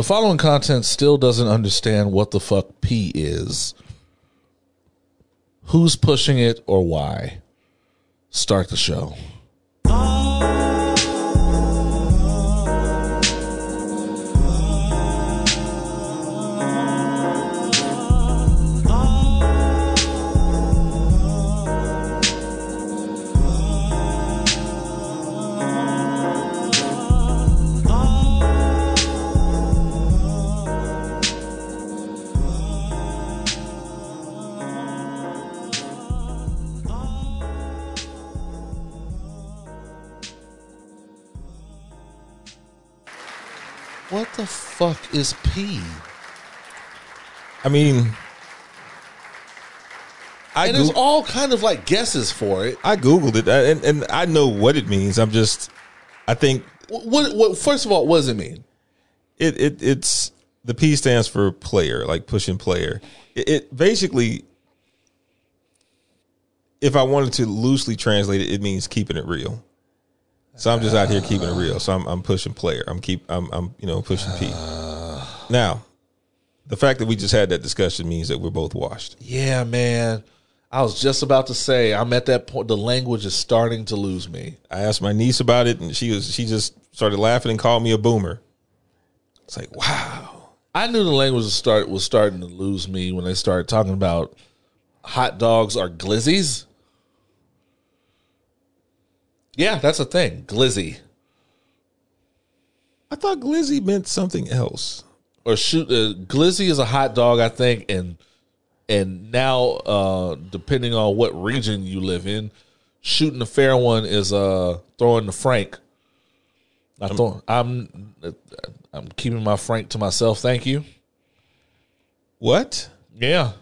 The following content still doesn't understand what the fuck P is. Who's pushing it or why? Start the show. Fuck is P? I mean, I And there's all kind of like guesses for it. I googled it, and and I know what it means. I'm just, I think What, what, what first of all, what does it mean? it it it's the P stands for player, like pushing player. It, it basically, if I wanted to loosely translate it, it means keeping it real. So I'm just out here keeping it real. So I'm I'm pushing player. I'm keep I'm I'm you know pushing P. Now, the fact that we just had that discussion means that we're both washed. Yeah, man. I was just about to say, I'm at that point. The language is starting to lose me. I asked my niece about it, and she was she just started laughing and called me a boomer. It's like wow. I knew the language was start was starting to lose me when they started talking about hot dogs are glizzies. Yeah, that's a thing. Glizzy I thought glizzy meant something else. or shoot. Uh, glizzy is a hot dog, I think, and and now uh depending on what region you live in, shooting a fair one is uh throwing the frank. I throw, I'm I'm keeping my frank to myself. Thank you. What? Yeah.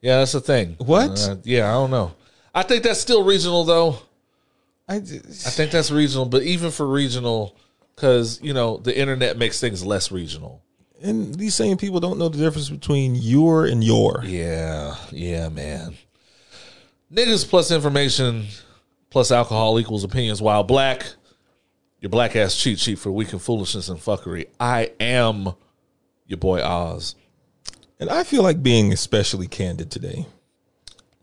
Yeah, that's the thing. What? Uh, yeah, I don't know. I think that's still regional though. I, I think that's regional, but even for regional, because you know the internet makes things less regional. and these same people don't know the difference between your and your. Yeah, yeah, man. Niggas plus information plus alcohol equals opinions. While black, your black ass cheat sheet for weak and foolishness and fuckery. I am your boy Oz. And I feel like being especially candid today.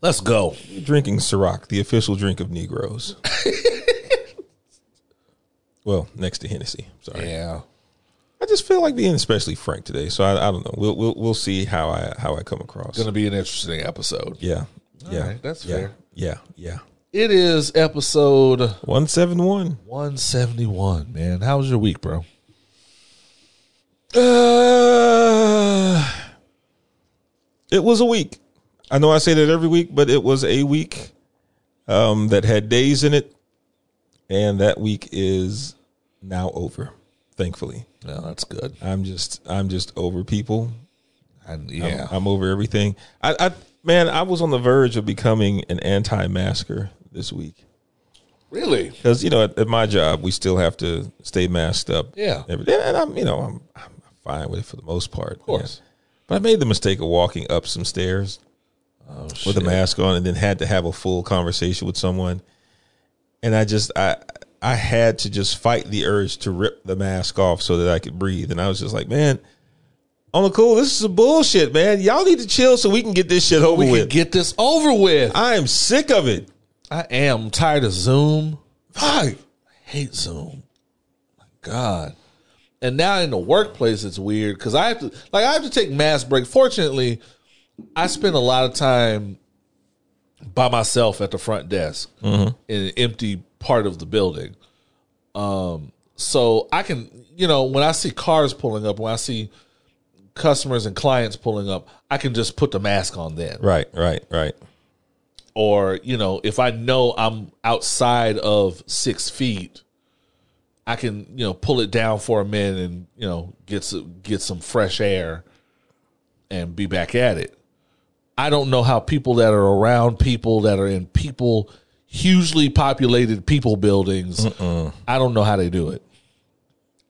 Let's go. Drinking Ciroc, the official drink of Negroes. well, next to Hennessy. Sorry. Yeah. I just feel like being especially frank today. So I, I don't know. We'll we'll we'll see how I how I come across. Gonna be an interesting episode. yeah. Yeah. right, that's yeah, fair. Yeah. Yeah. It is episode 171. 171, man. How was your week, bro? Uh, it was a week. I know I say that every week, but it was a week um, that had days in it, and that week is now over. Thankfully, No, that's good. I'm just I'm just over people. And I'm- yeah. I'm, over everything. I, I man, I was on the verge of becoming an anti-masker this week really? because you know at, at my job we still have to stay masked up. Yeah. every day, and I'm you know I'm I'm fine with it for the most part. Of course. But I made the mistake of walking up some stairs Oh, with shit. a mask on and then had to have a full conversation with someone. And I just I I had to just fight the urge to rip the mask off so that I could breathe. And I was just like, man, on the cool, this is some bullshit, man. Y'all need to chill so we can get this shit over We can with. get this over with. I am sick of it. I am tired of Zoom. Fuck. hate Zoom. My God. And now in the workplace, it's weird because I have to like I have to take mass break. Fortunately, I spend a lot of time by myself at the front desk in an empty part of the building. Um, so I can, you know, when I see cars pulling up, when I see customers and clients pulling up, I can just put the mask on then Right, right, right. or you know if i know i'm outside of six feet i can you know pull it down for a minute and you know get some, get some fresh air and be back at it i don't know how people that are around people that are in people hugely populated people buildings i don't know how they do it.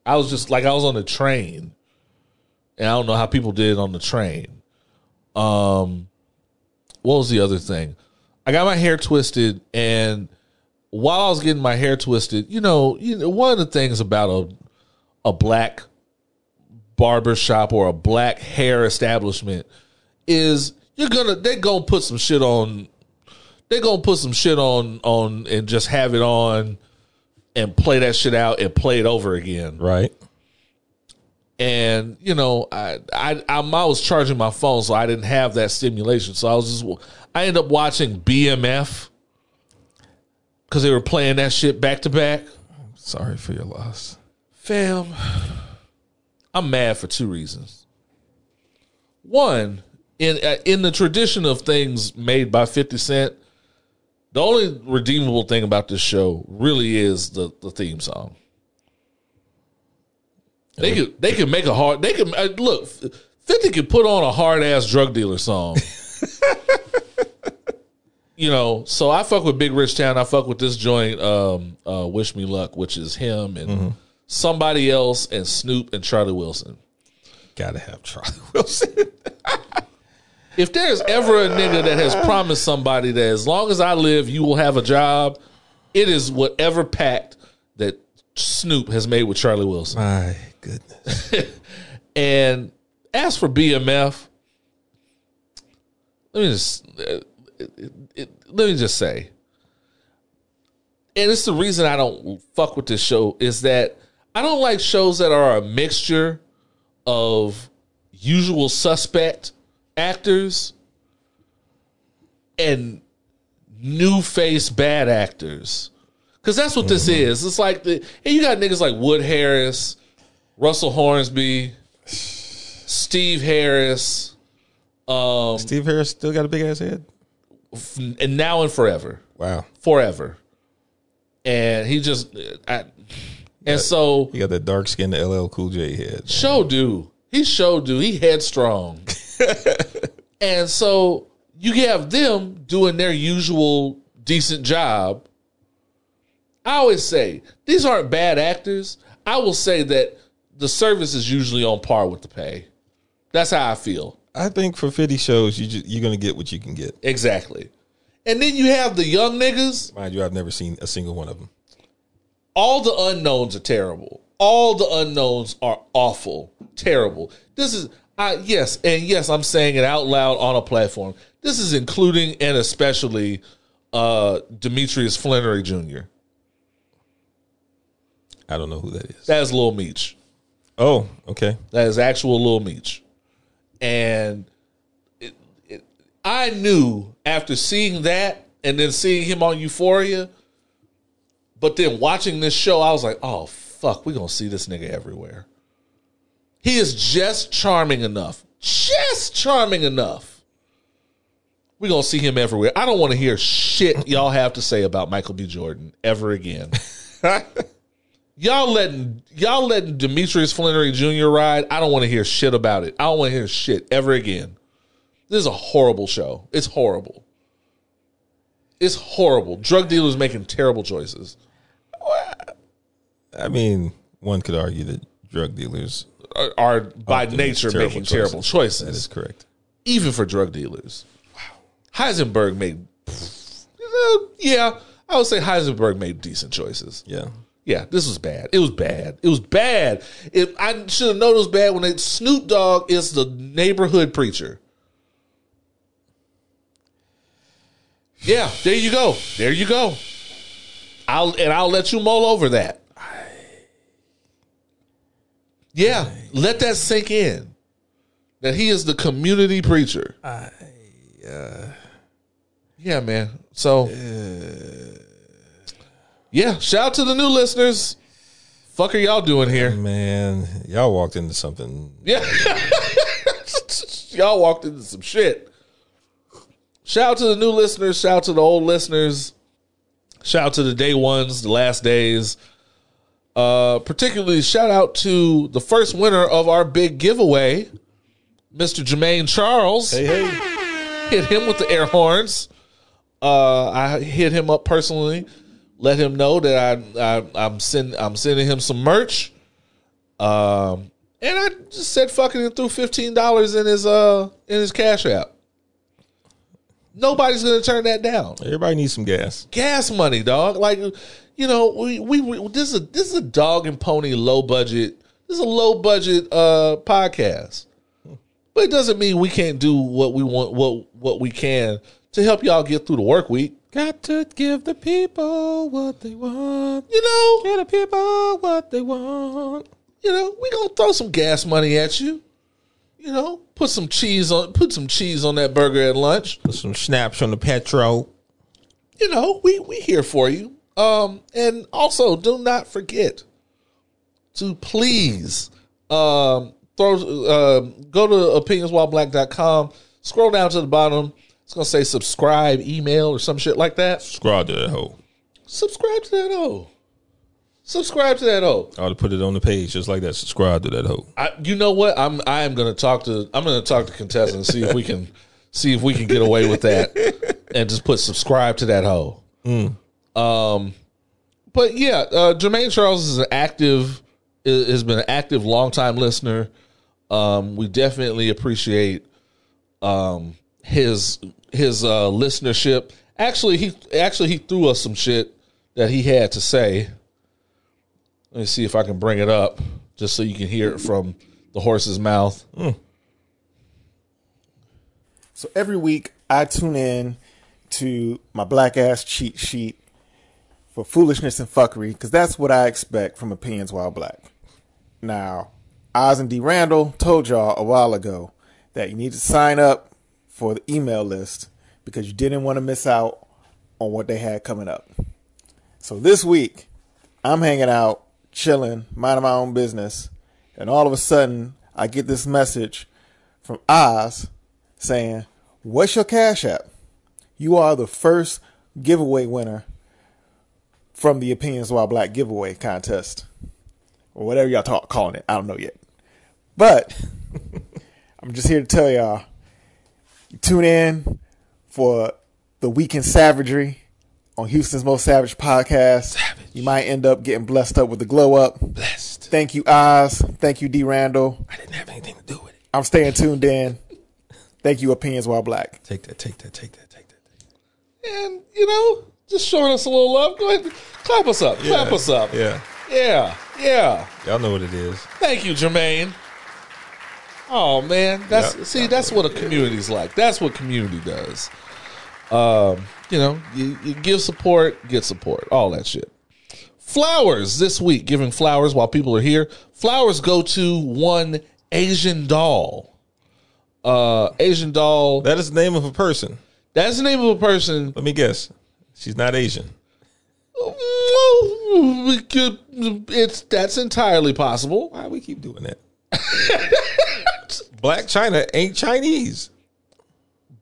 I was just like i was on the train and i don't know how people did it on the train. Um what was the other thing? I got my hair twisted, and while I was getting my hair twisted, you know, you know, one of the things about a a black barber shop or a black hair establishment is you're gonna they gonna put some shit on they gonna put some shit on on and just have it on and play that shit out and play it over again Right. and you know I, I I'm, I was charging my phone so I didn't have that stimulation so I was just I ended up watching BMF because they were playing that shit back to back Sorry for your loss. fam I'm mad for two reasons one in uh, in the tradition of things made by 50 Cent the only redeemable thing about this show really is the the theme song They could they could make a hard they could uh, look Fifty could put on a hard ass drug dealer song. you know, so I fuck with Big Rich Town. I fuck with this joint, um, uh, Wish Me Luck, which is him and somebody else and Snoop and Charlie Wilson. Gotta have Charlie Wilson. If there's ever a nigga that has promised somebody that as long as I live, you will have a job, it is whatever pact that Snoop has made with Charlie Wilson. My goodness. And as for BMF, let me just uh, it, it, let me just say, and it's the reason I don't fuck with this show is that I don't like shows that are a mixture of usual suspect actors and new face bad actors. Cause that's what this is. It's like the and you got niggas like Wood Harris, Russell Hornsby, Steve Harris, um, Steve Harris still got a big ass head. and now and forever, Wow. forever. And he just, I, and so He got that dark skinned LL Cool J head. show do he show do he headstrong, and so you have them doing their usual decent job. I always say these aren't bad actors. I will say that the service is usually on par with the pay. That's how I feel. I think for 50 shows, you just, you're going to get what you can get. Exactly. And then you have the young niggas. Mind you, I've never seen a single one of them. All the unknowns are terrible. All the unknowns are awful, terrible. This is, Yes, and yes, I'm saying it out loud on a platform. This is including and especially uh Demetrius Flenory Jr. I don't know who that is. That is Lil Meech. Oh, okay. That is actual Lil Meech. And it, it, I knew after seeing that and then seeing him on Euphoria, but then watching this show, I was like, oh, fuck, we're going to see this nigga everywhere. He is just charming enough. Just charming enough. We're going to see him everywhere. I don't want to hear shit y'all have to say about Michael B. Jordan ever again. Y'all letting y'all letting Demetrius Flenory Jr. ride. I don't want to hear shit about it. I don't want to hear shit ever again. This is a horrible show. It's horrible. It's horrible. Drug dealers making terrible choices. I mean, one could argue that drug dealers Are, are by often nature terrible making terrible choices. choices. That is correct. even for drug dealers. Wow. Heisenberg made uh, yeah, I would say Heisenberg made decent choices. Yeah. Yeah, this was bad. It was bad. It was bad. It, I should have known it was bad when they, Snoop Dogg is the neighborhood preacher. Yeah, there you go. There you go. I'll and I'll let you mull over that. Yeah, let that sink in. That he is the community preacher. Uh. yeah, man. So yeah, shout out to the new listeners. Fuck are y'all doing here? Man, y'all walked into something. Yeah. y'all walked into some shit. Shout out to the new listeners. Shout out to the old listeners. Shout out to the day ones, the last days. Uh, particularly shout out to the first winner of our big giveaway, Mr. Jermaine Charles. Hey, hey. Hit him with the air horns. Uh, I hit him up personally, let him know that I, I I'm send I'm sending him some merch. Um, and I just said fucking and threw fifteen dollars in his uh in his cash app. Nobody's gonna turn that down. Everybody needs some gas. Gas money, dog. Like, you know, we we, we this is a this is a dog and pony low budget This is a low budget uh podcast. But it doesn't mean we can't do what we want what what we can to help y'all get through the work week. Got to give the people what they want. You know, Give the people what they want. you know, we gonna throw some gas money at you. You know, put some cheese on put some cheese on that burger at lunch. Put some snaps on the petrol. You know, we we here for you. Um, and also do not forget to please um throw uh, go to opinionswhileblack.com, scroll down to the bottom. It's gonna say subscribe, email, or some shit like that. Subscribe to that hoe. Subscribe to that O. Subscribe to that O. I ought to put it on the page just like that. Subscribe to that hoe. I, you know what? I'm I am going to talk to I'm to talk to contestants see if we can see if we can get away with that and just put subscribe to that hoe. Um, but yeah, uh, Jermaine Charles is an active has been an active longtime listener. Um, we definitely appreciate um his his uh listenership. Actually, he actually he threw us some shit that he had to say. Let me see if I can bring it up just so you can hear it from the horse's mouth. Hmm. So every week I tune in to my black ass cheat sheet for foolishness and fuckery because that's what I expect from opinions while black. Now, Oz and D Randle told y'all a while ago that you need to sign up for the email list because you didn't want to miss out on what they had coming up. So this week, I'm hanging out, chilling, minding my own business, and all of a sudden, I get this message from Oz saying, What's your Cash App? You are the first giveaway winner from the Opinions While Black giveaway contest, or whatever y'all talk, calling it. I don't know yet. But I'm just here to tell y'all tune in for the Weekend Savagery on Houston's Most Savage podcast. You might end up getting blessed up with the glow up. Blessed. Thank you, Oz. Thank you, D. Randle. I didn't have anything to do with it. I'm staying tuned in. Thank you, Opinions While Black. Take that, take that, take that, take that. And, you know, just showing us a little love. Go ahead, clap us up. Clap us up. Yeah. Yeah. Yeah. Y'all know what it is. Thank you, Jermaine. Oh man, that's Yep. see, that's what a community's like. That's what community does. Um, you know, you, you give support, get support, all that shit. Flowers this week, giving flowers while people are here. Flowers go to one Asian doll. Uh, Asian doll. That is the name of a person. That's the name of a person. Let me guess. She's not Asian. Well, we could. It's that's entirely possible. Why we keep doing that? Blac Chyna ain't Chinese.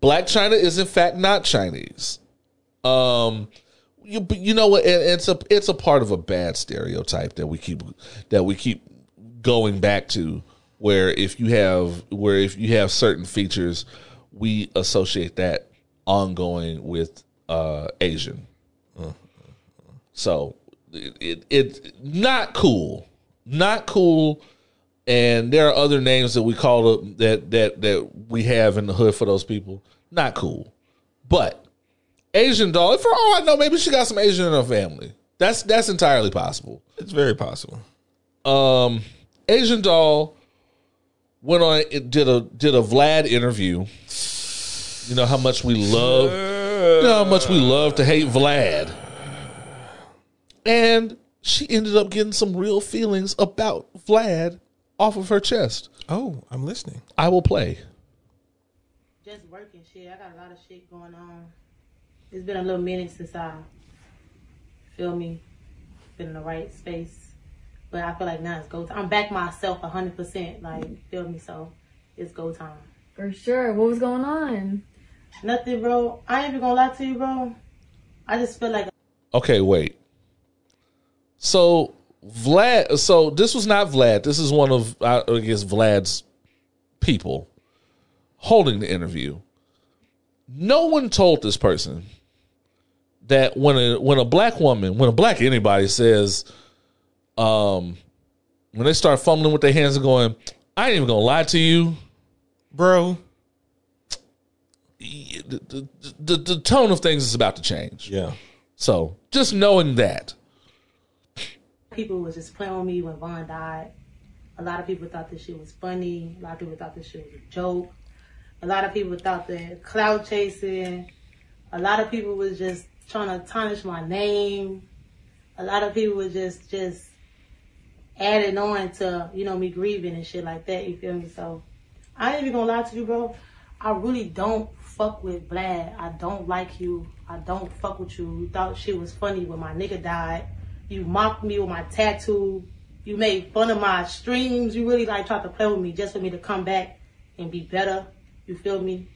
Blac Chyna is in fact not Chinese. Um, you you know what? it- It's a it's a part of a bad stereotype that we keep that we keep going back to, where if you have where if you have certain features, we associate that ongoing with uh Asian. So it, it it's not cool, not cool. And there are other names that we call it that that that we have in the hood for those people. Not cool, but Asian doll. For all I know, maybe she got some Asian in her family. That's that's entirely possible. It's very possible. Um, Asian doll went on it did a did a Vlad interview. You know how much we love. You know how much we love to hate Vlad. And she ended up getting some real feelings about Vlad off of her chest. Oh, I'm listening. I will play. Just working shit. I got a lot of shit going on. It's been a little minute since I feel me, been in the right space. But I feel like now it's go time. I'm back myself hundred percent. Like feel me, so it's go time. For sure. What was going on? Nothing, bro. I ain't even gonna lie to you, bro. I just feel like Okay, wait. So Vlad. So this was not Vlad. This is one of I guess Vlad's people holding the interview. No one told this person that when a when a black woman, when a black anybody says, um, when they start fumbling with their hands and going, "I ain't even gonna lie to you, Bro. the, the, the, the tone of things is about to change." Yeah. So just knowing that. People was just playing with me when Von died. A lot of people thought this shit was funny. A lot of people thought this shit was a joke. A lot of people thought that cloud chasing. A lot of people was just trying to tarnish my name. A lot of people was just just adding on to you know me grieving and shit like that. You feel me? So I ain't even gonna lie to you, bro. I really don't fuck with Vlad. I don't like you. I don't fuck with you. You thought shit was funny when my nigga died. You mocked me with my tattoo. You made fun of my streams. You really like tried to play with me just for me to come back and be better. You feel me?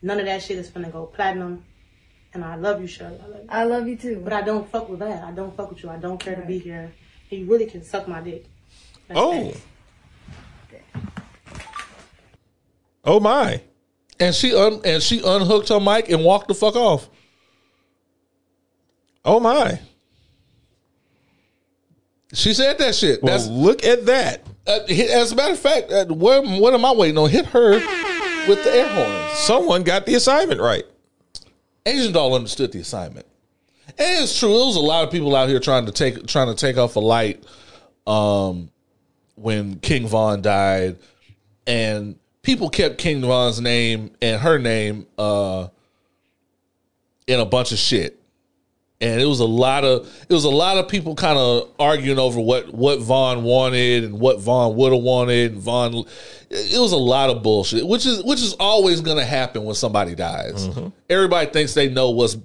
None of that shit is gonna go platinum. And I love you, Shirley. I love you. I love you too. But I don't fuck with that. I don't fuck with you. I don't care to be here. He really can suck my dick. That's Oh, facts. oh my! And she un, and she unhooked her mic and walked the fuck off. Oh my! She said that shit. Well, That's look at that. uh, as a matter of fact. Uh, what, what am I waiting on? Hit her with the air horns. Someone got the assignment right. Asian doll understood the assignment. And it's true. There was a lot of people out here trying to take trying to take off a light um, when King Von died, and people kept King Von's name and her name uh, in a bunch of shit. And it was a lot of it was a lot of people kind of arguing over what what Von wanted and what Von would have wanted. And Von, it was a lot of bullshit, which is which is always going to happen when somebody dies. Everybody thinks they know what's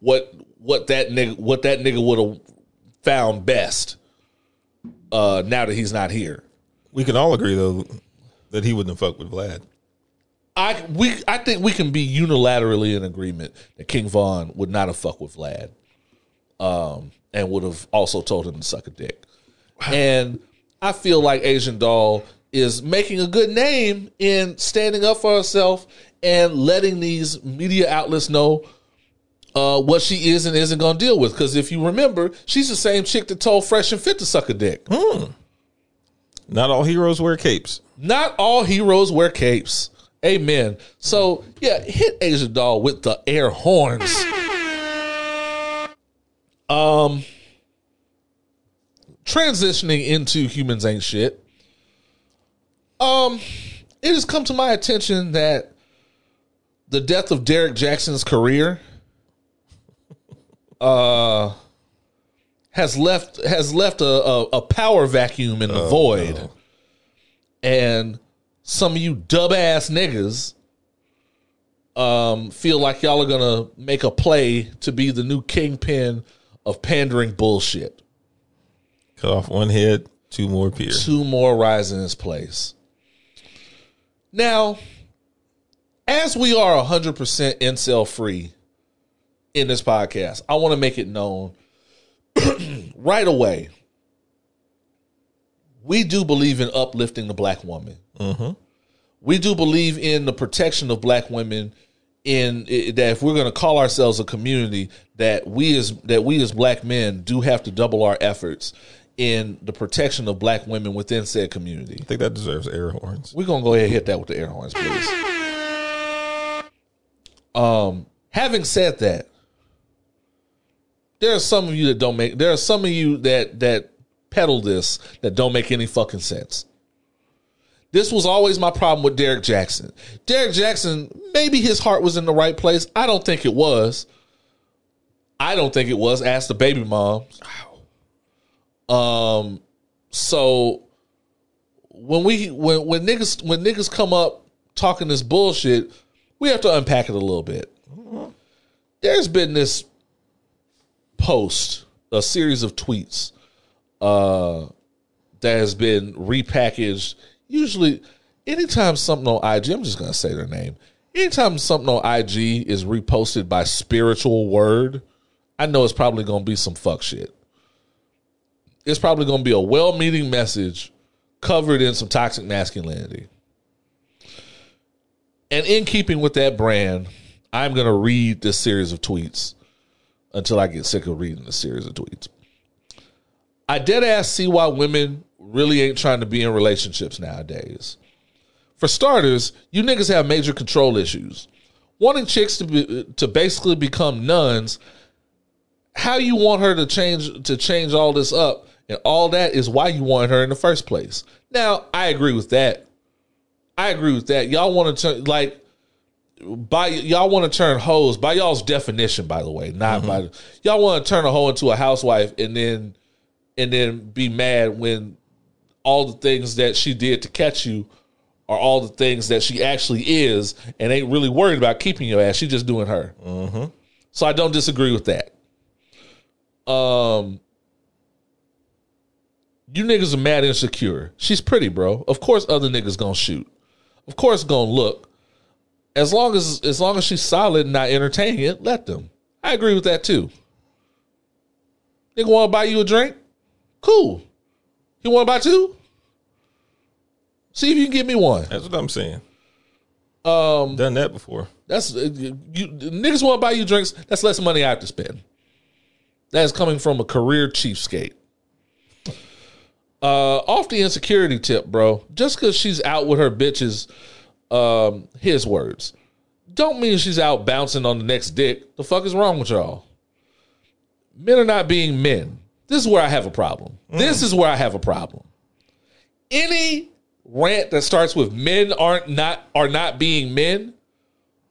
what what that nigga what that nigga would have found best. Uh, now that he's not here, We can all agree though that he wouldn't have fucked with Vlad. I we I think we can be unilaterally in agreement that King Von would not have fucked with Vlad, um, and would have also told him to suck a dick. And I feel like Asian Doll is making a good name in standing up for herself and letting these media outlets know uh, what she is and isn't going to deal with. Because if you remember, she's the same chick that told Fresh and Fit to suck a dick. Not all heroes wear capes. Not all heroes wear capes. Amen. So yeah, hit Asian Doll with the air horns. Um transitioning into humans ain't shit. Um it has come to my attention that the death of Derrick Jaxn's career uh has left has left a, a, a power vacuum in the void and some of you dub ass niggas um, feel like y'all are gonna make a play to be the new kingpin of pandering bullshit. Cut off one head, two more appear. Two more rise in its place. Now, as we are 100% incel free in this podcast, I want to make it known right away. We do believe in uplifting the black woman. Mm-hmm. We do believe in the protection of black women. In that, if we're going to call ourselves a community, that we as that we as black men do have to double our efforts in the protection of black women within said community. I think that deserves air horns. We're gonna go ahead and hit that with the air horns, please. Um, having said that, there are some of you that don't make. There are some of you that that peddle this that don't make any fucking sense. This was always my problem with Derrick Jaxn. Derrick Jaxn, maybe his heart was in the right place. I don't think it was. I don't think it was. Ask the baby mom. Um, so when we when when niggas when niggas come up talking this bullshit, we have to unpack it a little bit. There's been this post, a series of tweets, uh, that has been repackaged. Usually, anytime something on IG, I'm just gonna say their name. Anytime something on IG is reposted by Spiritual Word, I know it's probably gonna be some fuck shit. It's probably gonna be a well-meaning message covered in some toxic masculinity. And in keeping with that brand, I'm to read this series of tweets until I get sick of reading the series of tweets. I dead ass see why women really ain't trying to be in relationships nowadays. For starters, you niggas have major control issues. Wanting chicks to be, to basically become nuns, how you want her to change to change all this up And all that is why you wanted her in the first place. Now, I agree with that. I agree with that. Y'all want to turn like by y'all want to turn hoes by y'all's definition, by the way, not mm-hmm. by y'all want to turn a hoe into a housewife and then and then be mad when all the things that she did to catch you are all the things that she actually is and ain't really worried about keeping your ass. She just doing her. So I don't disagree with that. Um, you niggas are mad insecure. She's pretty, bro. Of course, other niggas gonna shoot. Of course, gonna look. As long as as long as she's solid and not entertaining it, let them. I agree with that too. Nigga want to buy you a drink? Cool. You want to buy two? See if you can get me one. That's what I'm saying. Um, Done that before. that's uh, you, niggas want to buy you drinks. That's less money I have to spend. That is coming from a career cheapskate. Uh, off the insecurity tip, bro. Just because she's out with her bitches, um, his words, don't mean she's out bouncing on the next dick. The fuck is wrong with y'all? Men are not being men. This is where I have a problem. Mm. This is where I have a problem. Any rant that starts with men aren't not are not being men,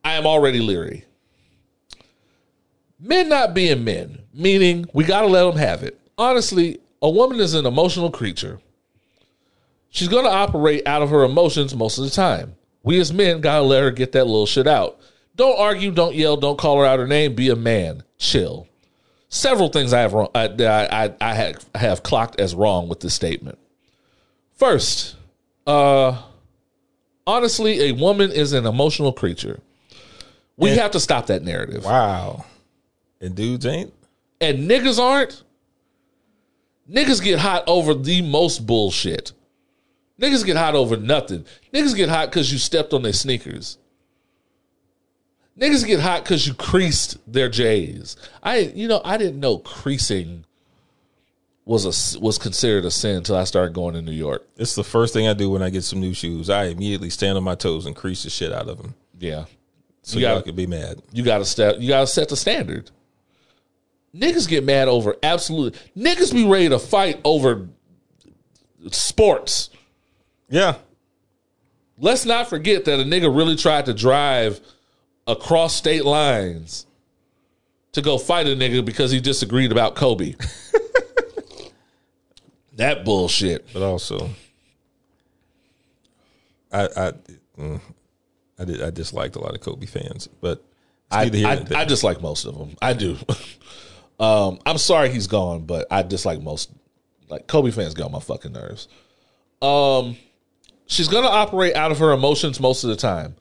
I am already leery. Men not being men, meaning we got to let them have it. Honestly, a woman is an emotional creature. She's going to operate out of her emotions most of the time. We as men got to let her get that little shit out. Don't argue, don't yell, don't call her out her name. Be a man. Chill. Several things I have wrong, I, that I, I, I have, have clocked as wrong with this statement. First, uh, honestly, a woman is an emotional creature. We And- have to stop that narrative. Wow. And dudes ain't? And niggas aren't. Niggas get hot over the most bullshit. Niggas get hot over nothing. Niggas get hot because you stepped on their sneakers. Niggas get hot because you creased their J's. I, you know, I didn't know creasing was a was considered a sin until I started going to New York. It's the first thing I do when I get some new shoes. I immediately stand on my toes and crease the shit out of them. Yeah, So You y'all gotta- could be mad. you gotta step. You gotta set the standard. Niggas get mad over absolute. Niggas be ready to fight over sports. Yeah. Let's not forget that a nigga really tried to drive across state lines to go fight a nigga because he disagreed about Kobe. that bullshit. But also, I I mm, I did I disliked a lot of Kobe fans, but I, I. I dislike most of them. I do. um, I'm sorry he's gone, but I dislike most. Like Kobe fans get on my fucking nerves. Um, she's gonna operate out of her emotions most of the time.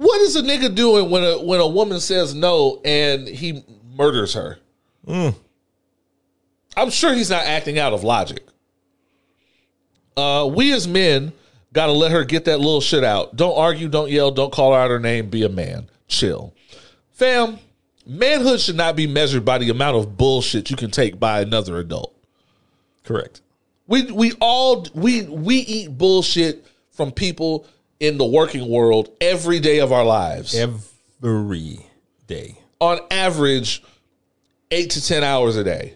What is a nigga doing when a when a woman says no and he murders her? I'm sure he's not acting out of logic. Uh, we as men got to let her get that little shit out. Don't argue, don't yell, don't call her out her name. Be a man. Chill, fam. Manhood should not be measured by the amount of bullshit you can take by another adult. correct. We we all we we eat bullshit from people in the working world every day of our lives. Every day. On average, eight to ten hours a day.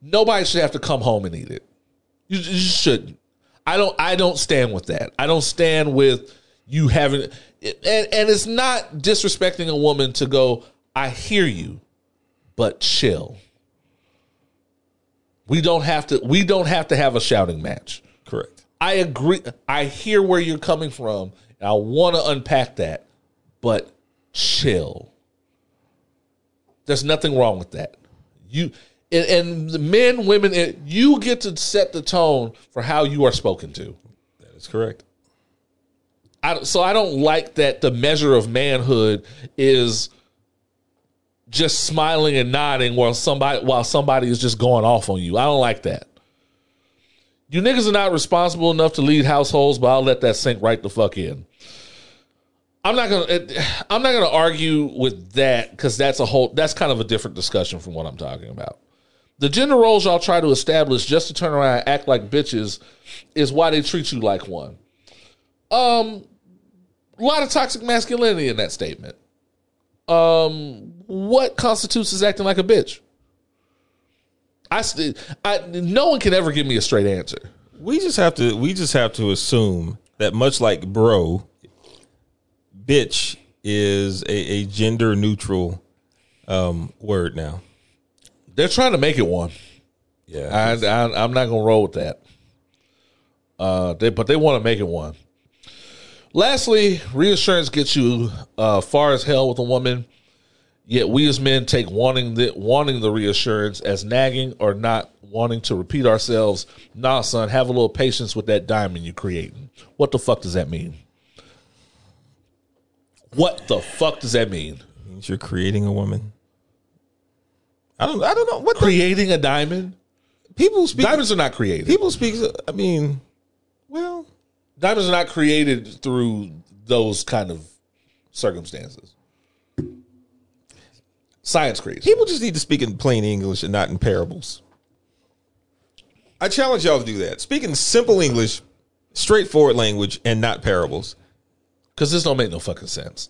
Nobody should have to come home and eat it. You, you shouldn't. I don't. I don't stand with that. I don't stand with you having. And and it's not disrespecting a woman to go. I hear you, but chill. We don't have to. We don't have to have a shouting match. I agree. I hear where you're coming from, and I want to unpack that, but chill. There's nothing wrong with that. You and, and the men, women, it- you get to set the tone for how you are spoken to. That is correct. I, so I don't like that the measure of manhood is just smiling and nodding while somebody while somebody is just going off on you. I don't like that. You niggas are not responsible enough to lead households, but I'll let that sink right the fuck in. I'm not gonna. I'm not gonna argue with that because that's a whole. That's kind of a different discussion from what I'm talking about. The gender roles y'all try to establish just to turn around and act like bitches is why they treat you like one. Um, a lot of toxic masculinity in that statement. Um, what constitutes as acting like a bitch? I, st- I no one can ever give me a straight answer. We just have to we just have to assume that much like bro, bitch is a, a gender neutral um, word now. They're trying to make it one. Yeah. I, I I'm not gonna roll with that. Uh, they but they want to make it one. Lastly, reassurance gets you uh, far as hell with a woman. Yet we as men take wanting the wanting the reassurance as nagging or not wanting to repeat ourselves. Nah, son, have a little patience with that diamond you're creating. What the fuck does that mean? What the fuck does that mean? means you're creating a woman. I don't I don't know what the, Creating a diamond? people speak Diamonds are not created. people speak I mean well Diamonds are not created through those kind of circumstances. Science creates. people just need to speak in plain English and not in parables. I challenge y'all to do that. Speak in simple English, straightforward language, and not parables. because this don't make no fucking sense.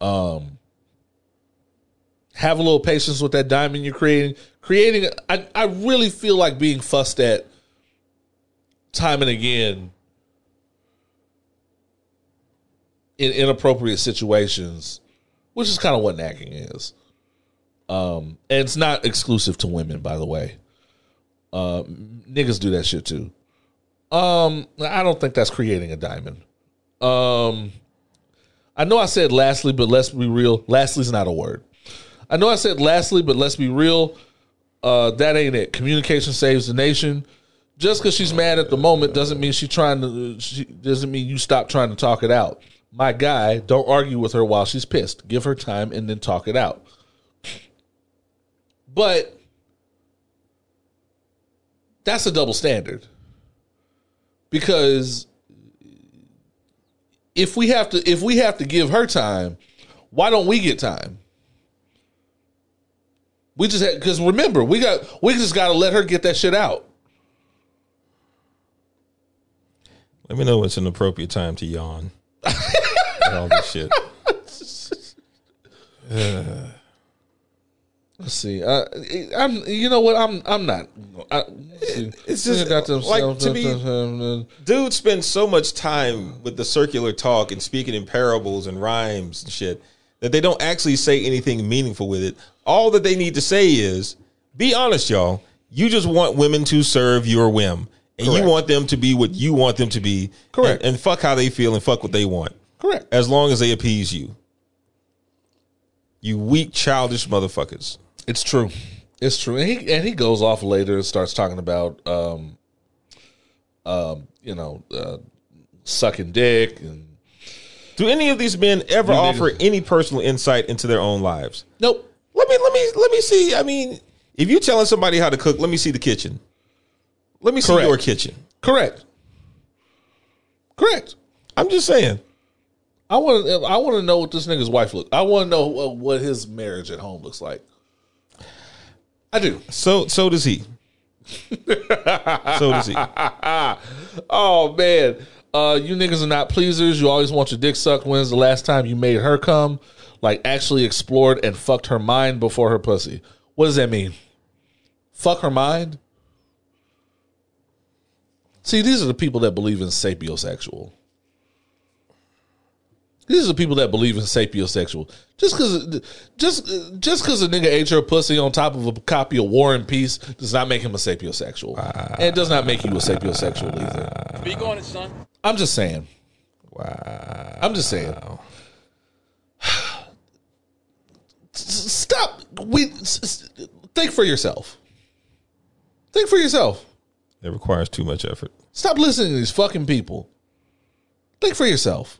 Um, have a little patience with that diamond you're creating. Creating, I, I really feel like being fussed at time and again in inappropriate situations, which is kind of what nagging is. Um, and it's not exclusive to women, by the way. Uh, niggas do that shit too. Um, I don't think that's creating a diamond. Um, I know I said lastly, but let's be real. Lastly's not a word. I know I said lastly, but let's be real. Uh, that ain't it. Communication saves the nation. Just because she's mad at the moment doesn't mean she's trying to. She doesn't mean you stop trying to talk it out. My guy, don't argue with her while she's pissed. Give her time and then talk it out. But that's a double standard because if we have to if we have to give her time, why don't we get time? We just because remember we got we just got to let her get that shit out. Let me know when it's an appropriate time to yawn. All this shit. Let's see. Uh, I'm. You know what? I'm. I'm not. I. It's just, Got like, to me- Dude spends so much time with the circular talk and speaking in parables and rhymes and shit that they don't actually say anything meaningful with it. All that they need to say is, be honest, y'all. You just want women to serve your whim. And Correct. you want them to be what you want them to be. Correct. And, and fuck how they feel and fuck what they want. Correct. As long as they appease you. You weak, childish motherfuckers. It's true. It's true. And he and he goes off later and starts talking about um um, you know, uh, sucking dick and Do any of these men ever offer niggas- any personal insight into their own lives? nope. Let me let me let me see. I mean, if you're telling somebody how to cook, let me see the kitchen. Let me see your kitchen. Correct. Correct. I'm just saying. I want to. I want to know what this nigga's wife look. I want to know what, what his marriage at home looks like. I do. So so does he. so does he. Oh man, uh, you niggas are not pleasers. You always want your dick sucked. When's the last time you made her come? Like actually explored and fucked her mind before her pussy. What does that mean? Fuck her mind? See, these are the people that believe in sapiosexual. These are the people that believe in sapiosexual. Just because, just just because a nigga ate your pussy on top of a copy of War and Peace does not make him a sapiosexual, and it does not make you a sapiosexual either. Speak on it, son. I'm just saying. Wow. I'm just saying. Stop. We s- s- think for yourself. Think for yourself. It requires too much effort. Stop listening to these fucking people. Think for yourself.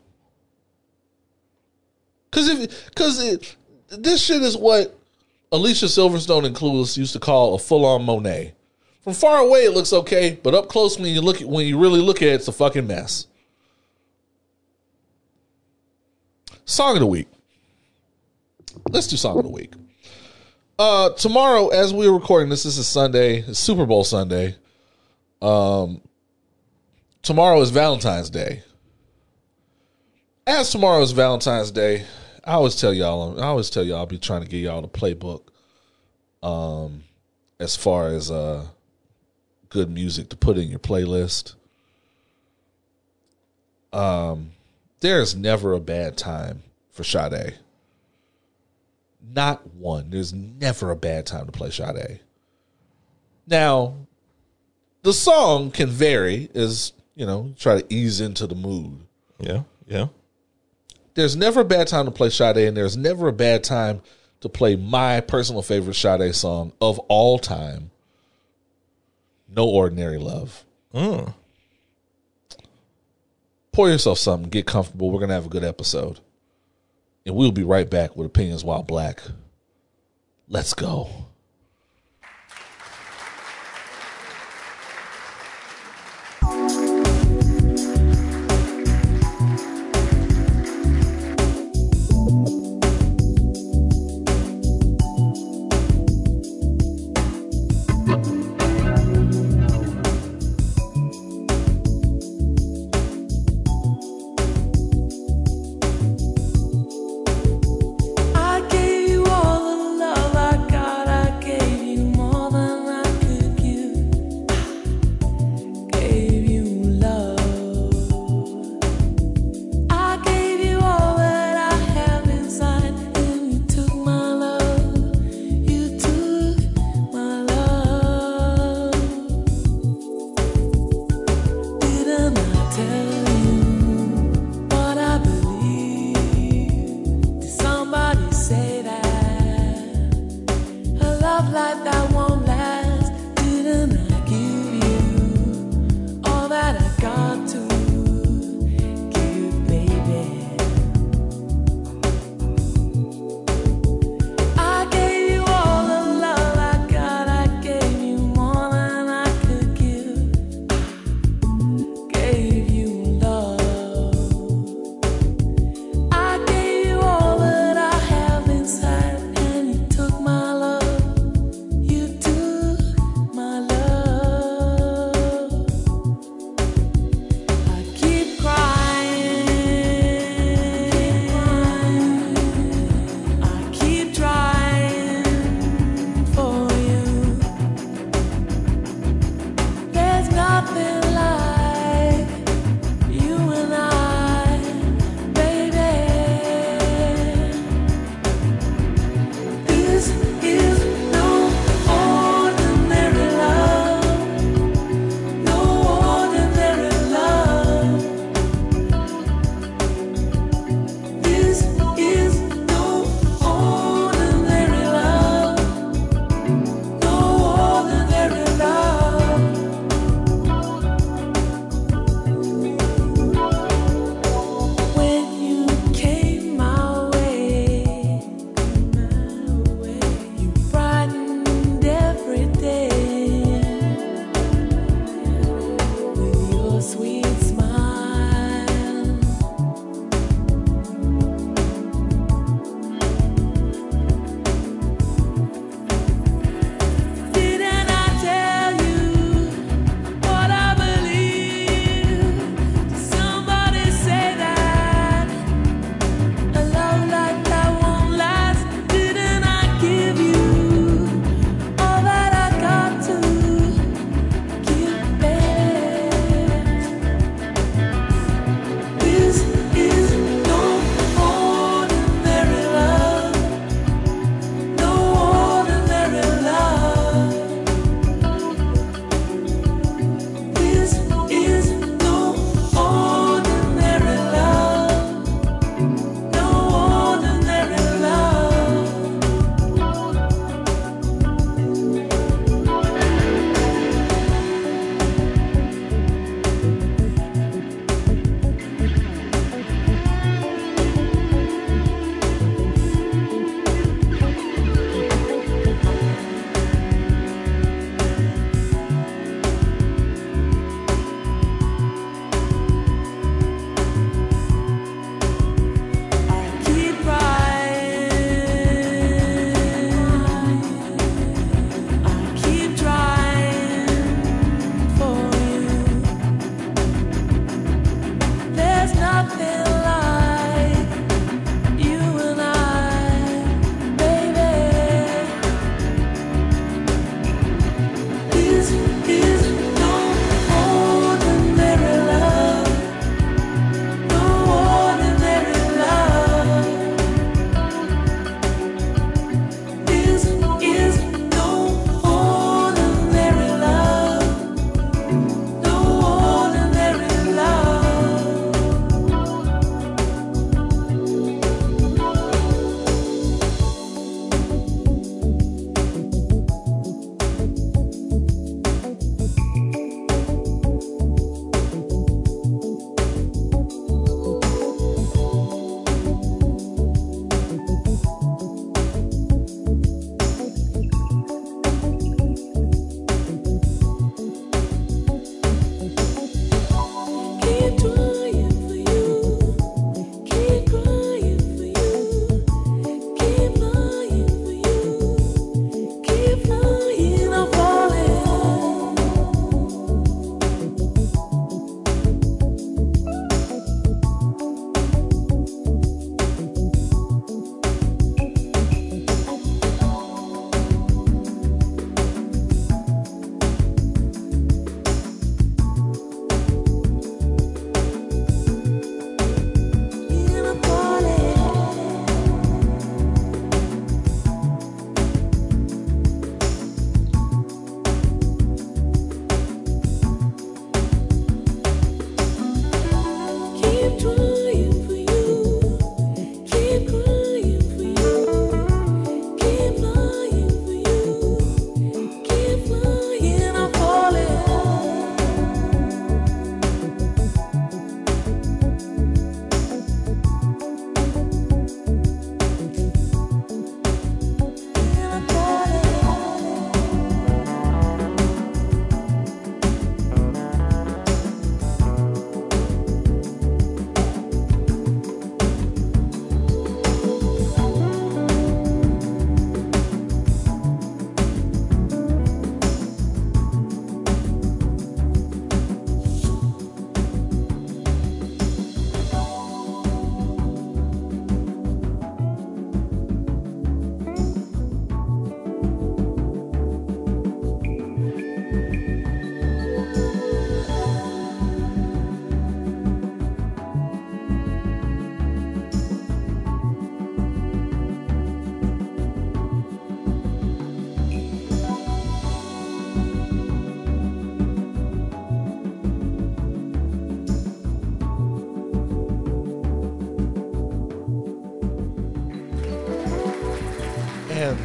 Cause if cause this shit is what Alicia Silverstone and Clueless used to call a full on Monet. From far away it looks okay, but up close when you look at when you really look at it, it's a fucking mess. Song of the week. Let's do song of the week. Uh tomorrow, as we're recording this, this is Sunday, Super Bowl Sunday. Um tomorrow is Valentine's Day. As tomorrow is Valentine's Day, I always tell y'all, I always tell y'all, I'll be trying to get y'all the playbook. Um, as far as uh good music to put in your playlist. Um there's never a bad time for Sade. Not one. There's never a bad time to play Sade. Now, the song can vary as, you know, try to ease into the mood. Yeah, yeah. There's never a bad time to play Sade, and there's never a bad time to play my personal favorite Sade song of all time, No Ordinary Love. Mm. Pour yourself something, get comfortable. We're going to have a good episode. And we'll be right back with Opinions While Black. Let's go.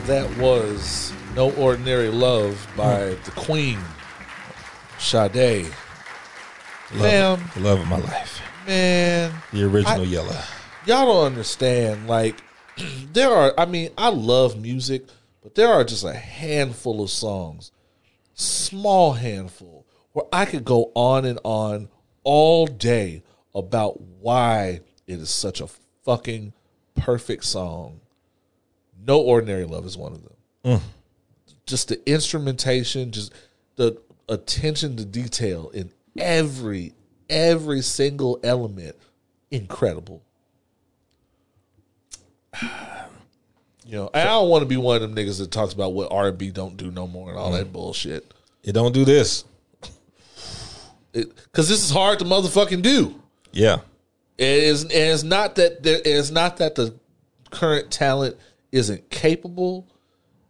That was No Ordinary Love by hmm. the Queen, Sade. Love, the love of my life. man, The original I- Yella. y'all don't understand. Like, there are, I mean, I love music, but there are just a handful of songs, small handful, where I could go on and on all day about why it is such a fucking perfect song. No Ordinary Love is one of them. Mm. Just the instrumentation, just the attention to detail in every every single element, incredible. You know, I don't want to be one of them niggas that talks about what R and B don't do no more and all that mm. bullshit. It don't do this. Because this is hard to motherfucking do. Yeah. It is. And it's not that there. It's not that the current talent isn't capable,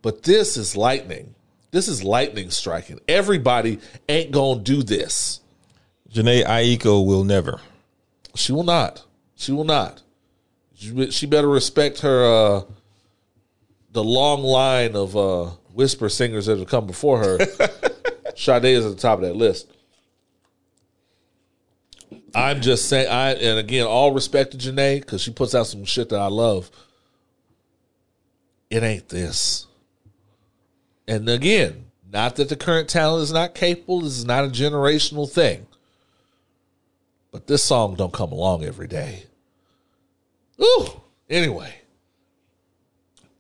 but this is lightning. This is lightning striking. Everybody ain't gonna do this. Jhené Aiko will never. She will not. She will not. She, she better respect her. uh The long line of uh whisper singers that have come before her. Sade is at the top of that list. I'm just saying. I and again, all respect to Janae because she puts out some shit that I love. It ain't this. And again, not that the current talent is not capable. This is not a generational thing. But this song don't come along every day. Ooh. Anyway.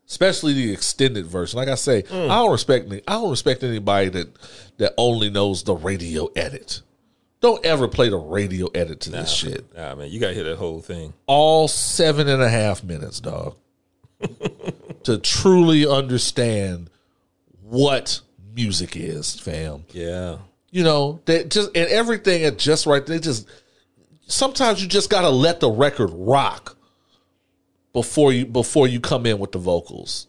Especially the extended version. Like I say, mm. I don't respect any, I don't respect anybody that that only knows the radio edit. Don't ever play the radio edit to this shit. Nah, man, you gotta hear that whole thing. All seven and a half minutes, dog. to truly understand what music is, fam. Yeah. you know that just and everything at just right they just sometimes you just gotta let the record rock before you before you come in with the vocals.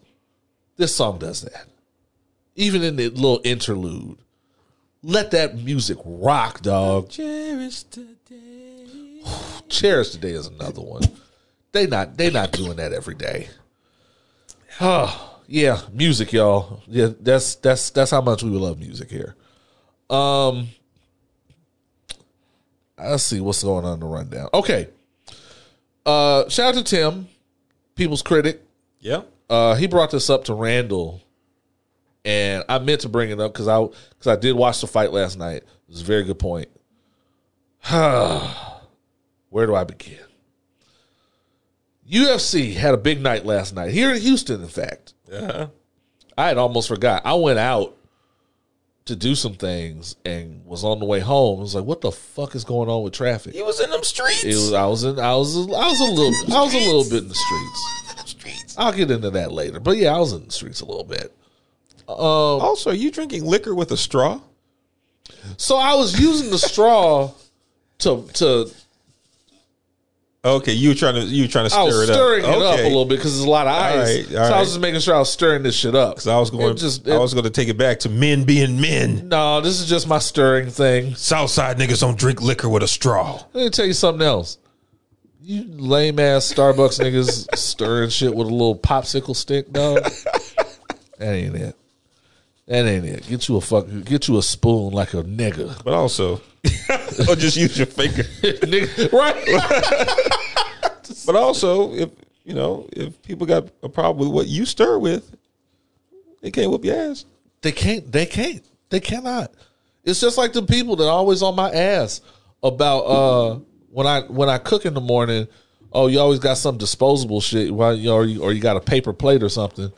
This song does that. Even in the little interlude. Let that music rock dog. Cherish today. cherish today is another one. They not they not doing that every day oh yeah music y'all. Yeah that's that's that's how much we love music here. Um let's see what's going on in the rundown. Okay. Uh shout out to tim people's critic. Yeah. uh he brought this up to Randle and i meant to bring it up because i because i did watch the fight last night. It was a very good point. Where do i begin ufc had a big night last night here in houston in fact Uh-huh. I had almost forgot. I went out to do some things and was on the way home. I was like, "What the fuck is going on with traffic?" He was in them streets. It was. I was in. I was. I was a little. I was a little bit in the streets. streets. I'll get into that later. But yeah, I was in the streets a little bit. Also, are you drinking liquor with a straw? So I was using the straw to to. Okay, you were trying to you were trying to stir I was it stirring up. it up a little bit because there's a lot of ice. right, all so I was just making sure I was stirring this shit up. So I was going. It just. I was going to take it back to men being men. no, this is just my stirring thing. Southside niggas don't drink liquor with a straw. Let me tell you something else. You lame ass Starbucks niggas stirring shit with a little popsicle stick, dog. That ain't it. That ain't it. Get you a fuck. Get you a spoon like a nigga, But also, or just use your finger. Right? But also, if you know, if people got a problem with what you stir with, they can't whoop your ass. they can't. They can't. They cannot. It's just like the people that are always on my ass about uh when I when I cook in the morning. Oh, you always got some disposable shit, while you or you, or you got a paper plate or something.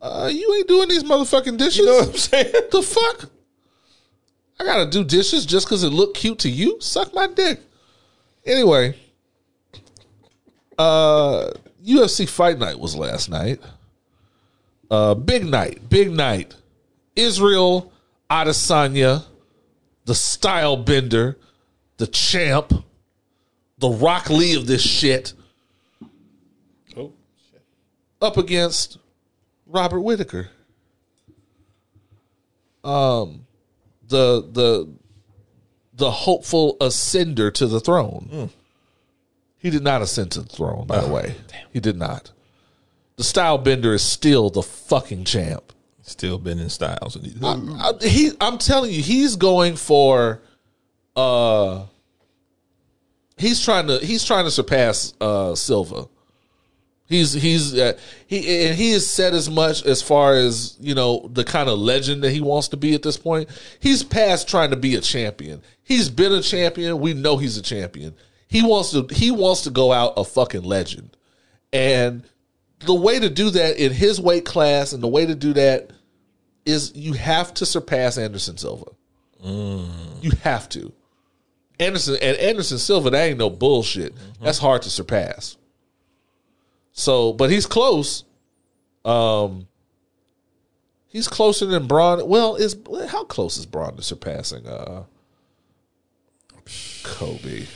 Uh, you ain't doing these motherfucking dishes. You know what I'm saying? The fuck? I gotta do dishes just because it looked cute to you? Suck my dick. Anyway, uh, UFC Fight Night was last night. Uh, big night, big night. Israel Adesanya, the style bender, the champ, the Rock Lee of this shit, Oh, shit! up against Robert Whitaker. Um, the the the hopeful ascender to the throne. He did not ascend to the throne, by the way. He did not. the style bender is still the fucking champ. Still bending in styles. I- he I'm telling you, he's going for uh he's trying to he's trying to surpass uh Silva. He's he's uh, he and he has said as much as far as you know the kind of legend that he wants to be at this point. He's past trying to be a champion. He's been a champion. We know he's a champion. He wants to he wants to go out a fucking legend. And the way to do that in his weight class and the way to do that is you have to surpass Anderson Silva. You have to. Anderson and Anderson Silva, that ain't no bullshit. That's hard to surpass. So, but he's close. Um, he's closer than Bron. Well, is how close is Bron to surpassing uh Kobe?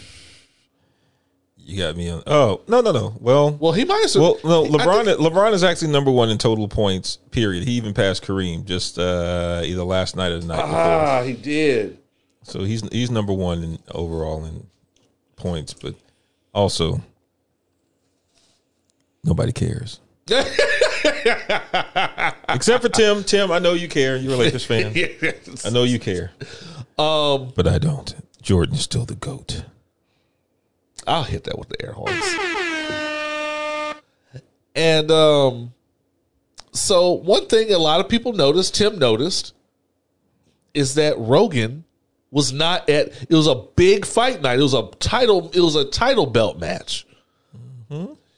You got me on. Oh no no no. Well Well, he might. Have, well no. LeBron think- LeBron is actually number one in total points. Period. He even passed Kareem just uh, either last night or the night before. ah, he did. So he's he's number one in overall in points, but also nobody cares. Except for Tim. Tim, I know you care. You're a Lakers fan. I know you care. Um, but I don't. Jordan is still the goat. I'll hit that with the air horns. And um so one thing a lot of people noticed, Tim noticed, is that Rogan was not at it was a big fight night. It was a title it was a title belt match.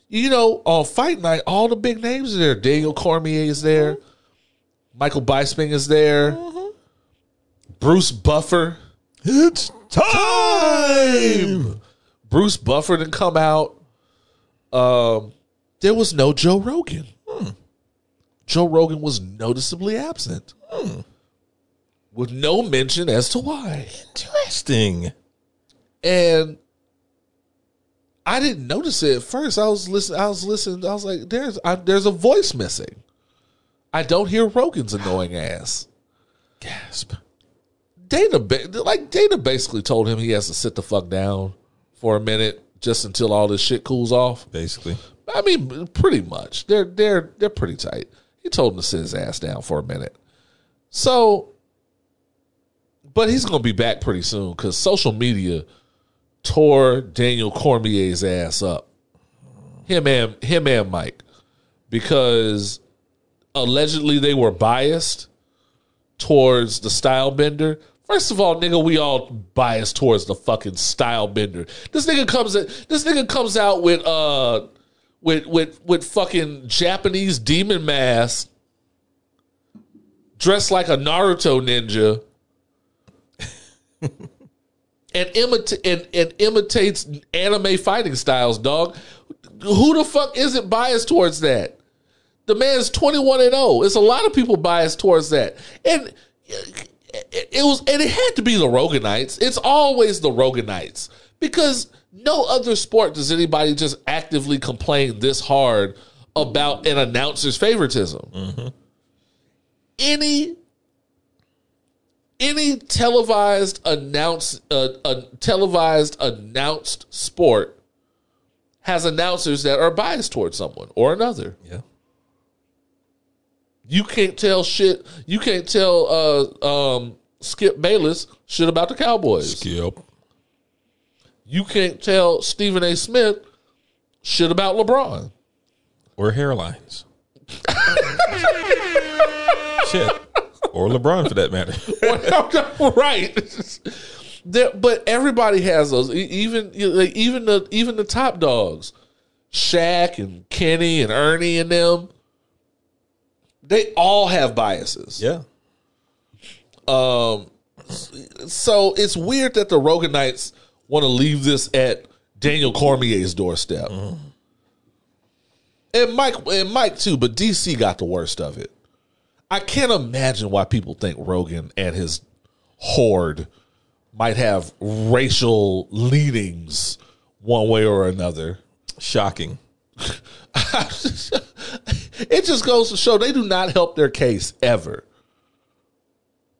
You know, on fight night, all the big names are there. Daniel Cormier is there. Mm-hmm. Michael Bisping is there. Mm-hmm. Bruce Buffer. It's time. Bruce Buffer didn't come out. Um, there was no Joe Rogan. Hmm. Joe Rogan was noticeably absent, hmm. with no mention as to why. Interesting. And I didn't notice it at first. I was listening. I was listening. I was like, "There's, I, there's a voice missing. I don't hear Rogan's annoying ass." Gasp. Dana, like Dana, basically told him he has to sit the fuck down for a minute just until all this shit cools off. Basically. I mean, pretty much. They're they're they're pretty tight. He told him to sit his ass down for a minute. So, but he's gonna be back pretty soon because social media tore Daniel Cormier's ass up. Him and him and Mike, because allegedly they were biased towards the style bender. First of all, nigga, we all biased towards the fucking style bender. This nigga comes this nigga comes out with uh with with with fucking Japanese demon mask, dressed like a Naruto ninja, and imita- and, and imitates anime fighting styles, dog. Who the fuck isn't biased towards that? The man's 21 and 0. It's a lot of people biased towards that. And it was and it had to be the Roganites. It's always the Roganites because no other sport does anybody just actively complain this hard about an announcer's favoritism. Mm-hmm. Any any televised announce uh, a televised announced sport has announcers that are biased towards someone or another. Yeah. You can't tell shit. You can't tell uh, um, Skip Bayless shit about the Cowboys. Skip. You can't tell Stephen A. Smith shit about LeBron. Or hairlines. Shit. Or LeBron for that matter. right. There, but everybody has those. Even like, even the even the top dogs, Shaq and Kenny and Ernie and them. They all have biases. Yeah. Um, so it's weird that the Roganites want to leave this at Daniel Cormier's doorstep, and Mike and Mike too. But DC got the worst of it. I can't imagine why people think Rogan and his horde might have racial leanings one way or another. Shocking. it just goes to show they do not help their case ever.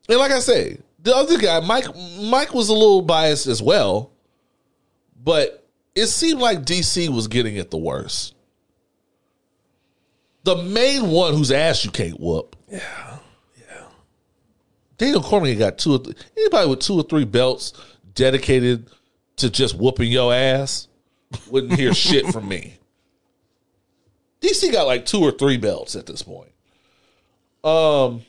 And like I say, the other guy, Mike, Mike was a little biased as well, but it seemed like DC was getting it the worst. the main one whose ass you can't whoop. Yeah, yeah. Daniel Cormier got two. Or th- anybody with two or three belts dedicated to just whooping your ass wouldn't hear shit from me. DC got like two or three belts at this point. Um,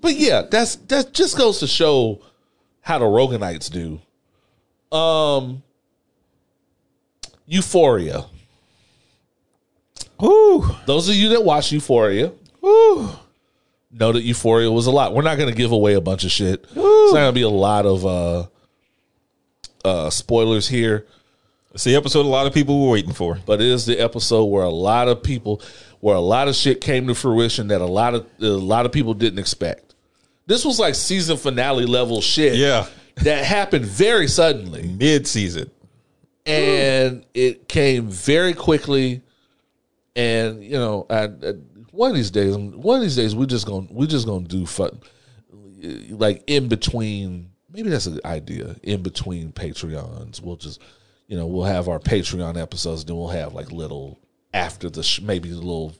but yeah, that's that just goes to show how the Roganites do. Um, Euphoria. Ooh, Those of you that watch Euphoria, know that Euphoria was a lot. We're not going to give away a bunch of shit. It's not going to be a lot of uh, uh, spoilers here, it's the episode a lot of people were waiting for. but it is the episode where a lot of people, where a lot of shit came to fruition that a lot of a lot of people didn't expect. This was like season finale level shit. Yeah. that happened very suddenly. Mid season. and it came very quickly. And you know, I, I- one of these days, one of these days, we just gonna we just gonna do fun, like in between. Maybe that's an idea. In between Patreons, we'll just, you know, we'll have our Patreon episodes, then we'll have like little after the sh- maybe a little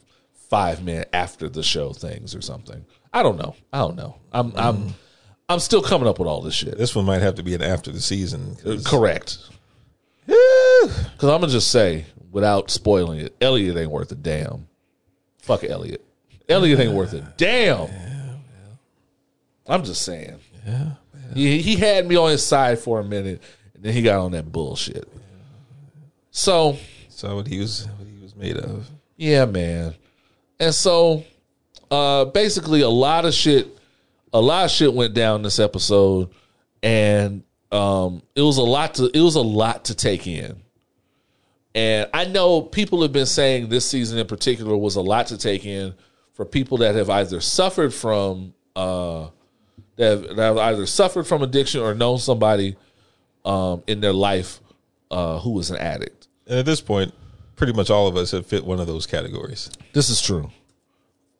five minute after the show things or something. I don't know. I don't know. I'm mm-hmm. I'm I'm still coming up with all this shit. This one might have to be an after the season. 'cause- uh, Correct. Because I'm gonna just say, without spoiling it, Elliot ain't worth a damn. Fuck Elliot. Elliot ain't worth it. damn. I'm just saying. Yeah. He, he had me on his side for a minute, and then he got on that bullshit. So So what he was what he was made of. yeah, man. And so uh basically a lot of shit a lot of shit went down this episode and um it was a lot to it was a lot to take in. And I know people have been saying this season in particular was a lot to take in for people that have either suffered from uh that have, that have either suffered from addiction or known somebody um in their life uh who was an addict. And at this point, pretty much all of us have fit one of those categories. This is true.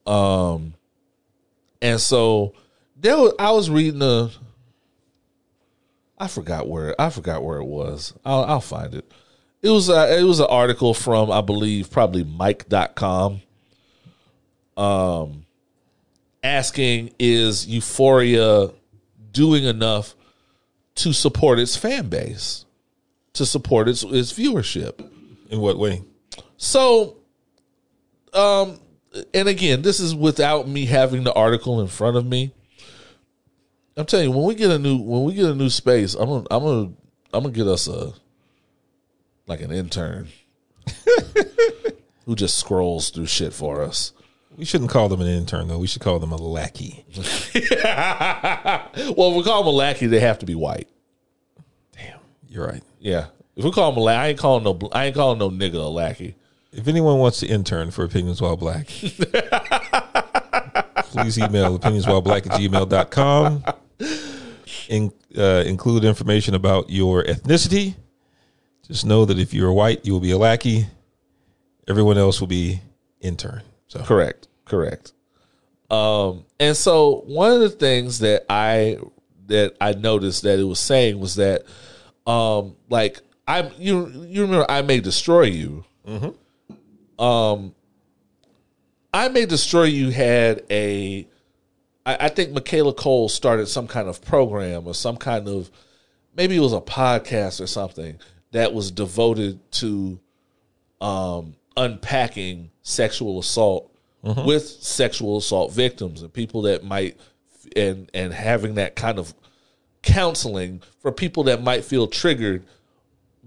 Um, and so there was, I was reading a. I forgot where I forgot where it was. I'll, I'll find it. It was a, it was an article from I believe probably Mic.com. Um, asking is Euphoria doing enough to support its fan base, to support its its viewership? In what way? So, um, and again, this is without me having the article in front of me. I'm telling you, when we get a new when we get a new space, I'm gonna I'm gonna I'm gonna get us a like an intern who just scrolls through shit for us. We shouldn't call them an intern though. We should call them a lackey. well, if we call them a lackey, they have to be white. Damn, you're right. Yeah, if we call them a lackey, I ain't calling no I ain't calling no nigga a lackey. If anyone wants to intern for Opinions While Black, please email opinionswhileblack at gmail.com. In, uh, include information about your ethnicity. Just know that if you're white, you will be a lackey. Everyone else will be intern. So Correct. Correct. Um, and so one of the things that I that I noticed that it was saying was that um like I you you remember I may destroy you. Um I may destroy you had a I, I think Michaela Coel started some kind of program or some kind of maybe it was a podcast or something that was devoted to um, unpacking sexual assault with sexual assault victims and people that might and and having that kind of counseling for people that might feel triggered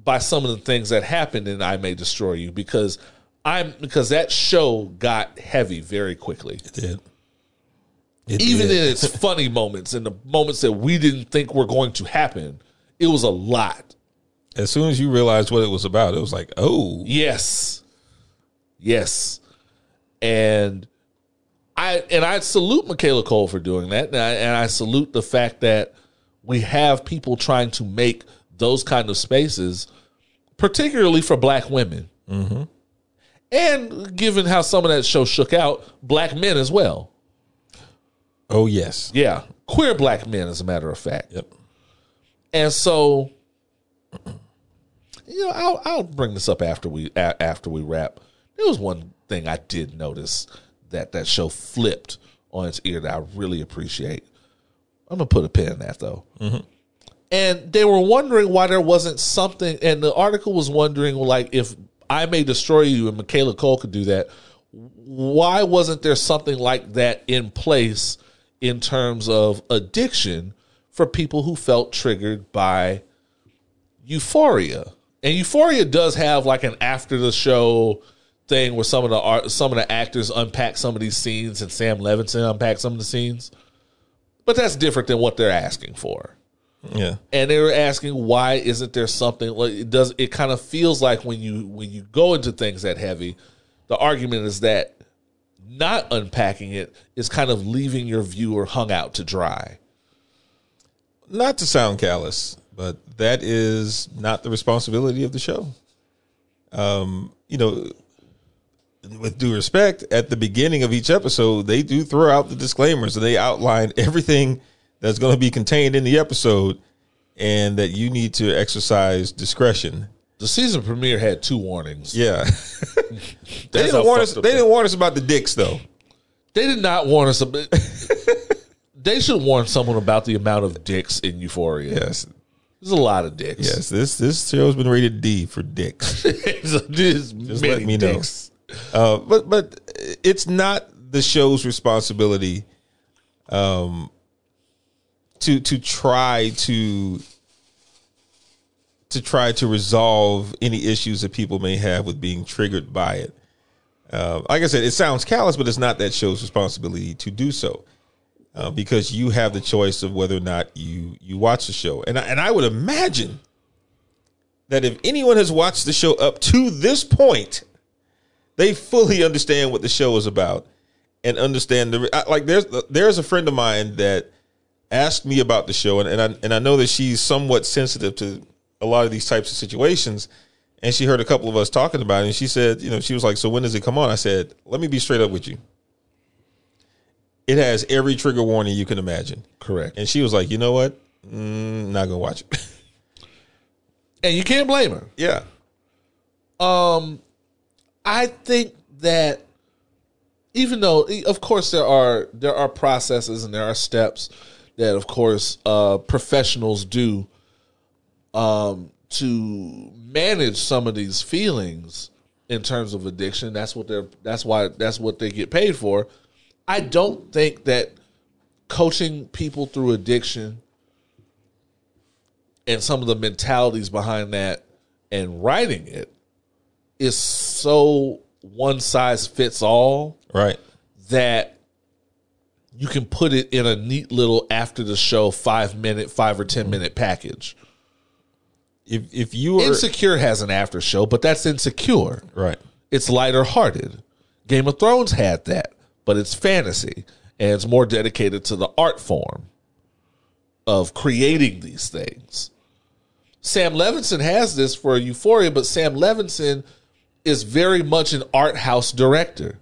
by some of the things that happened in I May Destroy You because I'm because that show got heavy very quickly. it did. It Even did. in its funny moments and the moments that we didn't think were going to happen, it was a lot. As soon as you realized what it was about, it was like, oh, Yes. Yes. And I and I salute Michaela Coel for doing that. And I, and I salute the fact that we have people trying to make those kind of spaces, particularly for black women. Mm-hmm. And given how some of that show shook out, black men as well. oh yes, Yeah. Queer black men, as a matter of fact. yep. And so, you know, I'll I'll bring this up after we a, after we wrap. There was one thing I did notice that that show flipped on its ear that I really appreciate. I'm gonna put a pin in that though. Mm-hmm. And they were wondering why there wasn't something, and the article was wondering like if I May Destroy You and Michaela Coel could do that, why wasn't there something like that in place in terms of addiction for people who felt triggered by Euphoria? And Euphoria does have like an after the show thing where some of the art, some of the actors unpack some of these scenes and Sam Levinson unpack some of the scenes. But that's different than what they're asking for Yeah. and they were asking why isn't there something like it does it kind of feels like when you when you go into things that heavy the argument is that not unpacking it is kind of leaving your viewer hung out to dry Not to sound callous, but that is not the responsibility of the show. Um, you know, with due respect, at the beginning of each episode, they do throw out the disclaimers and they outline everything that's going to be contained in the episode and that you need to exercise discretion. the season premiere had two warnings Yeah. they didn't warn us they that- didn't warn us about the dicks though. they did not warn us about they should warn someone about the amount of dicks in euphoria Yes. There's a lot of dicks Yes, this this show's been rated D for dicks. there's Just let me know. Uh, but but it's not the show's responsibility um, to to try to to try to resolve any issues that people may have with being triggered by it. Uh, like I said, it sounds callous, but it's not that show's responsibility to do so. Uh, because you have the choice of whether or not you you watch the show, and I, and I would imagine that if anyone has watched the show up to this point, they fully understand what the show is about and understand the like. There's there's a friend of mine that asked me about the show, and, and I and I know that she's somewhat sensitive to a lot of these types of situations. And she heard a couple of us talking about it, and she said, you know, she was like, "So when does it come on?" I said, "Let me be straight up with you. It has every trigger warning you can imagine." correct And she was like, "You know what? Mm, not gonna watch it." and you can't blame her yeah, Um, I think that even though, of course, there are there are processes and there are steps that, of course, uh, professionals do um, to manage some of these feelings in terms of addiction. That's what they're. That's why. That's what they get paid for. I don't think that coaching people through addiction and some of the mentalities behind that and writing it is so one size fits all right. that you can put it in a neat little after the show five minute, five or ten mm-hmm. minute package. If if you are Insecure has an after show, but that's insecure. right, It's lighter hearted. Game of Thrones had that, but it's fantasy and it's more dedicated to the art form of creating these things. Sam Levinson has this for Euphoria, but Sam Levinson is very much an art house director,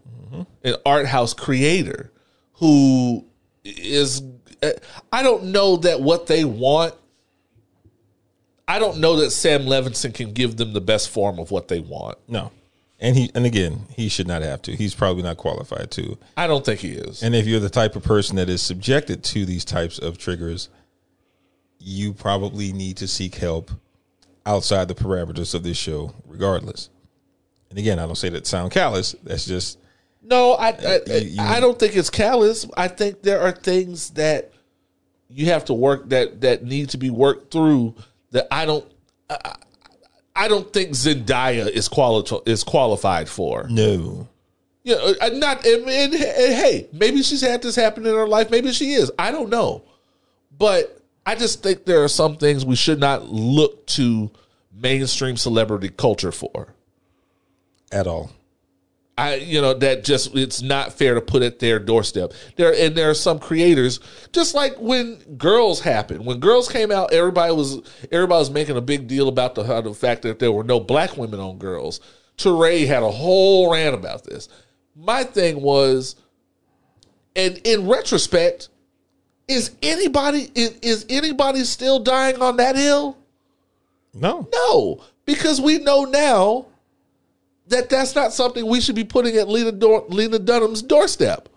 an art house creator who is. I don't know that what they want. I don't know that Sam Levinson can give them the best form of what they want. no, and he and again he should not have to. He's probably not qualified to. I don't think he is. And if you're the type of person that is subjected to these types of triggers, you probably need to seek help outside the parameters of this show, regardless. And again, I don't say that sound callous. That's just No, I uh, I, You- you- I don't think it's callous. I think there are things that you have to work that that need to be worked through. That I don't. I, I don't think Zendaya is quali- is qualified for. no. You know, uh, not and, and, and hey, maybe she's had this happen in her life. Maybe she is. I don't know, but I just think there are some things we should not look to mainstream celebrity culture for. at all. I you know that just it's not fair to put at their doorstep. There and there are some creators just like when girls happened. When girls came out, everybody was everybody was making a big deal about the how the fact that there were no black women on girls. Teray had a whole rant about this. My thing was, and in retrospect, is anybody is, is anybody still dying on that hill? No. No, because we know now that that's not something we should be putting at Lena, Dor- Lena Dunham's doorstep.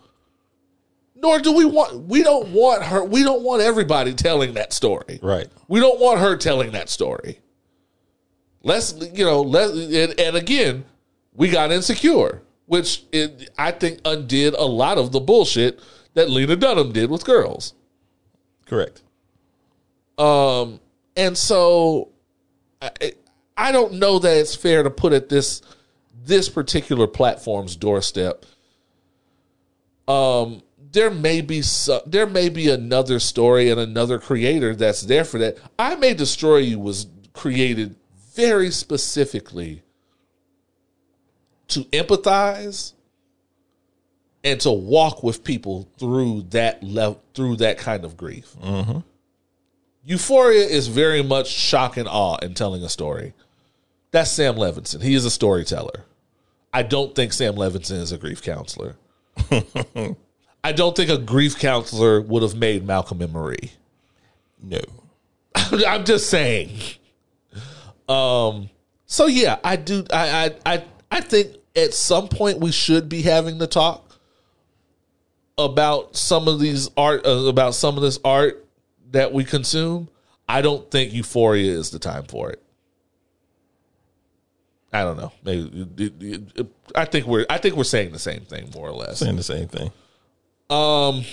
Nor do we want we don't want her we don't want everybody telling that story. Right. We don't want her telling that story. Let's you know, let and, and again, we got insecure, which it, I think undid a lot of the bullshit that Lena Dunham did with girls. Correct. Um, and so I, I don't know that it's fair to put at this this particular platform's doorstep. Um, there may be some, there may be another story and another creator that's there for that. I May Destroy You was created very specifically to empathize and to walk with people through that level through that kind of grief. Euphoria is very much shock and awe in telling a story. That's Sam Levinson. He is a storyteller. I don't think Sam Levinson is a grief counselor. I don't think a grief counselor would have made Malcolm and Marie. No. I'm just saying. Um. So yeah, I do. I I I I think at some point we should be having the talk about some of these art uh, about some of this art that we consume. I don't think Euphoria is the time for it. I don't know. Maybe I think we're I think we're saying the same thing more or less. Saying the same thing. Um,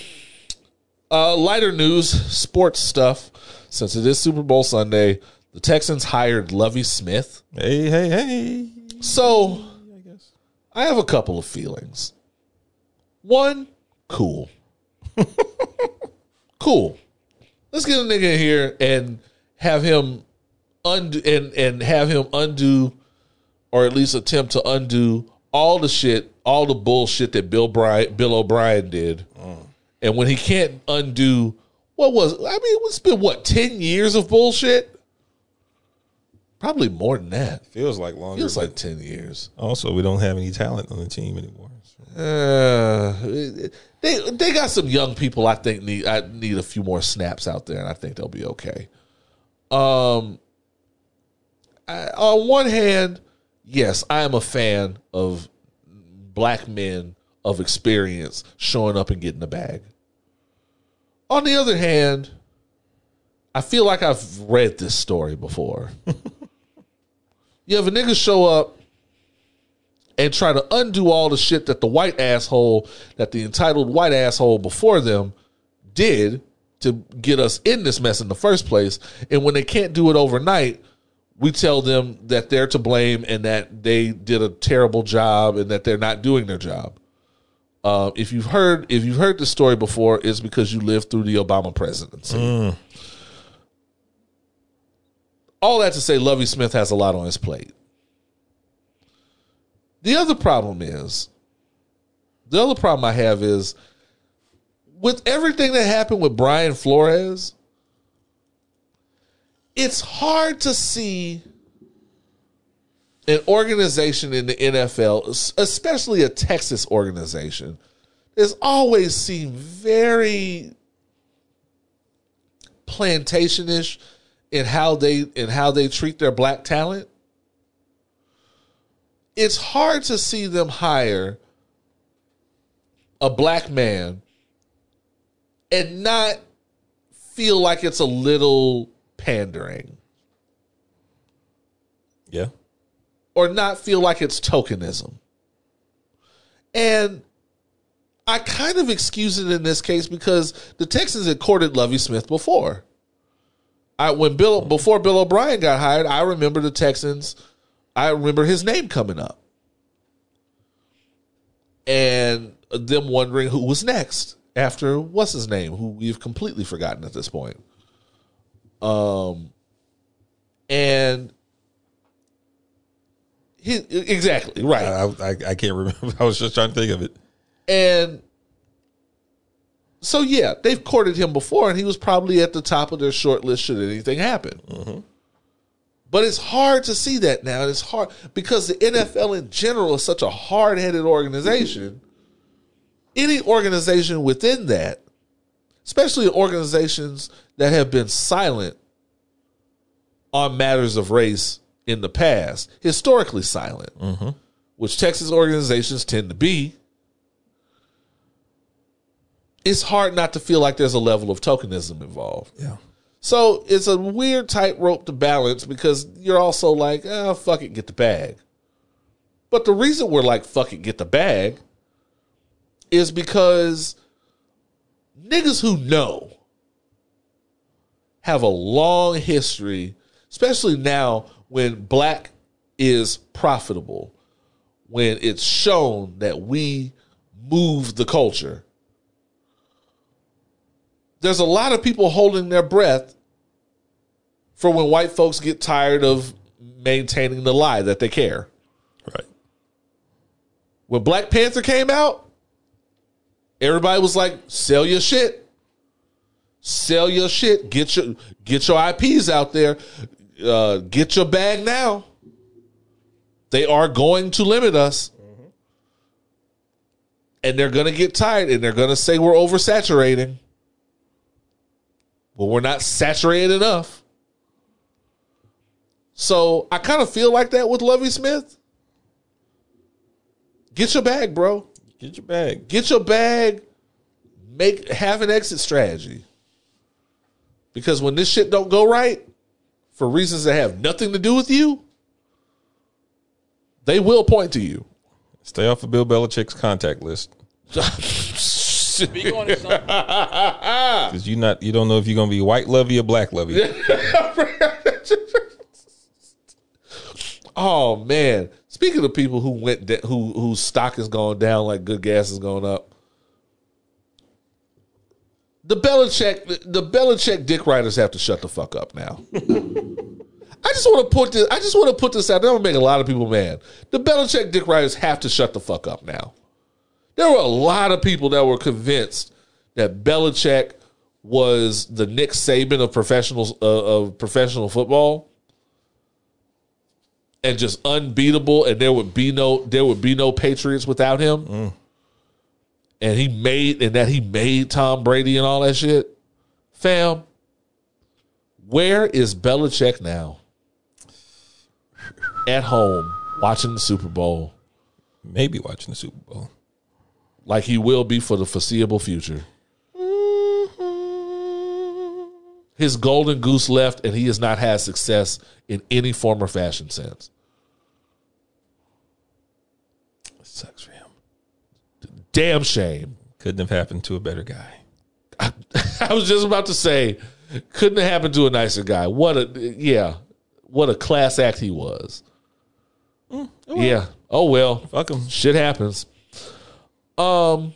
uh, lighter news, sports stuff. Since it is Super Bowl Sunday, the Texans hired Lovie Smith. Hey, hey, hey. So, I have a couple of feelings. One, cool, cool. Let's get a nigga in here and have him undo and and have him undo, or at least attempt to undo all the shit, all the bullshit that Bill Bry- Bill O'Brien did. And when he can't undo, what was I mean? It's been what ten years of bullshit. Probably more than that. Feels like longer. Feels like ten years. also, we don't have any talent on the team anymore. So, Uh, they they got some young people. I think need I need a few more snaps out there, and I think they'll be okay. Um, I, on one hand, yes, I am a fan of black men of experience showing up and getting the bag. On the other hand, I feel like I've read this story before. you have a nigga show up and try to undo all the shit that the white asshole, that the entitled white asshole before them did to get us in this mess in the first place. And when they can't do it overnight, we tell them that they're to blame and that they did a terrible job and that they're not doing their job. Uh, if you've heard if you've heard the story before, it's because you lived through the Obama presidency. All that to say, Lovie Smith has a lot on his plate. The other problem is, the other problem I have is with everything that happened with Brian Flores, it's hard to see an organization in the NFL, especially a Texas organization, has always seemed very plantationish in how they in how they treat their black talent. It's hard to see them hire a black man and not feel like it's a little pandering yeah. or not feel like it's tokenism. And I kind of excuse it in this case because the Texans had courted Lovie Smith before. I when Bill before Bill O'Brien got hired, I remember the Texans. I remember his name coming up, and them wondering who was next after what's his name, who we've completely forgotten at this point. Um, and he exactly right. I, I, I can't remember. I was just trying to think of it. And so, yeah, they've courted him before, and he was probably at the top of their short list should anything happen. But it's hard to see that now. It's hard because the NFL in general is such a hard headed organization. Any organization within that, especially organizations that have been silent on matters of race in the past, historically silent, mm-hmm. which Texas organizations tend to be, it's hard not to feel like there's a level of tokenism involved. Yeah. So it's a weird tightrope to balance because you're also like, oh, fuck it, get the bag. But the reason we're like, fuck it, get the bag is because niggas who know have a long history, especially now when black is profitable, when it's shown that we move the culture. There's a lot of people holding their breath for when white folks get tired of maintaining the lie that they care. Right. When Black Panther came out, everybody was like, "Sell your shit, sell your shit, get your get your IPs out there, uh, get your bag now." They are going to limit us, and they're going to get tired, and they're going to say we're oversaturating. But we're not saturated enough. So I kind of feel like that with Lovie Smith. Get your bag, bro. Get your bag. Get your bag. Make have an exit strategy. Because when this shit don't go right, for reasons that have nothing to do with you, they will point to you. Stay off of Bill Belichick's contact list Speak on it, son. because you not you don't know if you're gonna be white Lovie or black Lovie. Oh man! Speaking of people who went da- who whose stock is going down like good gas is going up, the Belichick the Belichick dick riders have to shut the fuck up now. I just want to put this. I just want to put this out. That would make a lot of people mad. The Belichick dick riders have to shut the fuck up now. There were a lot of people that were convinced that Belichick was the Nick Saban of professionals uh, of professional football and just unbeatable and there would be no there would be no Patriots without him. Mm. And he made and that he made Tom Brady and all that shit. Fam, where is Belichick now? At home, watching the Super Bowl, Maybe watching the Super Bowl. like he will be for the foreseeable future. Mm-hmm. His golden goose left, and he has not had success in any form or fashion since. Sucks for him. Damn shame. Couldn't have happened to a better guy. I was just about to say, couldn't have happened to a nicer guy. What a yeah, what a class act he was. Yeah. Oh well. Fuck him. Shit happens. Um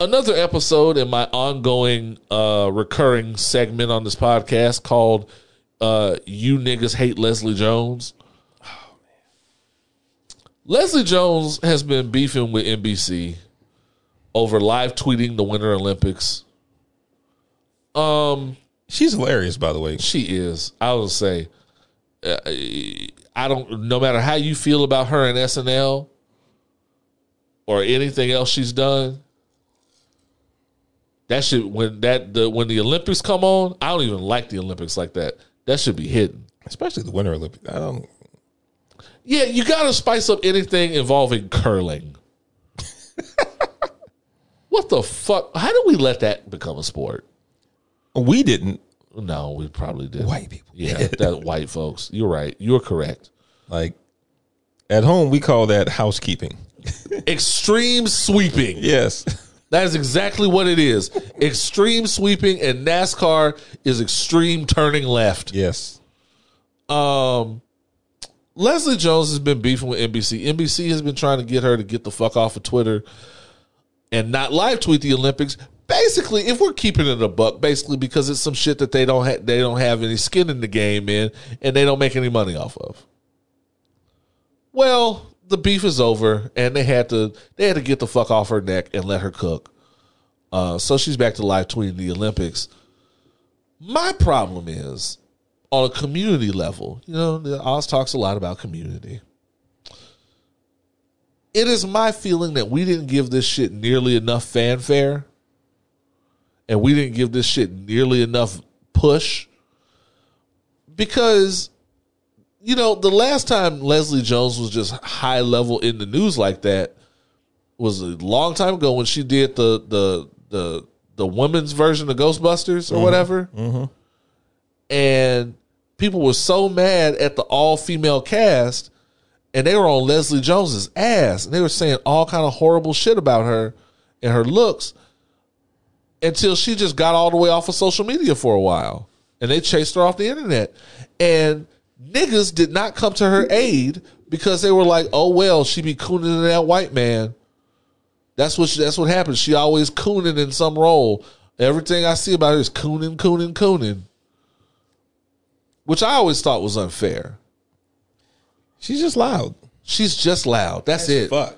another episode in my ongoing uh recurring segment on this podcast called uh You Niggas Hate Leslie Jones. Leslie Jones has been beefing with NBC over live tweeting the Winter Olympics. Um She's hilarious, by the way. she is. I would say, uh, I don't. No matter how you feel about her in SNL or anything else she's done, that should when that the when the Olympics come on, I don't even like the Olympics like that. That should be hidden. Especially the Winter Olympics. I don't. Yeah, you got to spice up anything involving curling. what the fuck? How did we let that become a sport? We didn't. No, we probably did. White people. Yeah, that white folks. You're right. You're correct. Like at home, we call that housekeeping. Extreme sweeping. Yes. That is exactly what it is. Extreme sweeping and NASCAR is extreme turning left. Yes. Um Leslie Jones has been beefing with NBC. NBC has been trying to get her to get the fuck off of Twitter and not live tweet the Olympics. Basically, if we're keeping it a buck, basically because it's some shit that they don't ha- they don't have any skin in the game in, and they don't make any money off of. Well, the beef is over, and they had to they had to get the fuck off her neck and let her cook. Uh, so she's back to live tweeting the Olympics. My problem is on a community level. You know, the Oz talks a lot about community. It is my feeling that we didn't give this shit nearly enough fanfare, and we didn't give this shit nearly enough push because you know, the last time Leslie Jones was just high level in the news like that was a long time ago when she did the the the the women's version of Ghostbusters or mm-hmm. whatever. Mm-hmm. And people were so mad at the all female cast, and they were on Leslie Jones's ass, and they were saying all kind of horrible shit about her and her looks until she just got all the way off of social media for a while, and they chased her off the internet, and niggas did not come to her aid because they were like, "Oh well, she be cooning that white man." That's what she, that's what happens. She always cooning in some role. Everything I see about her is cooning, cooning, cooning, which I always thought was unfair. She's just loud. She's just loud. That's it. Fuck.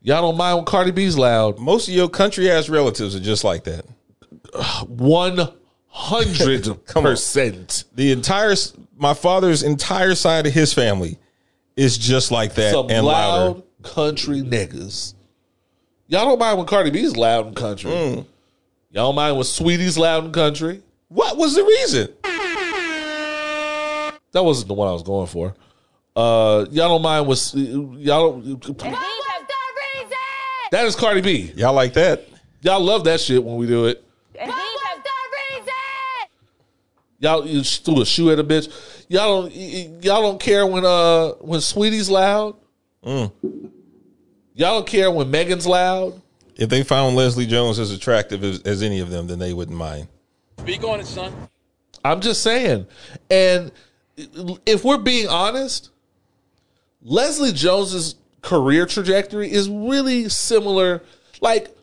Y'all don't mind when Cardi B's loud. Most of your country ass relatives are just like that. One hundred percent. The entire my father's entire side of his family is just like that Some and loud louder. country niggas. Y'all don't mind when Cardi B's loud in country. Mm. Y'all don't mind when Sweetie's loud in country. What was the reason? That wasn't the one I was going for. Uh, y'all don't mind when y'all don't. That is Cardi B. Y'all like that? Y'all love that shit when we do it. Y'all you sh- threw a shoe at a bitch. Y'all don't y- y- y'all don't care when uh when Sweetie's loud. Mm. Y'all don't care when Megan's loud. If they found Leslie Jones as attractive as, as any of them, then they wouldn't mind. Speak on it, son. I'm just saying. And if we're being honest, Leslie Jones's career trajectory is really similar. Like,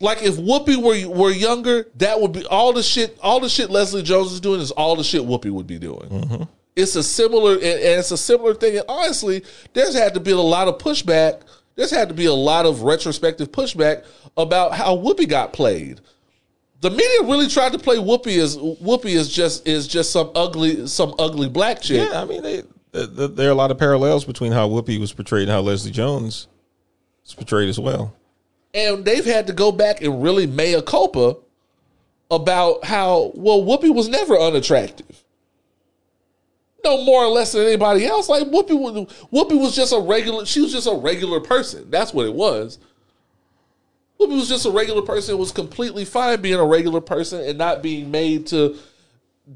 like if Whoopi were were younger, that would be all the shit. All the shit Leslie Jones is doing is all the shit Whoopi would be doing. Mm-hmm. It's a similar, and and it's a similar thing. And honestly, there's had to be a lot of pushback. There's had to be a lot of retrospective pushback about how Whoopi got played the media really tried to play Whoopi as Whoopi is just is just some ugly some ugly black chick. Yeah, I mean, they, th th there are a lot of parallels between how Whoopi was portrayed and how Leslie Jones is portrayed as well. And they've had to go back and really mea culpa about how well Whoopi was never unattractive. No more or less than anybody else. Like Whoopi was Whoopi was just a regular she was just a regular person. That's what it was. Whoopi was just a regular person. It was completely fine being a regular person and not being made to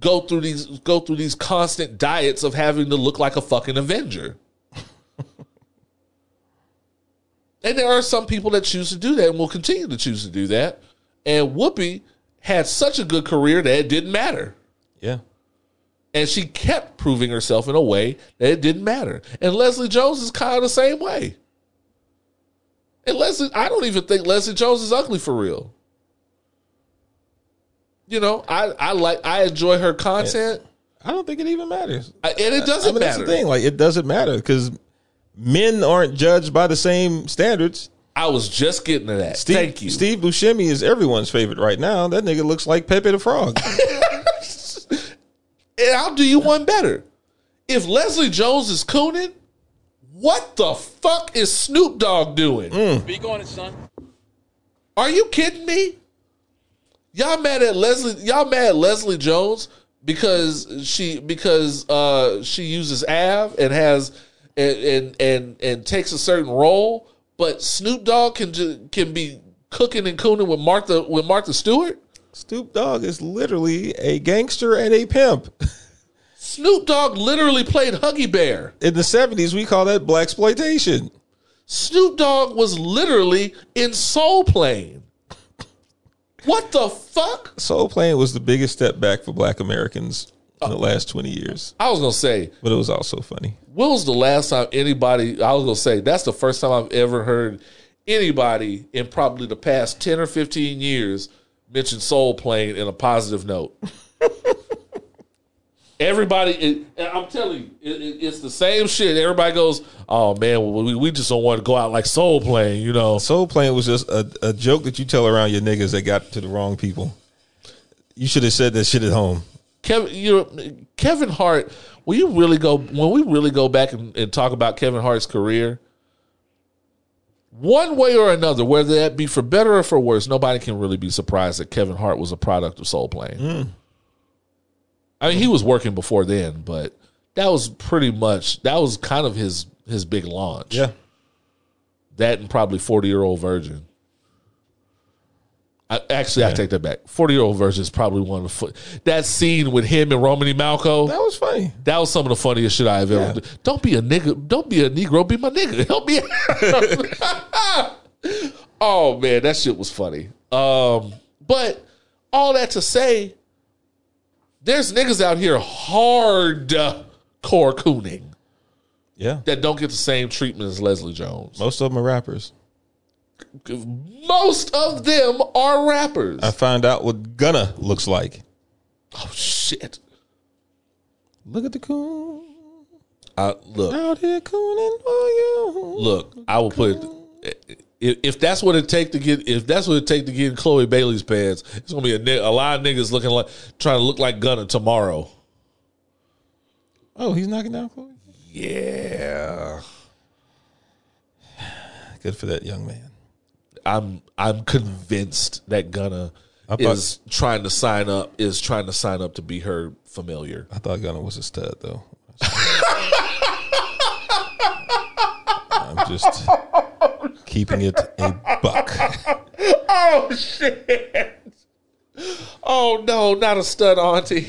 go through these go through these constant diets of having to look like a fucking Avenger. and there are some people that choose to do that and will continue to choose to do that. And Whoopi had such a good career that it didn't matter. Yeah. And she kept proving herself in a way that it didn't matter. And Leslie Jones is kind of the same way. And Leslie, I don't even think Leslie Jones is ugly for real. You know, I, I like I enjoy her content, I don't think it even matters. I- and it doesn't I mean, that's matter. the thing. Like, it doesn't matter because men aren't judged by the same standards. I was just getting to that. Steve, Thank you. Steve Buscemi is everyone's favorite right now. That nigga looks like Pepe the Frog. And I'll do you one better. If Leslie Jones is cooning, what the fuck is Snoop Dogg doing? Speak on it, son. Are you kidding me? Y'all mad at Leslie? Y'all mad at Leslie Jones because she because uh she uses Av and has and and and, and takes a certain role, but Snoop Dogg can ju- can be cooking and cooning with Martha with Martha Stewart. Snoop Dogg is literally a gangster and a pimp. Snoop Dogg literally played Huggy Bear. In the 70s, we call that black exploitation. Snoop Dogg was literally in Soul Plane. What the fuck? Soul Plane was the biggest step back for black Americans in the uh, last 20 years, I was gonna say, but it was also funny. when was the last time anybody? I was gonna say that's the first time I've ever heard anybody in probably the past ten or fifteen years mention Soul Plane in a positive note. Everybody, it, and I'm telling you, it, it- it's the same shit. Everybody goes, "Oh man, we, we just don't want to go out like Soul Plane," you know. Soul Plane was just a, a joke that you tell around your niggas that got to the wrong people. You should have said that shit at home. Kevin, you know, Kevin Hart. When you really go, when we really go back and, and talk about Kevin Hart's career, one way or another, whether that be for better or for worse, nobody can really be surprised that Kevin Hart was a product of Soul Plane. Mm. I mean, he was working before then, but that was pretty much that was kind of his his big launch. Yeah. that and probably forty year old virgin. I, actually, I take that back. Forty year old virgin is probably one of the fu- that scene with him and Romany Malco. That was funny. That was some of the funniest shit I've ever. Yeah. done. Don't be a nigga. Don't be a negro. Be my nigga. Help me. oh man, that shit was funny. Um, but all that to say, there's niggas out here hard core cooning Yeah. that don't get the same treatment as Leslie Jones. Most of them are rappers. Most of them are rappers. I found out what Gunna looks like. oh shit! Look at the coon I, look, out here cooning for you. look. I will put. If, if that's what it take to get, if that's what it take to get in Chloe Bailey's pants, it's gonna be a, a lot of niggas looking like trying to look like Gunna tomorrow. Oh, he's knocking down Chloe. Yeah, Good for that young man. I'm I'm convinced that Gunna thought- is trying to sign up is trying to sign up to be her familiar. I thought Gunna was a stud though. I'm just oh, keeping it a buck. Oh shit! Oh no, not a stud auntie.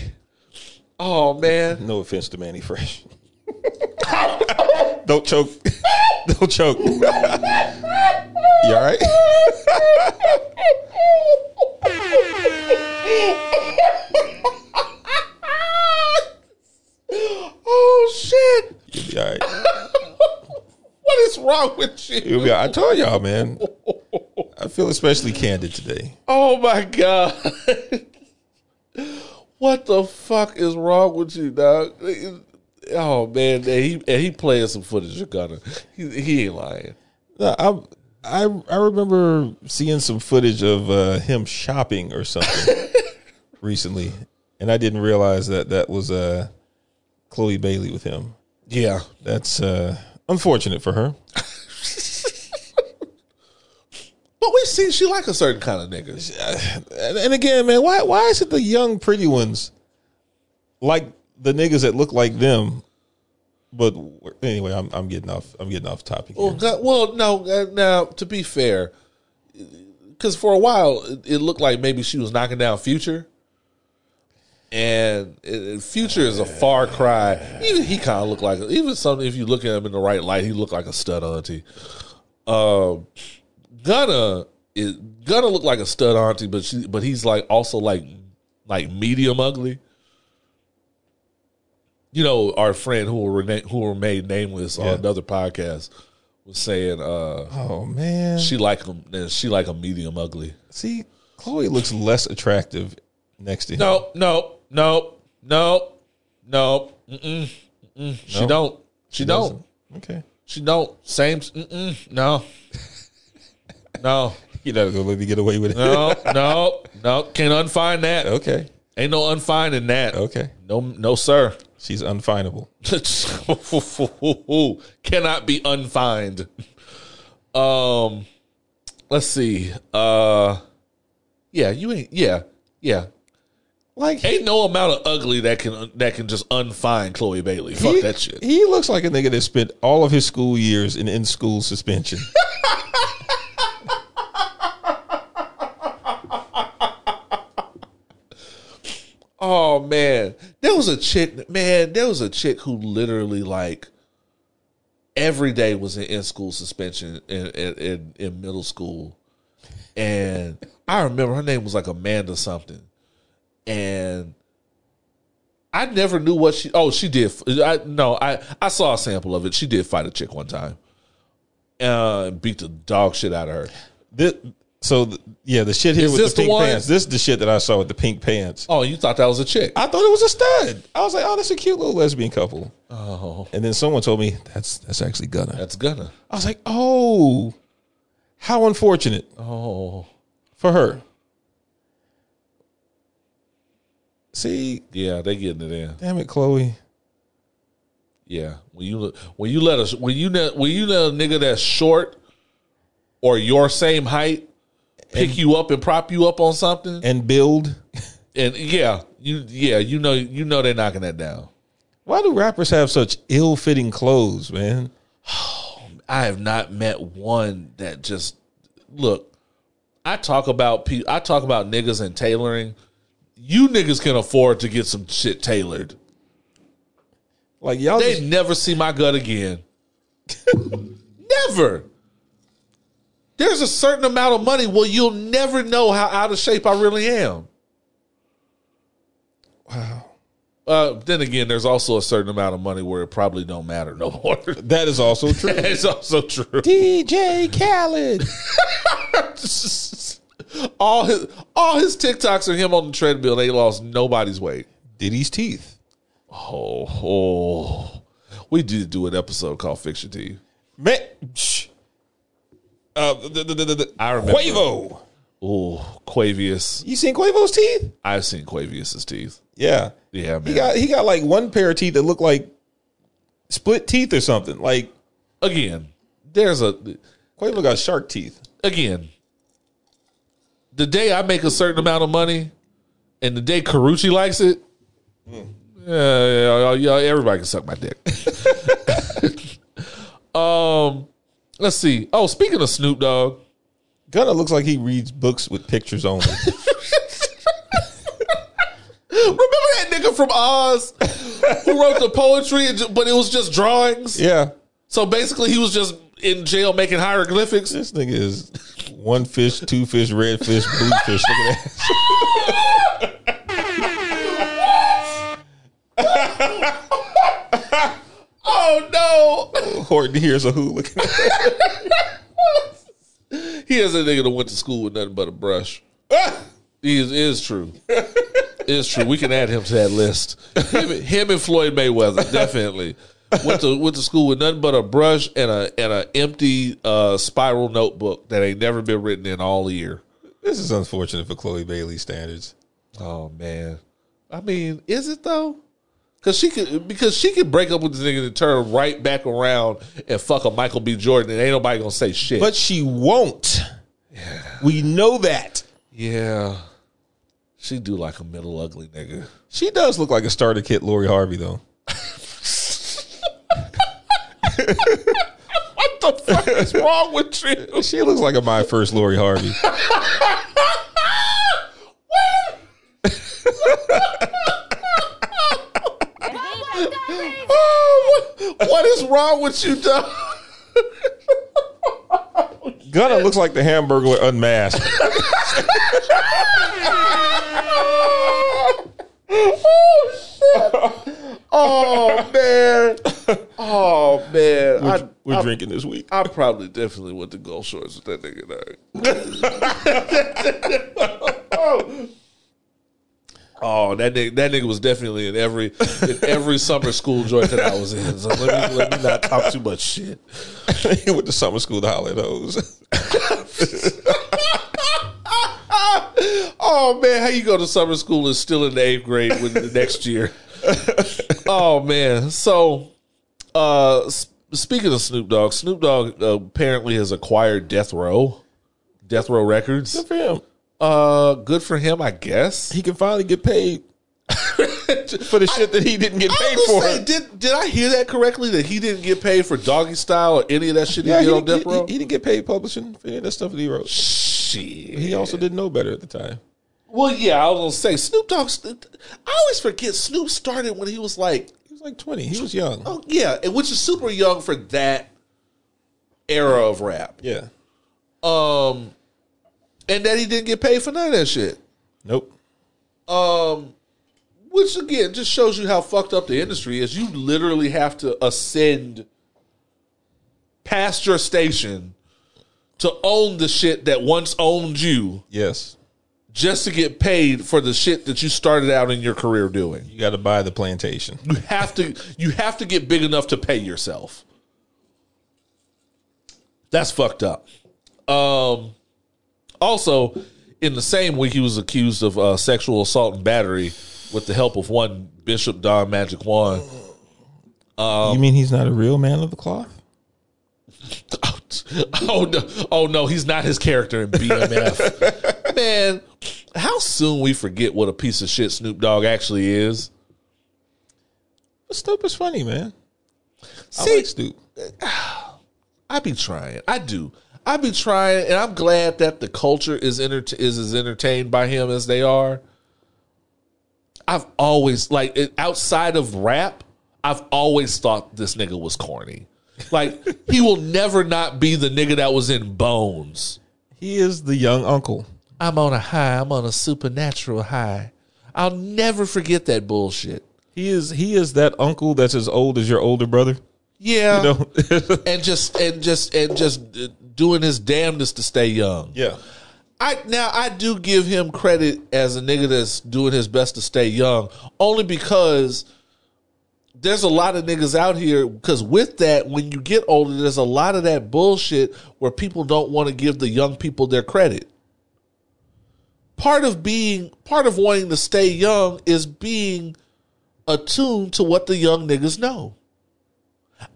Oh man. No offense to Mannie Fresh. Don't choke. Don't choke. you all right? Oh shit! You'll be all right. What is wrong with you? Be. I told y'all, man. I feel especially candid today. Oh my god! what the fuck is wrong with you, dog? Oh man, and he and he playing some footage of Gunna. He, he ain't lying. No, I, I I remember seeing some footage of uh, him shopping or something recently, and I didn't realize that that was uh, Chloe Bailey with him. Yeah, That's uh, unfortunate for her. but we see she like a certain kind of niggas. And, again, man, why why is it the young pretty ones like the niggas that look like them? But anyway, I'm I'm getting off I'm getting off topic. Well. God, well, no. Uh, now, to be fair, because for a while it, it looked like maybe she was knocking down Future, and it, Future is a far cry. Even he kind of looked like even something. If you look at him in the right light, he looked like a stud auntie. Um, Gunna is Gunna look like a stud auntie, but she but he's like also like like medium ugly. You know, our friend who were rena- who were made nameless on another podcast was saying uh oh man, she like him she like a medium ugly. see, Chloe looks less attractive next to him. No, no, no, no, no. Mm-mm, mm-mm. She don't. She, don't. doesn't? Okay, She don't. Same. Mm-mm, no. No. you're not gonna let me get away with it. No. No. No. Can't unfind that. okay, Ain't no unfinding that. okay, No. No, sir. she's unfindable. Cannot be unfined. Um. Let's see. Uh. Yeah. You ain't. Yeah. Yeah. Like Ain't no amount of ugly that can that can just unfind Chloe Bailey. Fuck he, that shit. He looks like a nigga that spent all of his school years in in school suspension. Oh man, there was a chick. Man, there was a chick who literally like every day was in in school suspension in in, in, in middle school, and I remember her name was like Amanda something, and I never knew what she. Oh, she did. I no, I I saw a sample of it. She did fight a chick one time, uh, and beat the dog shit out of her. This, so th- yeah, the shit here Is with the the pink one? pants. This is the shit that I saw with the pink pants. Oh, you thought that was a chick? I thought it was a stud. I was like, oh, that's a cute little lesbian couple. Oh, And then someone told me that's that's actually Gunna. that's Gunna. I was like, oh, how unfortunate Oh, for her. See, yeah, they getting it in. damn it, Chloe. Yeah, when you when you let us when you let when you let a nigga that's short or your same height pick you up and prop you up on something, And build. and yeah, you yeah you know you know they're knocking that down. Why do rappers have such ill-fitting clothes, man? I have not met one that just look. I talk about pe- I talk about niggas and tailoring. You niggas can afford to get some shit tailored. Like y'all, They just, never see my gut again. never. There's a certain amount of money where you'll never know how out of shape I really am. Wow. Uh, then again, there's also a certain amount of money where it probably don't matter no more. that is also true. it's also true. DJ Khaled. All his all his TikToks are him on the treadmill. They lost nobody's weight. Diddy's teeth. Oh, oh. we did do an episode called Fiction Teeth. Man, shh. Uh, the, the, the, the, I remember. Quavo. Oh, Quavius. You seen Quavo's teeth? I've seen Quavius's teeth. Yeah. Yeah, man. He got he got like one pair of teeth that look like split teeth or something. Like again, there's a Quavo got shark teeth. again. The day I make a certain amount of money, and the day Carucci likes it, yeah, yeah, yeah, everybody can suck my dick. um, let's see. Oh, speaking of Snoop Dogg, Gunna looks like he reads books with pictures only. remember that nigga from Oz who wrote the poetry, but it was just drawings. yeah. So basically, he was just in jail making hieroglyphics. This nigga is one fish, two fish, red fish, blue fish. Look at that. Oh no! Horton here's a hooligan. He is a nigga that went to school with nothing but a brush. He is, is true. Is true. We can add him to that list. Him, him and Floyd Mayweather definitely went to went to school with nothing but a brush and a and a empty uh, spiral notebook that ain't never been written in all year. this is unfortunate for Chloe Bailey standards. Oh man, I mean, is it though? Because she could because she could break up with this nigga and turn right back around and fuck a Michael B. Jordan and ain't nobody gonna say shit. But she won't. Yeah. We know that. yeah, she do like a middle ugly nigga. She does look like a starter kit Lori Harvey though. What the fuck is wrong with you? She looks like a my first Lori Harvey. Oh, what, what is wrong with you, dog? Gunna looks like the Hamburglar unmasked. Oh Oh, man, oh man. We're, I, we're I, drinking this week. I probably definitely went to Gulf Shores with that nigga. Dog. Oh, that nigga, that nigga was definitely in every in every summer school joint that I was in. So let me let me not talk too much shit. he went to summer school to holler at hoes. Oh man, how you go to summer school and still in the eighth grade with the next year? oh man, so uh speaking of Snoop Dogg, Snoop Dogg uh, apparently has acquired Death Row, Death Row Records. Good for him. Uh, good for him, I guess. He can finally get paid for the shit that he didn't get I paid for. say, did did I hear that correctly? That he didn't get paid for Doggy Style or any of that shit yeah, he he did on Death he- Row? he didn't get paid publishing for any of that stuff that he wrote. Shit. He also didn't know better at the time. Well, yeah, I was gonna say Snoop Dogg. I always forget Snoop started when he was like, He was like 20. He was young. oh yeah, and which is super young for that era of rap. Yeah. Um, and that he didn't get paid for none of that shit. Nope. Um, which again just shows you how fucked up the industry is. You literally have to ascend past your station to own the shit that once owned you Yes. Just to get paid for the shit that you started out in your career doing. You got to buy the plantation. You have to you have to get big enough to pay yourself. That's fucked up. Um also in the same week he was accused of uh, sexual assault and battery with the help of one Bishop Don Magic Juan. you mean he's not a real man of the cloth? oh no! Oh no! He's not his character in BMF. Man, how soon we forget what a piece of shit Snoop Dogg actually is. But Snoop is funny, man. I See, like Stoop. I be trying. I do. I be trying, and I'm glad that the culture is enter- is as entertained by him as they are. I've always like it- outside of rap, I've always thought this nigga was corny. Like he will never not be the nigga that was in Bones. He is the young uncle. I'm on a high. I'm on a supernatural high. I'll never forget that bullshit. He is he is that uncle that's as old as your older brother. Yeah, You know? and just and just and just doing his damnedest to stay young. yeah. I now I do give him credit as a nigga that's doing his best to stay young, only because there's a lot of niggas out here. Because with that, when you get older, there's a lot of that bullshit where people don't want to give the young people their credit. Part of being, part of wanting to stay young is being attuned to what the young niggas know.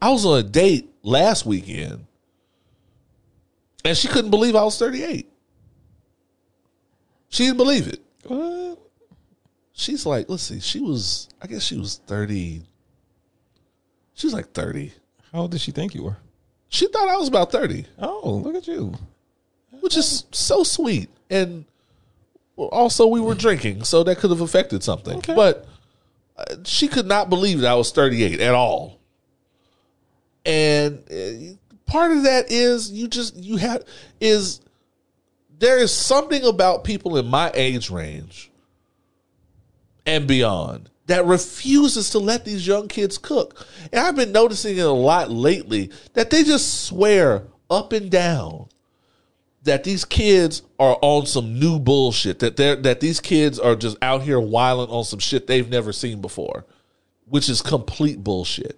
I was on a date last weekend, and she couldn't believe I was 38. She didn't believe it. What? She's like, let's see, she was, I guess she was 30. She was like 30. How old did she think you were? She thought I was about 30, Oh, look at you. which is so sweet. And well, also, we were drinking, so that could have affected something. Okay. But uh, she could not believe that I was 38 at all. And uh, part of that is you just, you have, is there is something about people in my age range and beyond that refuses to let these young kids cook. And I've been noticing it a lot lately that they just swear up and down that these kids are on some new bullshit that they're that these kids are just out here wilding on some shit they've never seen before, which is complete bullshit.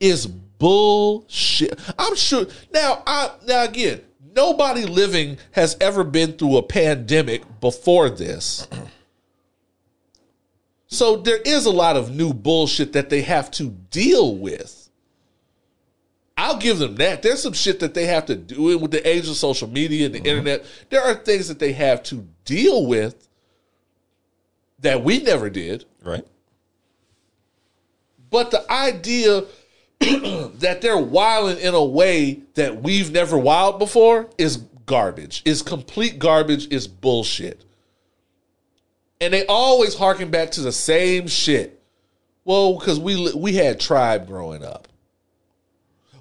Is bullshit. I'm sure now I now again, nobody living has ever been through a pandemic before this. So there is a lot of new bullshit that they have to deal with. I'll give them that. There's some shit that they have to do with the age of social media and the mm-hmm. internet. There are things that they have to deal with that we never did. Right. But the idea that they're wilding in a way that we've never wild before is garbage. Is complete garbage. Is bullshit. And they always harken back to the same shit. Well, because we we had tribe growing up.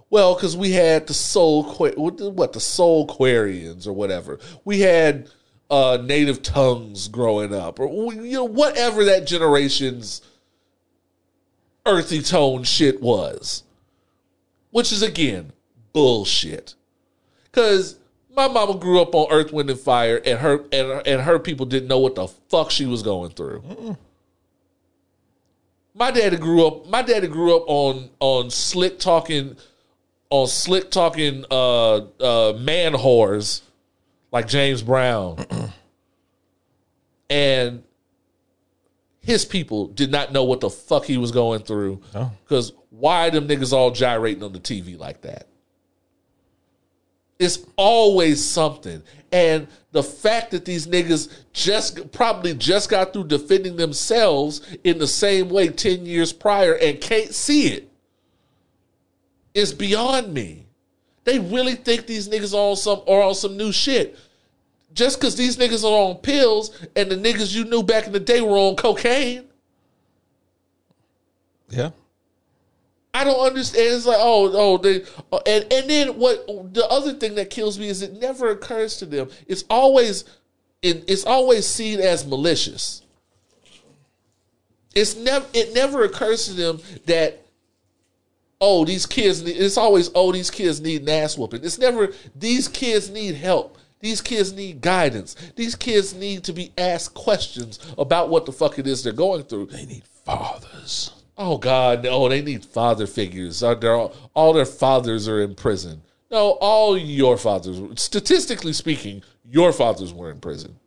Well, because we had the soul what the- Soulquarians or whatever. We had uh, native tongues growing up, or you know whatever that generation's earthy tone shit was, which is again bullshit. Because my mama grew up on Earth, Wind, and Fire, and her and her, and her people didn't know what the fuck she was going through. My daddy grew up. My daddy grew up on on slick talking, on slick talking uh uh man whores, like James Brown, and his people did not know what the fuck he was going through. Oh. Because why them niggas all gyrating on the TV like that? It's always something. And the fact that these niggas just probably just got through defending themselves in the same way 10 years prior and can't see it is beyond me. They really think these niggas are on some are on some new shit. Just because these niggas are on pills and the niggas you knew back in the day were on cocaine. Yeah. I don't understand. It's like, oh, oh, they, oh, and and then what? The other thing that kills me is it never occurs to them. It's always, it, it's always seen as malicious. It's never, it never occurs to them that, oh, these kids. Need, it's always, oh, these kids need an ass whooping. It's never these kids need help. These kids need guidance. These kids need to be asked questions about what the fuck it is they're going through. They need fathers. Oh God, no! They need father figures. All, all their fathers are in prison? No, all your fathers. Statistically speaking, your fathers were in prison.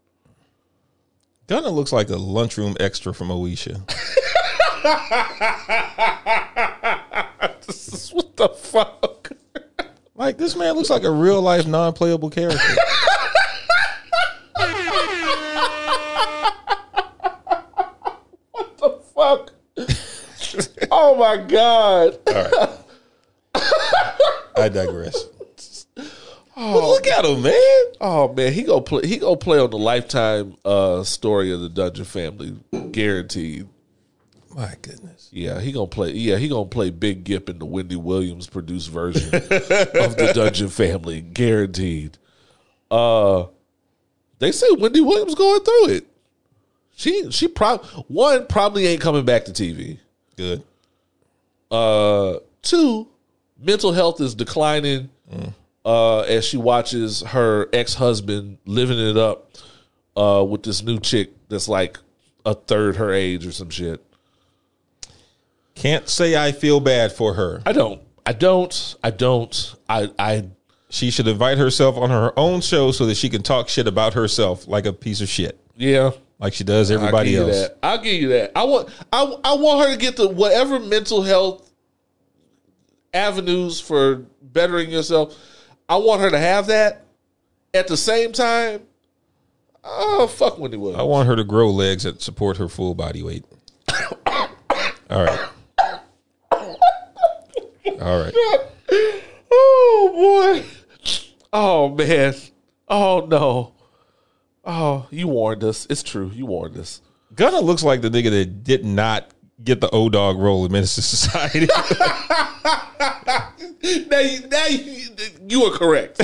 Gunna looks like a lunchroom extra from Moesha. what the fuck? like this man looks like a real life non playable character. What the fuck? Oh my god. I digress. Oh, look at him, man. Oh man, he gonna play. He gonna play on the lifetime uh, story of the Dungeon family, guaranteed. My goodness. Yeah, he gonna play. Yeah, he gonna play Big Gipp in the Wendy Williams produced version of the Dungeon Family, guaranteed. Uh, they say Wendy Williams going through it. She she probably one probably ain't coming back to TV. Good. Uh, two, mental health is declining. Uh, as she watches her ex husband living it up, uh, with this new chick that's like a third her age or some shit. Can't say I feel bad for her. I don't. I don't. I don't. I. I. She should invite herself on her own show so that she can talk shit about herself like a piece of shit, Yeah. like she does I'll everybody you else. that. I'll give you that. I want. I. I want her to get the whatever mental health avenues for bettering yourself. I want her to have that. At the same time, oh fuck Wendy Williams. I want her to grow legs that support her full body weight. All right. All right. Oh boy. Oh man. Oh no. Oh, you warned us. It's true. You warned us. Gunna looks like the nigga that did not get the O Dog role in Menace II Society. Now, you, now you, you are correct.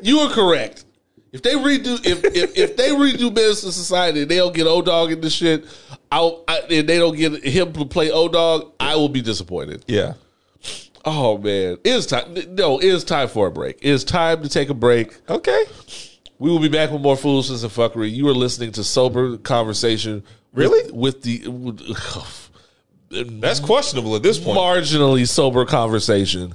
you are correct. If they redo, if if, if they redo Menace II Society, and they don't get O Dog in the shit. I'll, I, and they don't get him to play O Dog. I will be disappointed. yeah. Oh man, it is time. No, it is time for a break. It is time to take a break. Okay. We will be back with more foolishness and fuckery. You are listening to sober conversation. with- Really? With, the with, That's questionable at this point. marginally sober conversation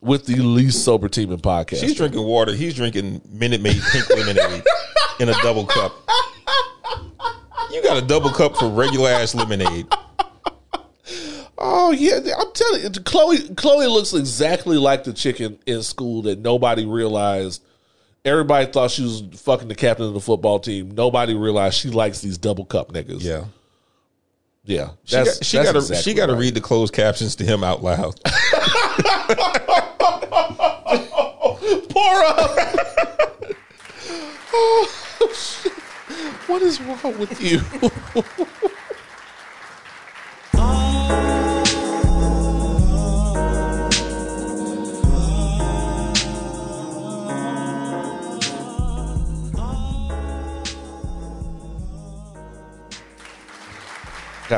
with the least sober team in podcast. She's drinking water. He's drinking Minute Maid pink lemonade in a double cup. You got a double cup for regular ass lemonade. Oh yeah, I'm telling you, Chloe. Chloe looks exactly like the chicken in school that nobody realized. Everybody thought she was fucking the captain of the football team. Nobody realized she likes these double cup niggas. Yeah. yeah. She got, she got to exactly she got to right. read the closed captions to him out loud. Pour up. oh. What is wrong with you?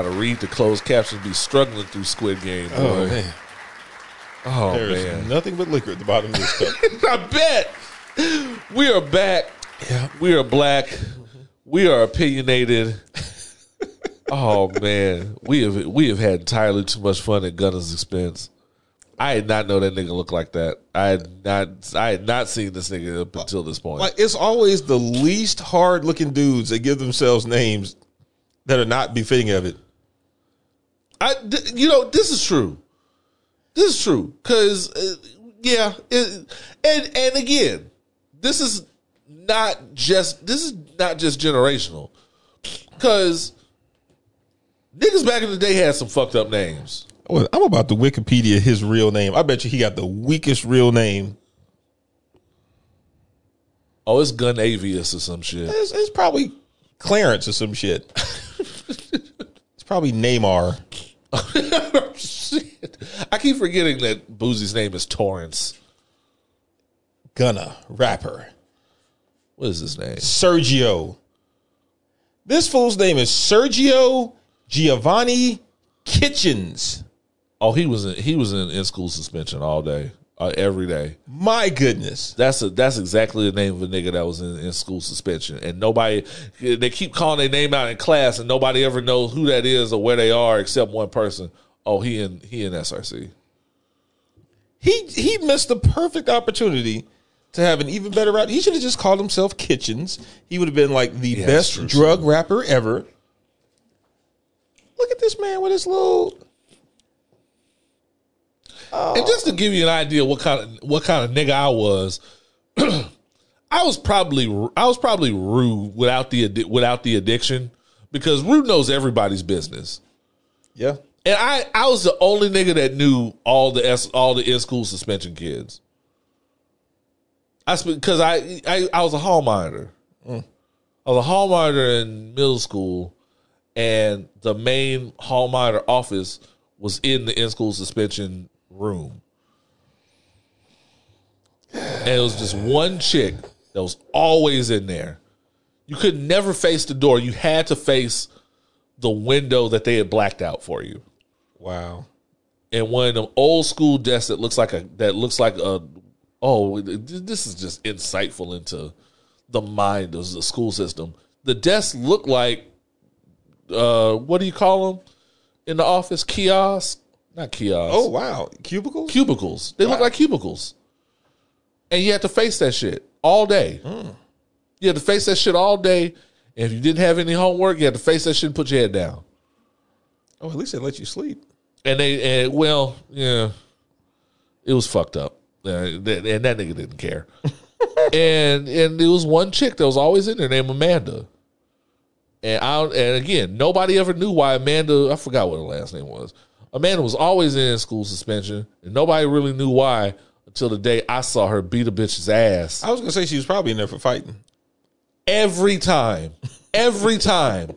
To read the closed captions. Be struggling through Squid Game. Oh, boy. Oh man, Oh there's man. nothing but liquor at the bottom of this cup. I bet. We are back. Yeah. We are black. We are opinionated. Oh man, we have we have had entirely too much fun at Gunna's expense. I did not know that nigga looked like that. I had not I had not seen this nigga up until this point. Like it's always the least hard looking dudes that give themselves names that are not befitting of it. I, th- you know, this is true. This is true because, uh, yeah, it, and and again, this is not just this is not just generational because niggas back in the day had some fucked up names. Well, I'm about to Wikipedia his real name. I bet you he got the weakest real name. Oh, it's Gun Avius or some shit. It's, it's probably Clarence or some shit. it's probably Neymar. shit. I keep forgetting that Boosie's name is Torrence. Gunna, rapper. What is his name? Sergio. This fool's name is Sergio Giovanni Kitchens. Oh, he was in he was in in school suspension all day, uh, every day. My goodness. That's a, that's exactly the name of a nigga that was in, in school suspension, and nobody they keep calling their name out in class, and nobody ever knows who that is or where they are except one person. Oh, he in he in SRC. He he missed the perfect opportunity to have an even better rap. He should have just called himself Kitchens. He would have been like the Yeah, best drug rapper ever. Look at this man with his little And just to give you an idea what kind of what kind of nigga I was, I was probably I was probably rude without the without the addiction because rude knows everybody's business. Yeah. And I, I was the only nigga that knew all the S, all the in school suspension kids. I because I, I I was a hall monitor. Mm. I was a hall monitor in middle school, and the main hall monitor office was in the in school suspension room. And it was just one chick that was always in there. You could never face the door. You had to face the window that they had blacked out for you. Wow. And one of them old school desks that looks like a that looks like a oh this is just insightful into the mind of the school system. The desks look like uh what do you call them in the office? Kiosks, not kiosks. Oh wow. Cubicles? cubicles. They look like cubicles. And you had to face that shit all day. You had to face that shit all day. And if you didn't have any homework, you had to face that shit and put your head down. Oh, at least they let you sleep. And they, and well, yeah, it was fucked up. Uh, and that nigga didn't care. and and there was one chick that was always in there named Amanda. And I and again, nobody ever knew why Amanda. I forgot what her last name was. Amanda was always in school suspension, and nobody really knew why until the day I saw her beat a bitch's ass I was gonna say she was probably in there for fighting. every time. Every time.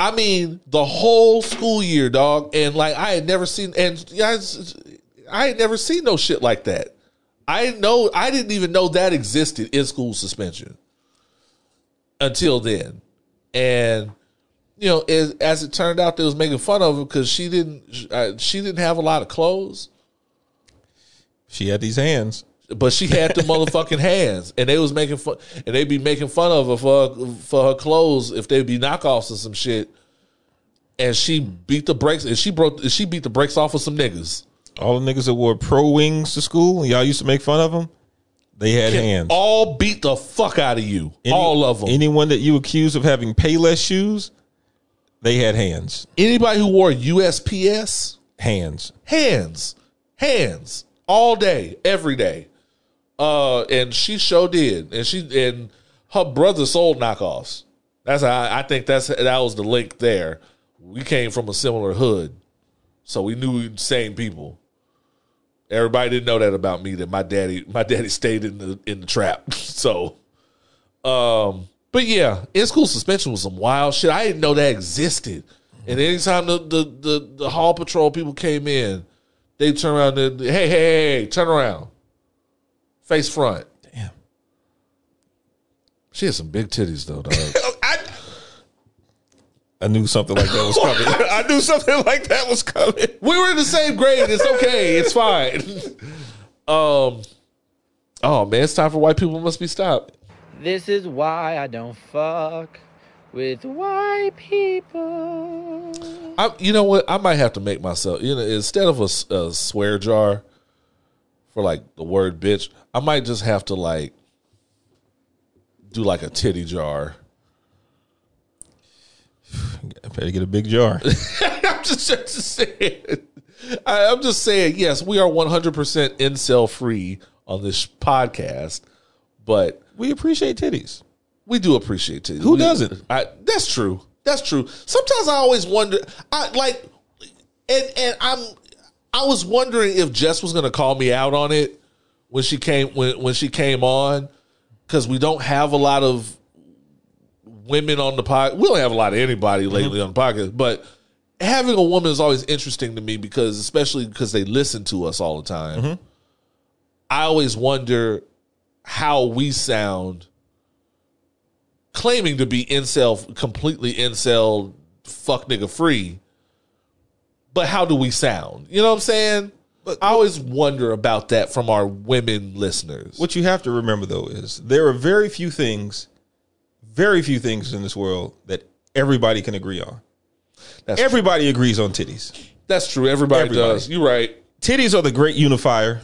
I mean, the whole school year, dog. And like I had never seen and it's- I had never seen no shit like that. I know I didn't even know that existed in school suspension until then. And you know, as, as it turned out, they was making fun of her because she didn't uh, she didn't have a lot of clothes She had these hands. but she had the motherfucking hands, and they was making fun, and they be making fun of her for her, for her clothes if they be knockoffs or some shit. And she beat the brakes, and she broke, she beat the brakes off of some niggas. All the niggas that wore pro wings to school, y'all used to make fun of them. They had hands. All beat the fuck out of you, Any- all of them. Anyone that you accused of having Payless shoes, they had hands. Anybody who wore USPS, Hands. hands, hands, all day, every day. Uh, and she sure did, and she and her brother sold knockoffs. That's how I, I think that's that was the link there. We came from a similar hood, so we knew the same people. Everybody didn't know that about me. That my daddy, my daddy stayed in the in the trap. So, um, but yeah, in school suspension was some wild shit. I didn't know that existed. And anytime the the the, the hall patrol people came in, they turn around and hey hey hey, hey turn around, face front. Damn. She had some big titties though, dog. I, I knew something like that was coming. I knew something like that was coming. we were in the same grade. It's okay. It's fine. um. Oh man, it's time for white people must be stopped. This is why I don't fuck with white people. I, you know what? I might have to make myself, you know, instead of a, a swear jar for like the word bitch, I might just have to like do like a titty jar. I better get a big jar. I'm just, just saying. I, I'm just saying, yes, we are 100% incel free on this podcast, but we appreciate titties. we do appreciate titties. Who We- doesn't? I, that's true. That's true. Sometimes I always wonder, I like, and and I'm, I was wondering if Jess was going to call me out on it when she came when when she came on because we don't have a lot of women on the pod. We don't have a lot of anybody mm-hmm. lately on the podcast, but having a woman is always interesting to me because especially because they listen to us all the time. Mm-hmm. I always wonder how we sound claiming to be incel completely incel fuck nigga free but how do we sound you know what i'm saying but i always wonder about that from our women listeners What you have to remember though is there are very few things, very few things in this world that everybody can agree on. that's, Everybody agrees on titties. that's true everybody, Everybody. does you're right Titties are the great unifier.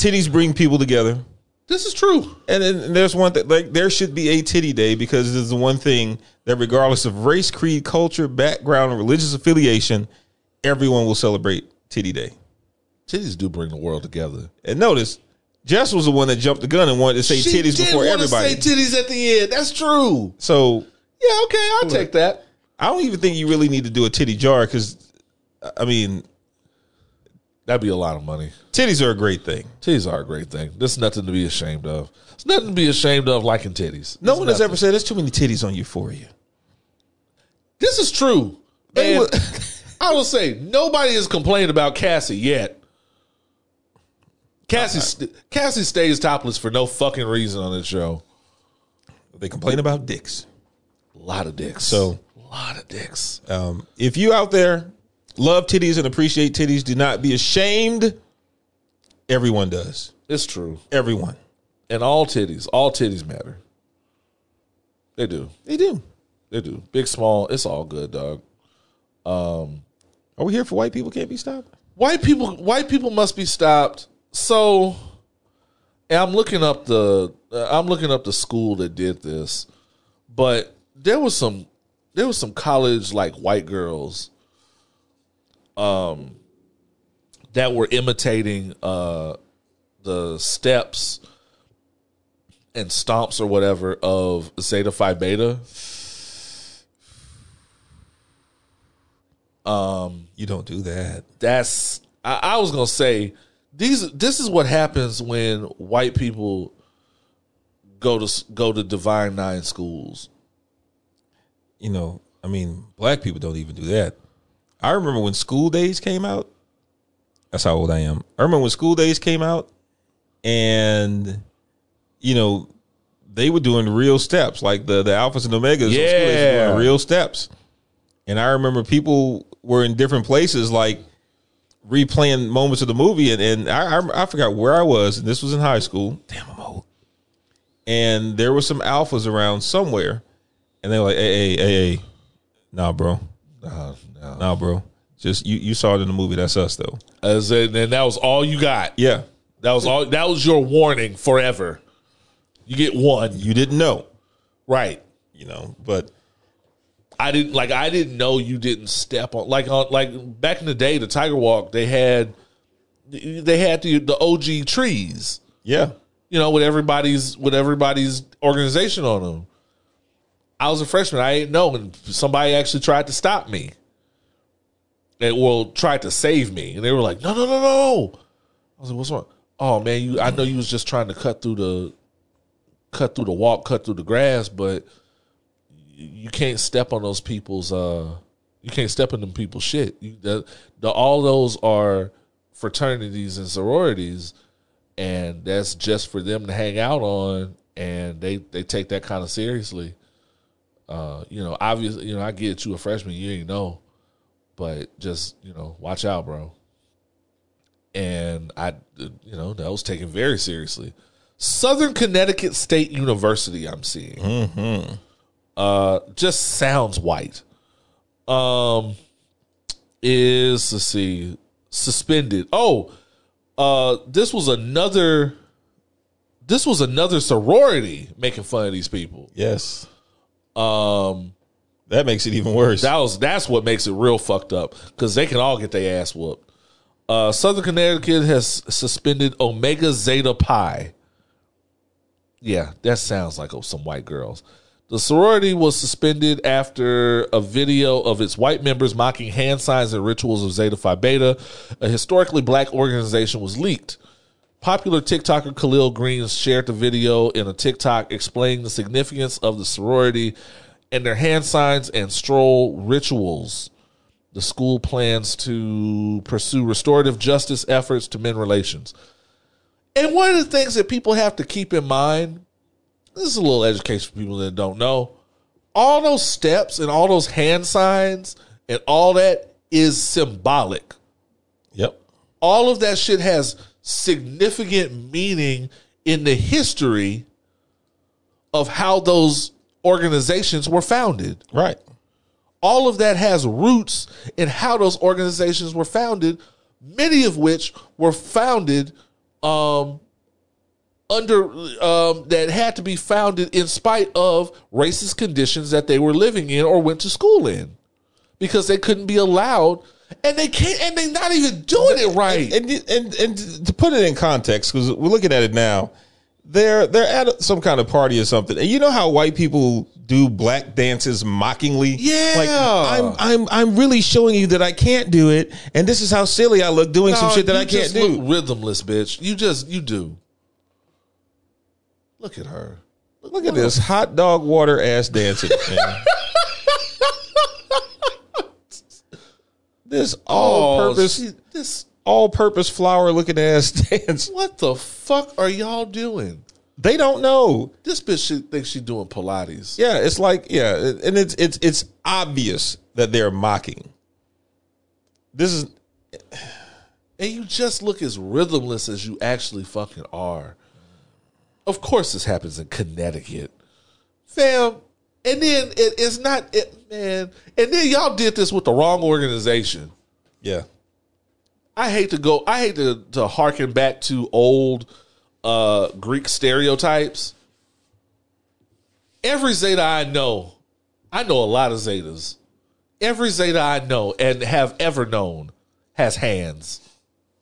Titties bring people together. this is true And then there's one that like there should be a titty day because it is the one thing that regardless of race, creed, culture, background, religious affiliation, everyone will celebrate titty day. titties do bring the world together And notice, Jess was the one that jumped the gun and wanted to say titties did before everybody. say titties at the end that's true so yeah okay i'll take that I don't even think you really need to do a titty jar because, I mean, That'd be a lot of money. titties are a great thing. Titties are a great thing. There's nothing to be ashamed of. It's nothing to be ashamed of liking titties. No one has nothing. ever said there's too many titties on Euphoria. This is true. And I will say nobody has complained about Cassie yet. Cassie st- Cassie stays topless for no fucking reason on this show. They complain about dicks. A lot of dicks. So- a lot of dicks. Um, if you out there love titties and appreciate titties, do not be ashamed. Everyone does. It's true. Everyone. And all titties, all titties matter. They do. They do. They do. Big, small, it's all good, dog. Are we here for white people can't be stopped? white people white people must be stopped so i'm looking up the uh, i'm looking up the school that did this but there was some there was some college like white girls um that were imitating uh the steps and stomps or whatever of zeta phi beta Um, You don't do that. that's I, I was gonna say these this is what happens when white people go to go to divine nine schools You know, I mean, black people don't even do that. I remember when School Daze came out. That's how old I am. I remember when School Daze came out, and you know, they were doing real steps, like the the alphas and omegas. of School Daze were Yeah. doing real steps. And I remember people were in different places, like replaying moments of the movie, and, and I, I I forgot where I was, and this was in high school. Damn, I'm old. And there were some alphas around somewhere, and they were like, "Hey, hey, hey, hey, nah, bro, uh, no. nah, bro. Just you, you saw it in the movie. That's us, though. As in, and that was all you got Yeah, that was all that was your warning forever you get one you didn't know, right you know, but I didn't like I didn't know you didn't step on like on like back in the day the Tiger Walk they had they had the the OG trees yeah, you know, with everybody's with everybody's organization on them. I was a freshman. I didn't know, and somebody actually tried to stop me. And well, tried to save me, and they were like, "No, no, no, no!" I was like, "What's wrong?" Oh man, you! I know you was just trying to cut through the, cut through the walk, cut through the grass, but you, you can't step on those people's. uh You can't step on them people's shit. You, the, the all those are fraternities and sororities and that's just for them to hang out on and they they take that kind of seriously uh you know obviously you know i get you a freshman you ain't know but just you know watch out bro. And i you know that was taken very seriously. Southern connecticut state university i'm seeing. Uh just sounds white. Um is let's see suspended. Oh uh this was another this was another sorority making fun of these people. Yes, um that makes it even worse. that was that's what makes it real fucked up because they can all get their ass whooped uh southern connecticut has suspended omega zeta pi yeah that sounds like some white girls the sorority was suspended after a video of its white members mocking hand signs and rituals of Zeta Phi Beta, a historically black organization, was leaked. Popular TikToker Khalil Greene shared the video in a TikTok explaining the significance of the sorority and their hand signs and stroll rituals. The school plans to pursue restorative justice efforts to men relations. And one of the things that people have to keep in mind this is a little education for people that don't know. All those steps and all those hand signs and all that is symbolic. yep, All of that shit has significant meaning in the history of how those organizations were founded. right. All of that has roots in how those organizations were founded, many of which were founded um, under um, that had to be founded in spite of racist conditions that they were living in or went to school in because they couldn't be allowed and they can't and they're not even doing it right And, and and to put it in context, because we're looking at it now, they're they're at some kind of party or something, and you know how white people do black dances mockingly. Yeah. like I'm I'm I'm really showing you that I can't do it, and this is how silly I look doing some shit that I can't do. look rhythmless, bitch. You just you do. Look at her. Look at this hot dog water ass dancing. this all Oh, purpose she- this. All purpose flour looking ass dance. What the fuck are y'all doing? They don't know. This bitch should think she doing Pilates. Yeah, it's like yeah, and it's it's it's obvious that they're mocking. This is And you just look as rhythmless as you actually fucking are. Of course, this happens in Connecticut, fam. And then it, it's not, it, man. And then y'all did this with the wrong organization. yeah. I hate to go. I hate to to harken back to old uh Greek stereotypes. Every Zeta I know, I know a lot of Zetas. Every Zeta I know and have ever known has hands.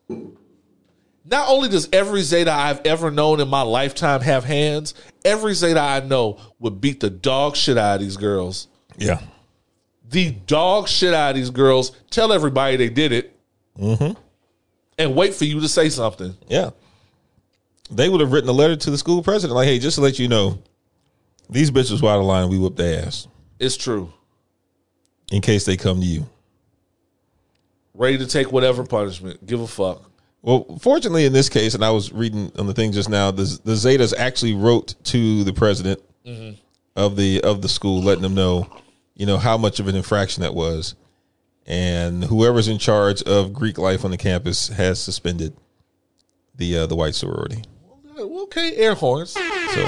Not only does every Zeta I've ever known in my lifetime have hands, every Zeta I know would beat the dog shit out of these girls. Yeah. The dog shit out of these girls. Tell everybody they did it. And wait for you to say something. Yeah. They would have written a letter to the school president like, "Hey, just to let you know, these bitches were out of line. We whooped their ass It's true. in case they come to you." Ready to take whatever punishment. Give a fuck. Well, fortunately, in this case, and I was reading on the thing just now, the, the Zetas actually wrote to the president mm-hmm. of the of the school, letting them know, you know, how much of an infraction that was, and whoever's in charge of Greek life on the campus has suspended the uh, the white sorority. Okay, air horns So,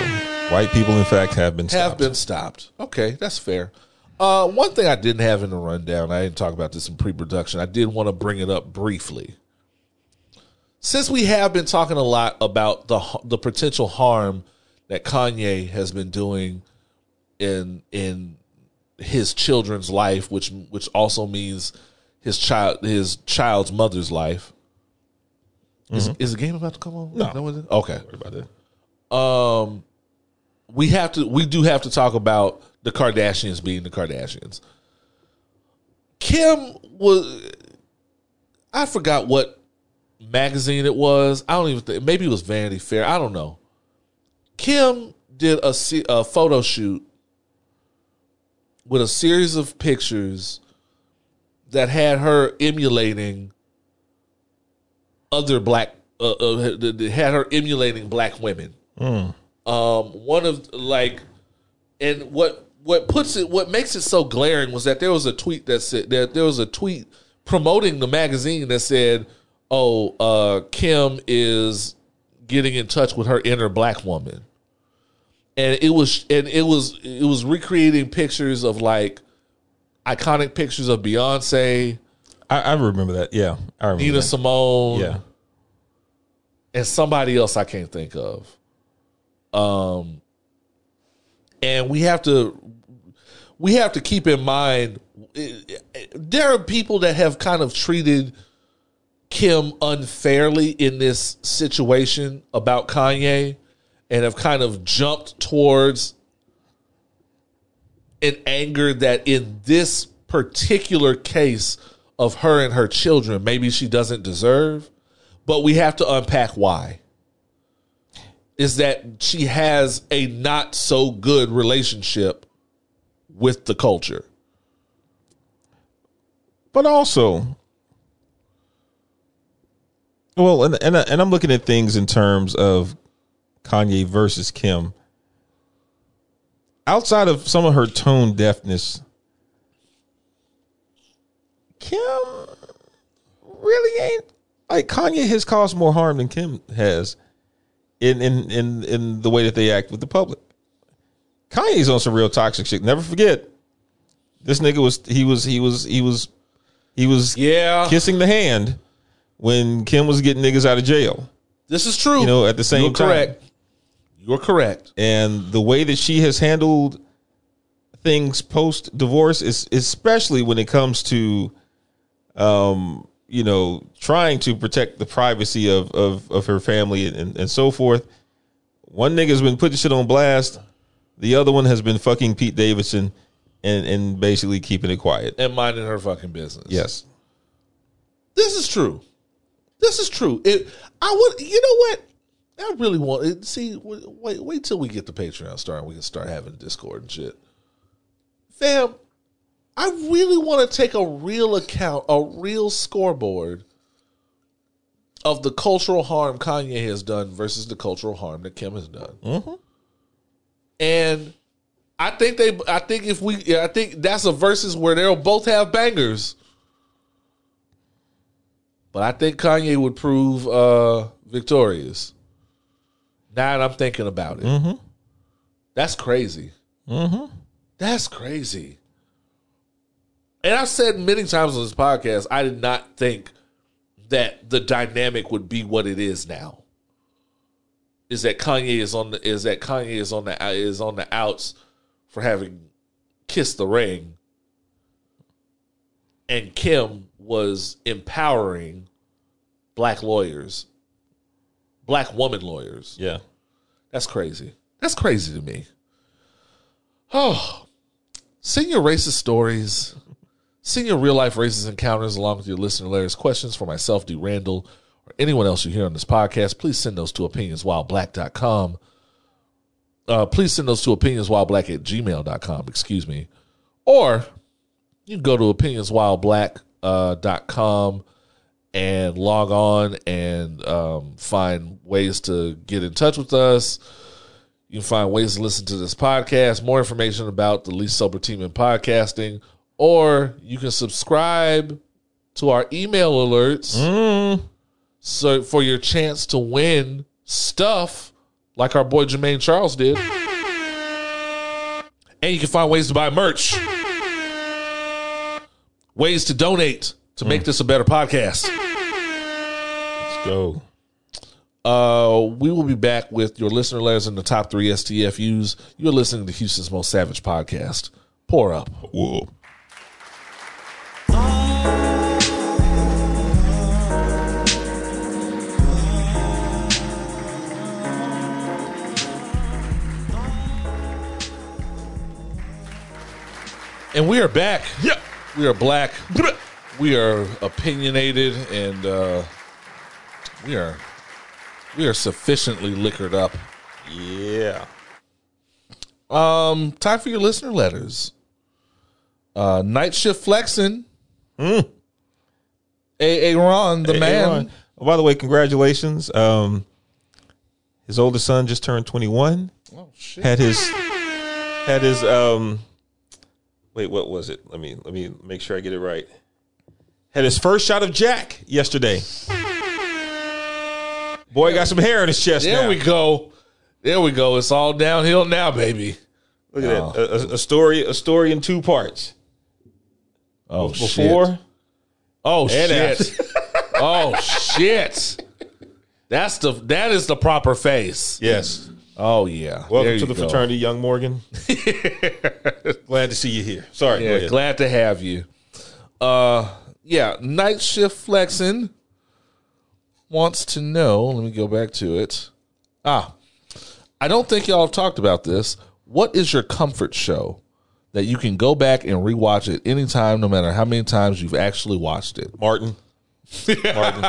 white people, in fact, have been have stopped. been stopped. Okay, that's fair. Uh, one thing I didn't have in the rundown, I didn't talk about this in pre-production. I did want to bring it up briefly. Since we have been talking a lot about the the potential harm that Kanye has been doing in in his children's life, which which also means his child his child's mother's life. Is, is the game about to come on? No. it? Okay. About that? um we have to we do have to talk about the Kardashians being the Kardashians. Kim was I forgot what magazine it was. I don't even think maybe it was Vanity Fair. I don't know. Kim did a, a photo shoot with a series of pictures that had her emulating other black uh, uh, had her emulating black women. Um one of like and what what puts it what makes it so glaring was that there was a tweet that said that there was a tweet promoting the magazine that said oh uh kim is getting in touch with her inner black woman and it was and it was it was recreating pictures of like iconic pictures of beyonce I, I remember that. Yeah, I remember. nina that. simone Yeah, and somebody else I can't think of. Um, and we have to we have to keep in mind there are people that have kind of treated Kim unfairly in this situation about Kanye and have kind of jumped towards an anger that in this particular case of her and her children maybe she doesn't deserve but we have to unpack why. Is that she has a not so good relationship with the culture. But also, well, and and and I'm looking at things in terms of Kanye versus Kim. Outside of some of her tone deafness, Kim really ain't like Kanye has caused more harm than Kim has in in in in the way that they act with the public. Kanye's on some real toxic shit. Never forget, this nigga was he was he was he was he was yeah kissing the hand when Kim was getting niggas out of jail. this is true You know, at the same you're time. correct you're correct And the way that she has handled things post divorce is especially when it comes to um you know trying to protect the privacy of of, of her family and, and so forth one nigga's been putting shit on blast The other one has been fucking Pete Davidson and and basically keeping it quiet. and minding her fucking business. Yes. This is true. This is true. It, I would, you know what? I really want it. See, wait, wait, till we get the Patreon started. We can start having Discord and shit. Fam, I really want to take a real account, a real scoreboard of the cultural harm Kanye has done versus the cultural harm that Kim has done. And I think they, I think if we, yeah, I think that's a versus where they'll both have bangers. But I think Kanye would prove uh, victorious. Now that I'm thinking about it, mm-hmm. that's crazy. Mm-hmm. That's crazy. And I've said many times on this podcast, I did not think that the dynamic would be what it is now. Is that Kanye is on the is that Kanye is on the is on the outs for having kissed the ring, and Kim was empowering black lawyers, black woman lawyers. Yeah. That's crazy. That's crazy to me. Oh, send your racist stories. Send your real life racist encounters along with your listener letters, questions for myself, D. Randle, or anyone else you hear on this podcast. Please send those to opinionswhileblack.com. Uh, please send those to opinionswhileblack at gmail.com, excuse me. Or you can go to opinionswhileblack.com uh, dot com and log on and um, find ways to get in touch with us. You can find ways to listen to this podcast, more information about the Least Sober Team in Podcasting, or you can subscribe to our email alerts so for your chance to win stuff like our boy Jermaine Charles did. And you can find ways to buy merch, ways to donate to make this a better podcast. Let's go. Uh, we will be back with your listener letters in the top three STFUs. You're listening to Houston's most savage podcast. Pour up. Whoa. And we are back. Yeah. We are black. We are opinionated and uh, we are we are sufficiently liquored up. Yeah. Um, time for your listener letters. Uh, night shift flexing. AA Ron, the Hey, man. Aaron. Oh, by the way, congratulations. Um, his oldest son just turned 21. Oh shit. Had his had his um wait, what was it? Let me let me make sure I get it right. Had his first shot of Jack yesterday. Boy got some hair in his chest There now. we go. There we go. It's all downhill now, baby. Look at that. A, a- a story a story in two parts. Oh Before shit. Oh shit. oh shit. That's the that is the proper face. Yes. Oh yeah. Welcome There to the go. fraternity, young Morgan. Glad to see you here. Sorry, Yeah, glad to have you. Uh yeah, night shift flexing wants to know, let me go back to it. Ah. I don't think y'all have talked about this. What is your comfort show that you can go back and rewatch it anytime, no matter how many times you've actually watched it? Martin. Martin.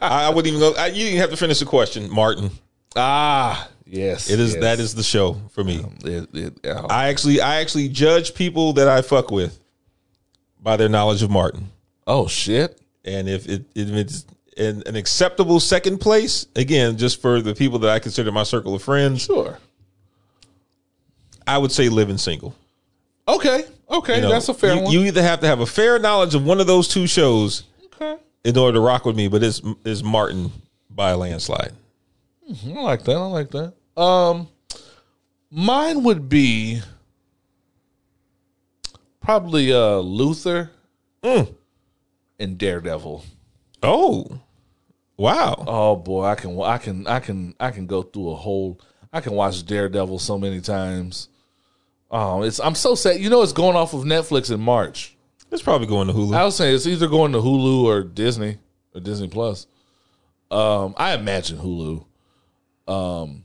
I, wouldn't even go. I, you didn't have to finish the question, Martin. Ah, yes. It is yes. that is the show for me. It, it, oh. I actually I actually judge people that I fuck with by their knowledge of Martin. Oh shit. And if it if it's in an acceptable second place, again, just for the people that I consider my circle of friends, Sure. I would say living single. Okay. Okay. You know, That's a fair you, one. You either have to have a fair knowledge of one of those two shows okay. in order to rock with me, but it's is Martin by a landslide. I like that. I like that. Um, mine would be probably uh Luther Mm. And Daredevil. Oh, wow! Oh boy, I can I can I can I can go through a whole. I can watch Daredevil so many times. Oh, it's I'm so sad. You know, it's going off of Netflix in March. It's probably going to Hulu. I was saying it's either going to Hulu or Disney or Disney Plus. Um, I imagine Hulu. Um,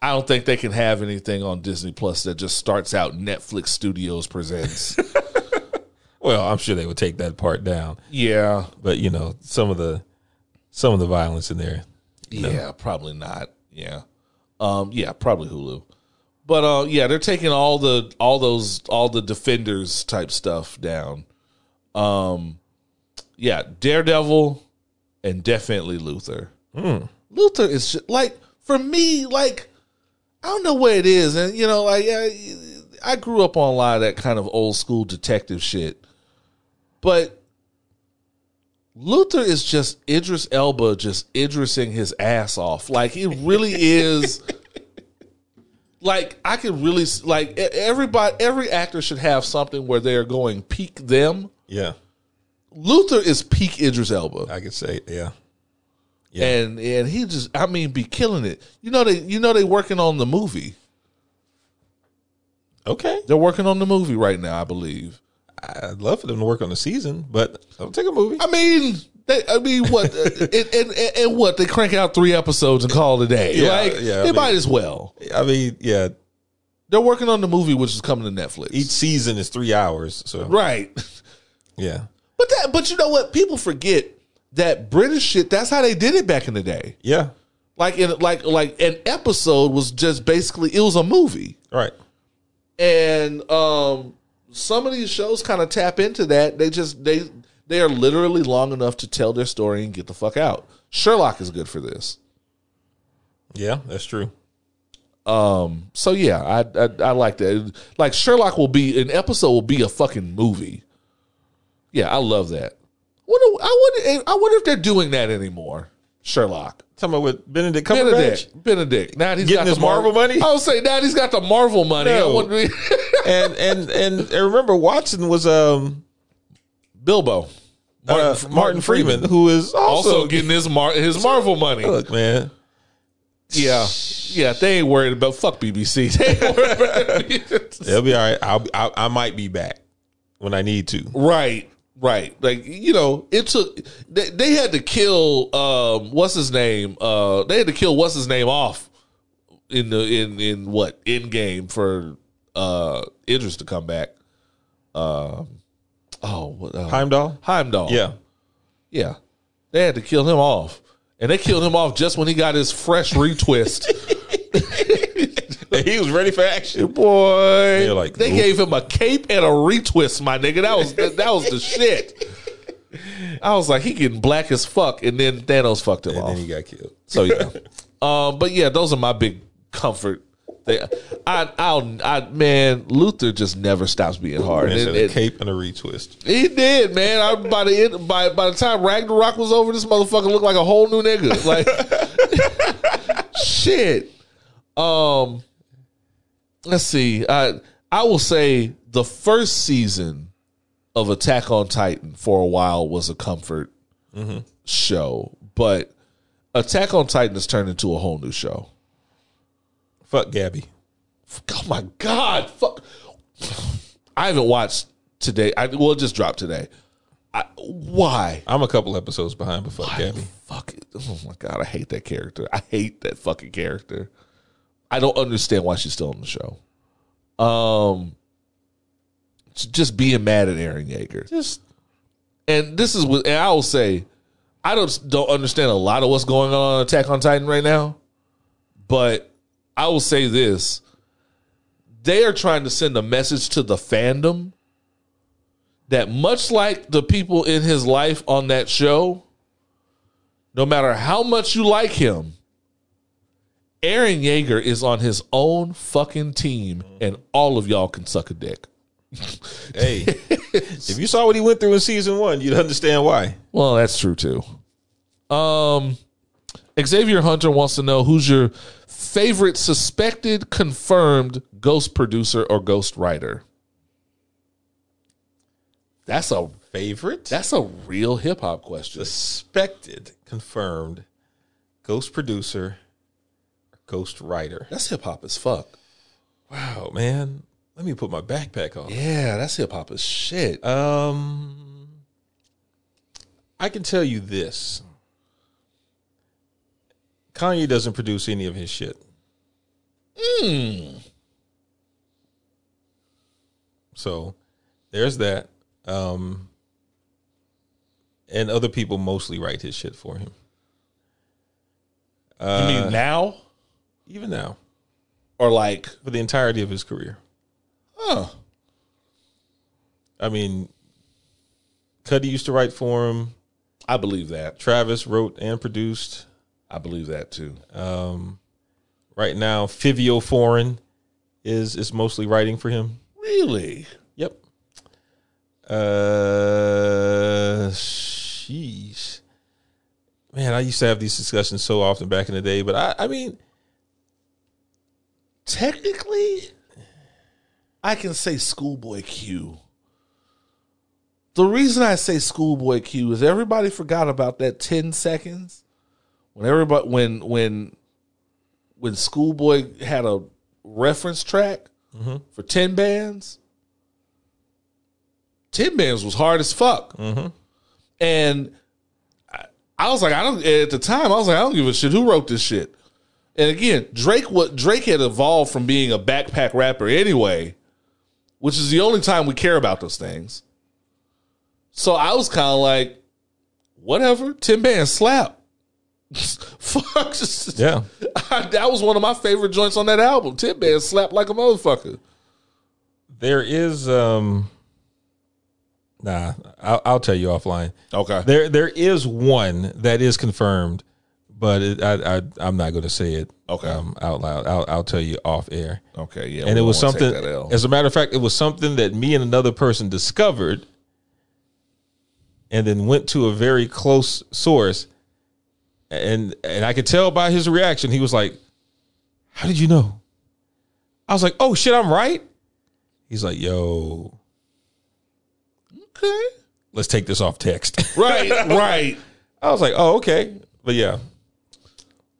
I don't think they can have anything on Disney Plus that just starts out Netflix Studios presents. Well, I'm sure they would take that part down, yeah, but you know, some of the some of the violence in there. yeah, probably not. Yeah, um, yeah, probably Hulu. But uh, yeah, they're taking all the all those all the defenders type stuff down. Um, yeah, Daredevil and definitely Luther. Luther is just, like for me, like I don't know what it is, and you know, like I, I grew up on a lot of that kind of old school detective shit, but Luther is just Idris Elba just Idrising his ass off. Like he really is. like I can really like everybody. Every actor should have something where they're going peak them. Yeah, Luther is peak Idris Elba. I could say, yeah, Yeah. and and he just I mean be killing it. You know they you know they working on the movie. okay. They're working on the movie right now, I believe. I'd love for them to work on the season, but I'll take a movie. I mean, they, I mean, what and, and, and, and what they crank out three episodes and call it a day. Yeah, like yeah, I they mean- might as well. I mean, yeah, They're working on the movie, which is coming to Netflix. each season is three hours, so right, yeah, but that but you know what? People forget that British shit. That's how they did it back in the day. yeah, Like in like like an episode was just basically it was a movie. right. and um some of these shows kind of tap into that. They just they they are literally long enough to tell their story and get the fuck out. Sherlock is good for this. Yeah, that's true. um so yeah i i, I like that. Like sherlock will be an episode will be a fucking movie. Yeah i love that. Wonder, i wonder i wonder if they're doing that anymore sherlock Talking about with Benedict Cumberbatch. Benedict, Benedict. Now he's Getting got his the Mar- Marvel money? I would say now he's got the Marvel money. No. and and and I remember Watson was um Bilbo, uh, Martin, Freeman, who is also, also getting his Mar- his Marvel money. look man. Yeah, yeah. They ain't worried about fuck BBC. They ain't worried about It'll be all right. I'll, I I might be back when I need to. right, right. Like you know, it took. They, they had to kill. Um, what's his name? Uh, they had to kill what's his name off in the in in what in game for uh Idris to come back. Um, oh, uh, Heimdall. Heimdall. Yeah, Yeah. They had to kill him off. And they killed him off just when he got his fresh retwist. he was ready for action. Boy. You're like, they "Oop." gave him a cape and a retwist, my nigga. That was that, was the shit. I was like, he getting black as fuck, and then Thanos fucked him And off. then he got killed. So yeah. um, but yeah, those are my big comfort. They, I, I'll, I, man, Luther just never stops being hard. And It- a cape and a retwist. He did, man. I, by the end, by by the time Ragnarok was over, this motherfucker looked like a whole new nigga. Like, shit. Um, let's see. I I will say the first season of Attack on Titan for a while was a comfort mm-hmm. show, but Attack on Titan has turned into a whole new show. Fuck Gabby. Oh my god! Fuck. I haven't watched today. I will just drop today. I, why? I'm a couple episodes behind, but fuck Gabby. Fuck it. Oh my god, I hate that character. I hate that fucking character. I don't understand why she's still on the show. Um, just being mad at Eren Yeager. Just And this is what and I will say, I don't don't understand a lot of what's going on on Attack on Titan right now, but I will say this: they are trying to send a message to the fandom that much like the people in his life on that show, no matter how much you like him, Eren Yeager is on his own fucking team, and all of y'all can suck a dick. hey, if you saw what he went through in season one, you'd understand why. Well, that's true too. Um, Xavier Hunter wants to know who's your favorite suspected, confirmed ghost producer or ghost writer. That's a Favorite? that's a real hip hop question. suspected, confirmed, ghost producer, ghost writer. That's hip hop as fuck. Wow, man. Let me put my backpack on. Yeah, that's hip hop as shit. Um, I can tell you this: Kanye doesn't produce any of his shit. So there's that. Um, and other people mostly write his shit for him. you Uh, mean now Even now, or like? for the entirety of his career. Huh. I mean, Cudi used to write for him. I believe that. Travis wrote and produced. I believe that too. Um, right now, Fivio Foreign is is mostly writing for him. Really? Yep. Uh, sheesh. Man, I used to have these discussions so often back in the day, but I, I mean, Technically, I can say Schoolboy Q. The reason I say Schoolboy Q is everybody forgot about that ten seconds when everybody when when when Schoolboy had a reference track mm-hmm. for ten bands. Ten bands was hard as fuck, mm-hmm. and I, I was like, I don't. At the time, I was like, I don't give a shit who wrote this shit. And again, Drake what Drake had evolved from being a backpack rapper anyway, which is the only time we care about those things. So I was kind of like, whatever, Tim Band slap. Fuck, yeah. that was one of my favorite joints on that album. Tim Band slapped like a motherfucker. There is um Nah, I'll, I'll tell you offline. Okay, There there is one that is confirmed, but it, I, I I'm not going to say it Okay. um, out loud. I'll I'll tell you off air. okay, yeah. and it was something take that L. as a matter of fact, it was something that me and another person discovered and then went to a very close source and and I could tell by his reaction, he was like, How did you know? I was like, Oh shit, I'm right. He's like, Yo, okay. let's take this off text. Right, right. I was like, Oh, okay. But yeah.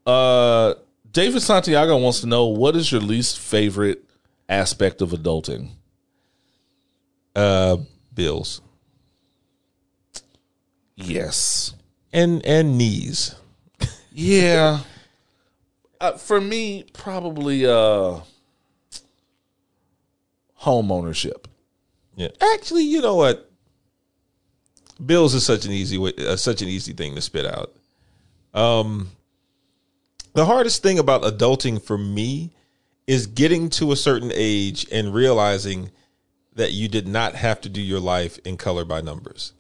Uh, David Santiago wants to know what is your least favorite aspect of adulting? Uh bills. Yes. And and knees. Yeah. Uh, for me, probably uh, home ownership. Yeah. Actually, you know what? Bills is such an easy way, uh, such an easy thing to spit out. Um, the hardest thing about adulting for me is getting to a certain age and realizing that you did not have to do your life in color by numbers.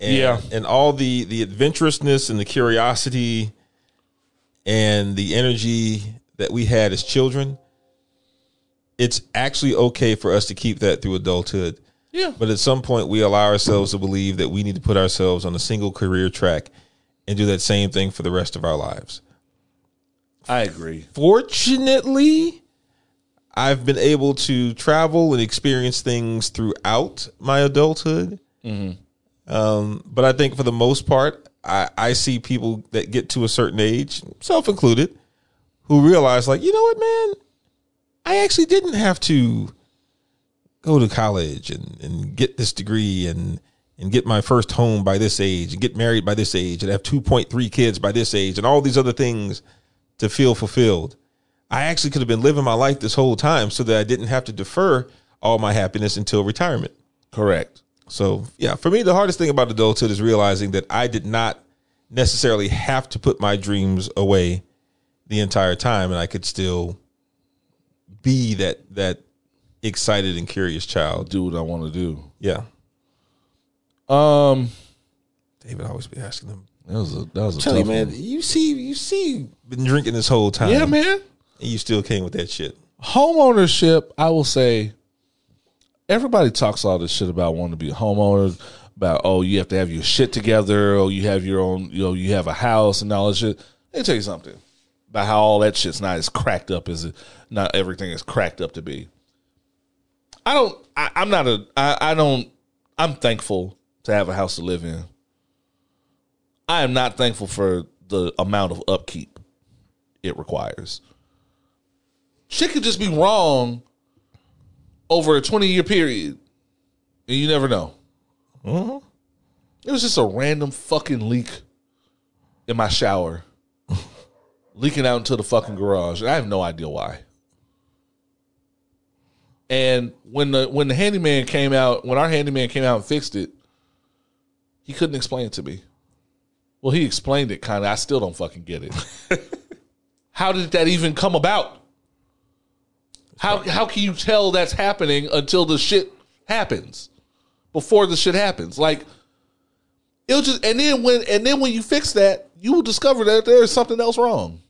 And, Yeah. and all the the adventurousness and the curiosity and the energy that we had as children, it's actually okay for us to keep that through adulthood. Yeah. But at some point, we allow ourselves to believe that we need to put ourselves on a single career track and do that same thing for the rest of our lives. I agree. Fortunately, I've been able to travel and experience things throughout my adulthood. Um, but I think for the most part, I, I see people that get to a certain age, self included, who realize, like, you know what, man, I actually didn't have to go to college and, and get this degree and and get my first home by this age and get married by this age and have 2.3 kids by this age and all these other things to feel fulfilled. I actually could have been living my life this whole time so that I didn't have to defer all my happiness until retirement. Correct. So, yeah, for me, the hardest thing about adulthood is realizing that I did not necessarily have to put my dreams away the entire time and I could still be that that excited and curious child. Do what I want to do. Yeah. Um, David always be asking them. That was a that was a Tell you, man, one. you see, you see, been drinking this whole time. Yeah, man. And you still came with that shit. Homeownership, I will say, everybody talks all this shit about wanting to be a homeowner, about oh you have to have your shit together, oh you have your own, you know, you have a house and all that shit. Let me tell you something about how all that shit's not as cracked up as it, not everything is cracked up to be. I don't. I, I'm not a. I, I don't. I'm thankful to have a house to live in. I am not thankful for the amount of upkeep it requires shit could just be wrong over a 20 year period and you never know mm-hmm. it was just a random fucking leak in my shower leaking out into the fucking garage. And I have no idea why. And when the when the handyman came out, when our handyman came out and fixed it, he couldn't explain it to me. Well, he explained it kind of. I still don't fucking get it. how did that even come about? How how can you tell that's happening until the shit happens? Before the shit happens, like it'll just and then when and then when you fix that, you will discover that there is something else wrong.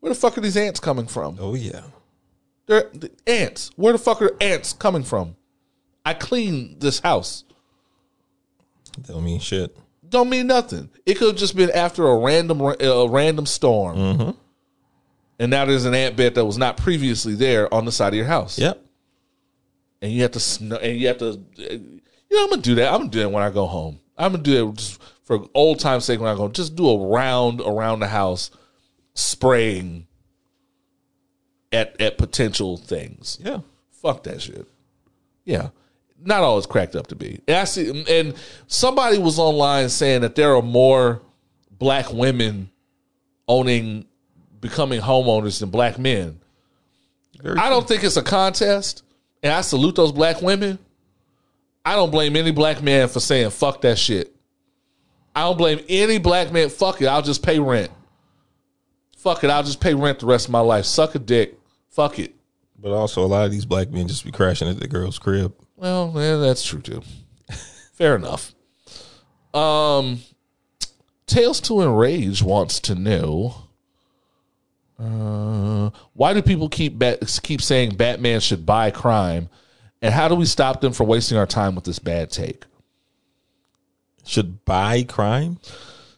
Where the fuck are these ants coming from? Oh yeah. They're the ants. Where the fuck are ants coming from? I clean this house. Don't mean shit. Don't mean nothing. It could have just been after a random a random storm, mm-hmm. and now there's an ant bed that was not previously there on the side of your house. Yep. and you have to snow, and you have to. You know, I'm gonna do that. I'm gonna do that when I go home. I'm gonna do it just for old time's sake when I go. Just do a round around the house, spraying at at potential things. Yeah. Fuck that shit. Yeah. Not all it's cracked up to be. And I see and somebody was online saying that there are more black women owning becoming homeowners than black men. Very I don't think it's a contest, and I salute those black women. I don't blame any black man for saying fuck that shit. I don't blame any black man. Fuck it, I'll just pay rent. Fuck it, I'll just pay rent the rest of my life. Suck a dick. Fuck it. But also, a lot of these black men just be crashing at the girl's crib. Well, yeah, that's true too. Fair enough. Um, Tales to Enrage wants to know. Uh, why do people keep bat- keep saying Batman should buy crime, and how do we stop them from wasting our time with this bad take? Should buy crime?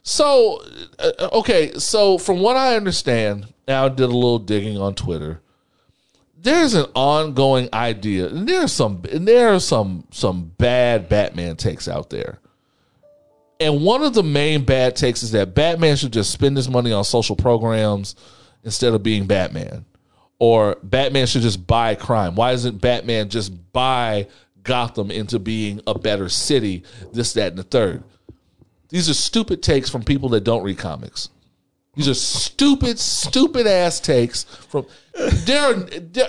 So, uh, okay, so from what I understand, now I did a little digging on Twitter. There's an ongoing idea, and there's some, and there are some some bad Batman takes out there. And one of the main bad takes is that Batman should just spend his money on social programs instead of being Batman, or Batman should just buy crime. Why doesn't Batman just buy Gotham into being a better city? This, that, and the third. These are stupid takes from people that don't read comics. These are stupid, stupid ass takes from. There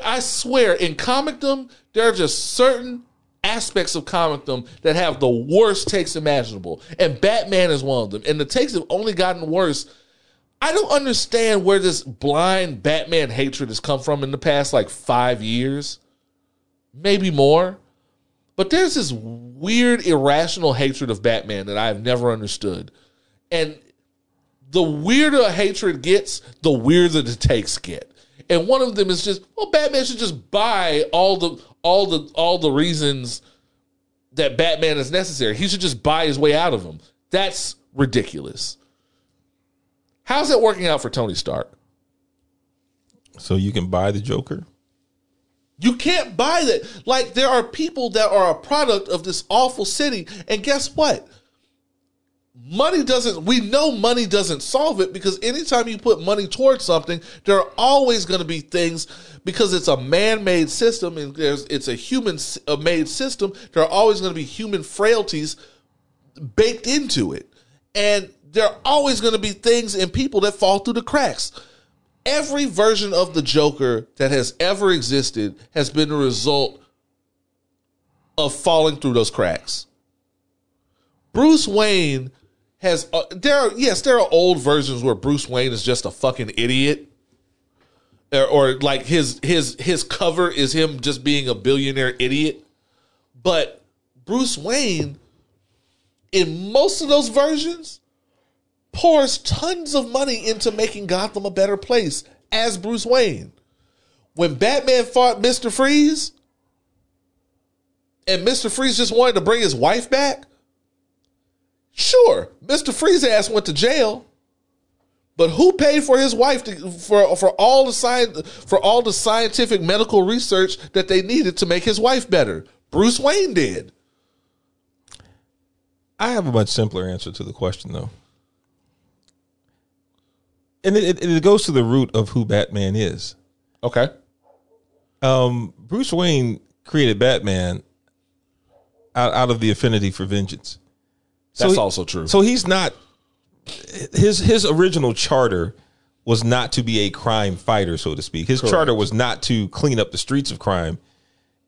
I swear, in comicdom, there are just certain aspects of comicdom that have the worst takes imaginable, and Batman is one of them. And the takes have only gotten worse. I don't understand where this blind Batman hatred has come from in the past like five years, maybe more. But there's this weird, irrational hatred of Batman that I've never understood. And the weirder hatred gets, the weirder the takes get. And one of them is just, well, Batman should just buy all the all the all the reasons that Batman is necessary. He should just buy his way out of them. That's ridiculous. How's that working out for Tony Stark? So you can buy the Joker? You can't buy that. Like there are people that are a product of this awful city, and guess what? Money doesn't. We know money doesn't solve it because anytime you put money towards something, there are always going to be things because it's a man-made system and there's it's a human-made system. There are always going to be human frailties baked into it, and there are always going to be things and people that fall through the cracks every version of the Joker that has ever existed has been a result of falling through those cracks. Bruce Wayne has uh, there are yes there are old versions where Bruce Wayne is just a fucking idiot. Or, or like his his his cover is him just being a billionaire idiot. But Bruce Wayne in most of those versions pours tons of money into making Gotham a better place as Bruce Wayne. When Batman fought Mr. Freeze and Mr. Freeze just wanted to bring his wife back, sure, Mr. Freeze ass went to jail. But who paid for his wife to, for for all the science for all the scientific medical research that they needed to make his wife better? Bruce Wayne did. I have a much simpler answer to the question, though. And it, it, it goes to the root of who Batman is. Okay. Um, Bruce Wayne created Batman out, out of the affinity for vengeance. That's he- also true. So he's not his his original charter was not to be a crime fighter, so to speak. His charter was not to clean up the streets of crime.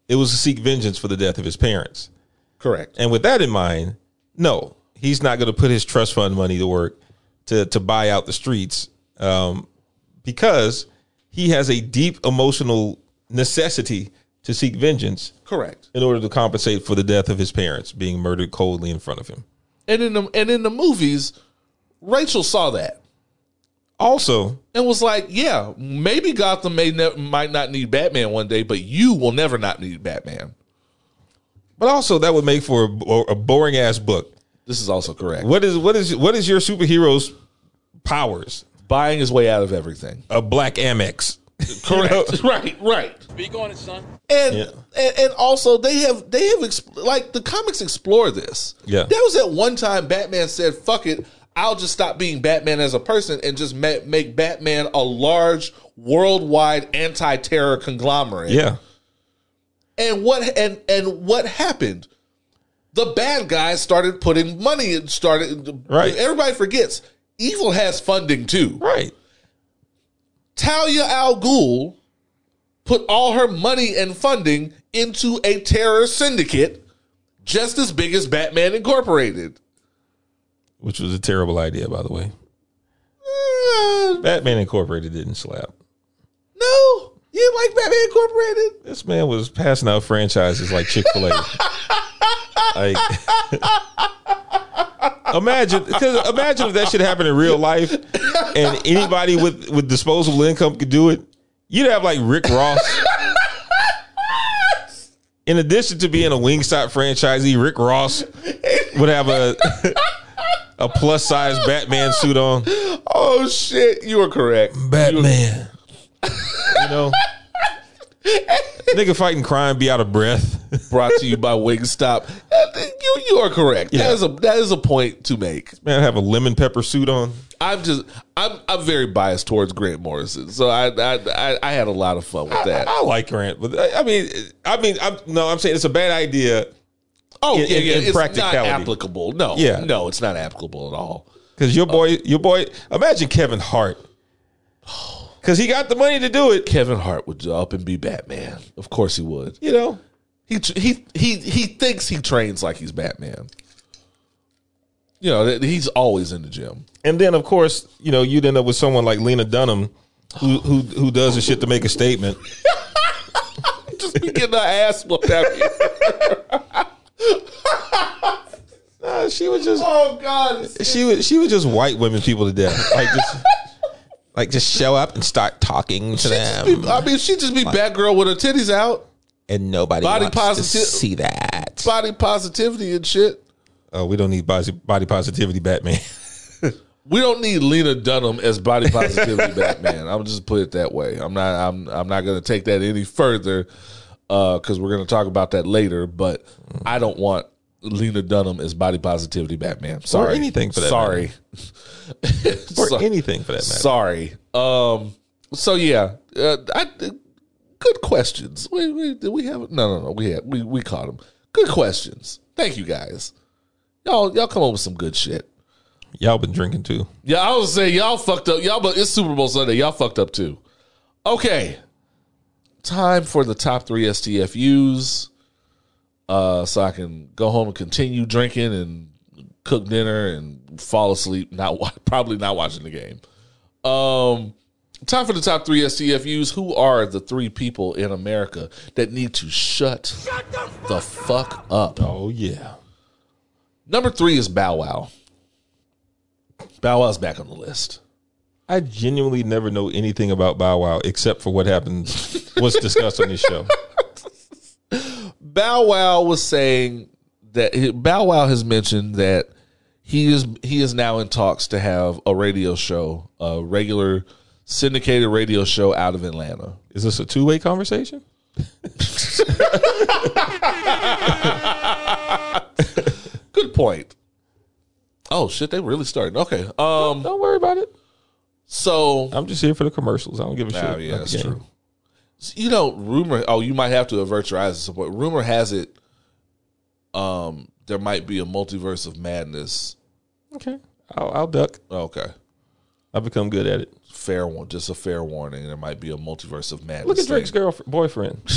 It was to seek vengeance for the death of his parents. Correct. And with that in mind, no, he's not going to put his trust fund money to work to to buy out the streets um, because he has a deep emotional necessity to seek vengeance Correct. in order to compensate for the death of his parents being murdered coldly in front of him. And in the and in the movies, Rachel saw that Also, and was like, "Yeah, maybe Gotham may ne- might not need Batman one day, but you will never not need Batman." but also that would make for a, a boring ass book. This is also correct. What is what is what is your superhero's powers? Buying his way out of everything. A black Amex. Correct. right. Right. Speak on it, son. And, Yeah. and and also they have they have exp- like the comics explore this. Yeah. That was at one time Batman said, "Fuck it, I'll just stop being Batman as a person and just ma- make Batman a large worldwide anti-terror conglomerate." Yeah. And what and and what happened? The bad guys started putting money and started Right. Everybody forgets evil has funding too. Right. Talia Al Ghul put all her money and funding into a terror syndicate just as big as Batman Incorporated. Which was a terrible idea, by the way. Uh, Batman Incorporated didn't slap. no, you didn't like Batman Incorporated? This man was passing out franchises like Chick Fil A. like, imagine, because imagine if that should happen in real life, and anybody with with disposable income could do it. You'd have like Rick Ross. In addition to being a Wingstop franchisee, Rick Ross would have a a plus size Batman suit on. Oh shit, you were correct. Batman. You know, nigga fighting crime, be out of breath. Brought to you by Wingstop. Uh, You you are correct. Yeah. That is a that is a point to make. Man, have a lemon pepper suit on. I'm just I'm I'm very biased towards Grant Morrison, so I I I, I had a lot of fun with that. I, I like Grant, but I, I mean, I mean, I'm no, I'm saying it's a bad idea oh in- yeah, yeah, in it's not applicable. No, Yeah. no, it's not applicable at all. because your boy, your boy. Imagine Kevin Hart, because he got the money to do it. Kevin Hart would up and be Batman. Of course he would. You know, He he he he thinks he trains like he's Batman. You know, he's always in the gym. and then of course, you know, you'd end up with someone like Lena Dunham, who who who does the shit to make a statement. Just be getting her ass whooped out here. Nah, she was just Oh God. she would she would just white women people to death. Like just like just show up and start talking to them, I mean, she just be Batgirl with her titties out, and nobody Body wants positive- to see that. body positivity and shit. Oh, we don't need body, body positivity, Batman. We don't need Lena Dunham as body positivity Batman. I'm just put it that way. I'm not. I'm. I'm not going to take that any further uh, because we're going to talk about that later. But I don't want Lena Dunham as body positivity Batman. Sorry, anything for that Sorry, or So- anything for that matter. Sorry. Um. So yeah, uh, I, good questions. We, we did we have no no no we had we we caught them. Good questions. Thank you guys. Y'all y'all come up with some good shit. Y'all been drinking too. Yeah, I was saying y'all fucked up. Y'all, but it's Super Bowl Sunday. Y'all fucked up too. Okay, time for the top three STFUs. Uh, so I can go home and continue drinking and cook dinner and fall asleep. Not probably not watching the game. Um, time for the top three STFUs. Who are the three people in America that need to shut, the fuck up? Oh yeah. Number three is Bow Wow. Bow Wow's back on the list. I genuinely never know anything about Bow Wow except for what happens, what's discussed on this show. Bow Wow was saying that Bow Wow has mentioned that he is he is now in talks to have a radio show, a regular syndicated radio show out of Atlanta. Is this a two way conversation? Good point. Oh shit, they really started. Okay. Um Don't worry about it. so I'm just here for the commercials. I don't give a Nah, shit. yeah, that's game. true. You know, rumor. Oh, you might have to avert your eyes at some point. Rumor has it, um, there might be a multiverse of madness. Okay. I'll, I'll duck. Okay, I've become good at it. fair one, just a fair warning. There might be a multiverse of madness. Look at. Drake's girlfriend, boyfriend.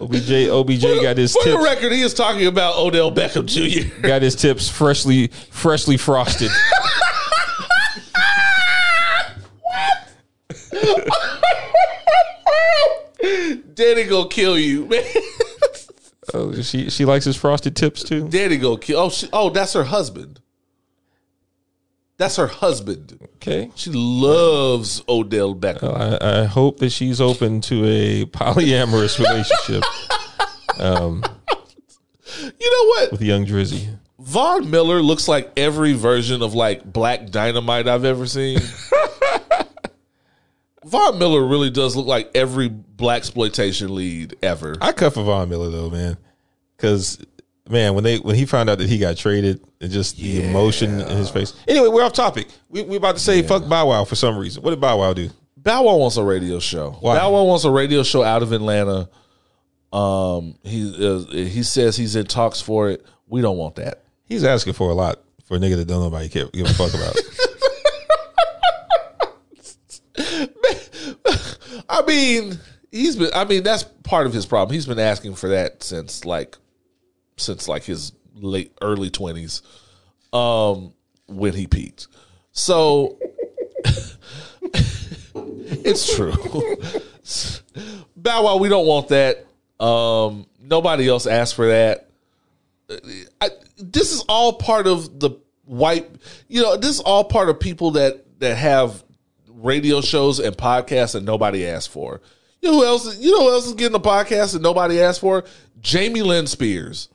OBJ, OBJ got his For the record, he is talking about Odell Beckham Jr. got his tips freshly, freshly frosted. Daddy gonna kill you, man. Oh, she she likes his frosted tips too. Daddy gonna kill. Oh, she, oh, that's her husband. That's her husband. Okay. She loves Odell Beckham. I, I hope that she's open to a polyamorous relationship um, You know what? with young Drizzy. Von Miller looks like every version of like Black Dynamite I've ever seen. Von Miller really does look like every black exploitation lead ever. I cut for Von Miller though, man, because man, when they when he found out that he got traded, and just the emotion in his face. Anyway, we're off topic. We we about to say fuck Bow Wow for some reason. What did Bow Wow do? Bow Wow wants a radio show. Why? Bow Wow wants a radio show out of Atlanta. Um, he uh, he says he's in talks for it. We don't want that. He's asking for a lot for a nigga that don't nobody care, give a fuck about. I mean, he's been. I mean, that's part of his problem. He's been asking for that since like, since like his late early twenties, um, when he peaked. So it's true. Bow Wow, we don't want that. Um, nobody else asked for that. I, this is all part of the white. You know, this is all part of people that that have radio shows and podcasts that nobody asked for. You know who else? You know who else is getting a podcast that nobody asked for? Jamie Lynn Spears.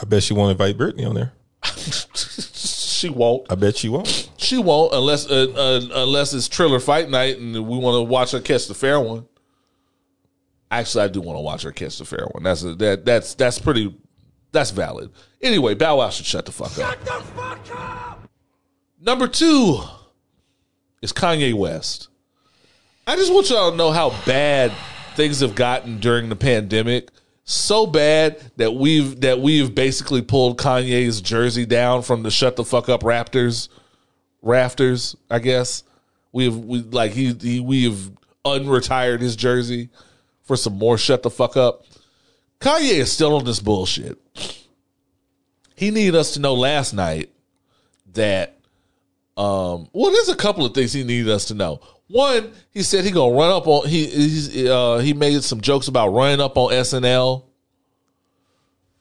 I bet she won't invite Britney on there. she won't. I bet she won't. She won't unless uh, uh, unless it's Triller Fight Night and we want to watch her catch the fair one. Actually, I do want to watch her catch the fair one. That's a, that that's that's pretty that's valid. Anyway, Bow Wow should shut the fuck up. Shut the fuck up. Number two is Kanye West. I just want y'all to know how bad things have gotten during the pandemic. So bad that we've that we've basically pulled Kanye's jersey down from the shut the fuck up Raptors rafters, I guess. We've we like he, he we've unretired his jersey for some more shut the fuck up. Kanye is still on this bullshit. He needed us to know last night that um well there's a couple of things he needed us to know. One, he said he gonna run up on he he's, uh he made some jokes about running up on SNL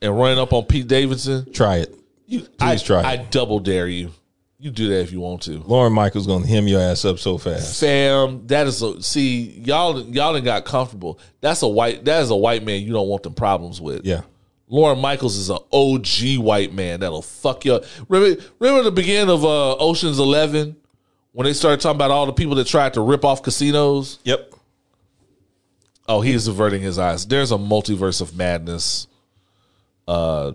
and running up on Pete Davidson. Try it. You, Please I, try it. I double dare you. You do that if you want to. Lorne Michaels gonna hem your ass up so fast. Fam, that is a see y'all y'all done got comfortable. That's a white that is a white man you don't want them problems with. Yeah. Lorne Michaels is an OG white man that'll fuck you up. Remember, remember the beginning of uh, Ocean's Eleven when they started talking about all the people that tried to rip off casinos. Yep. Oh, he is averting his eyes. There's a multiverse of madness uh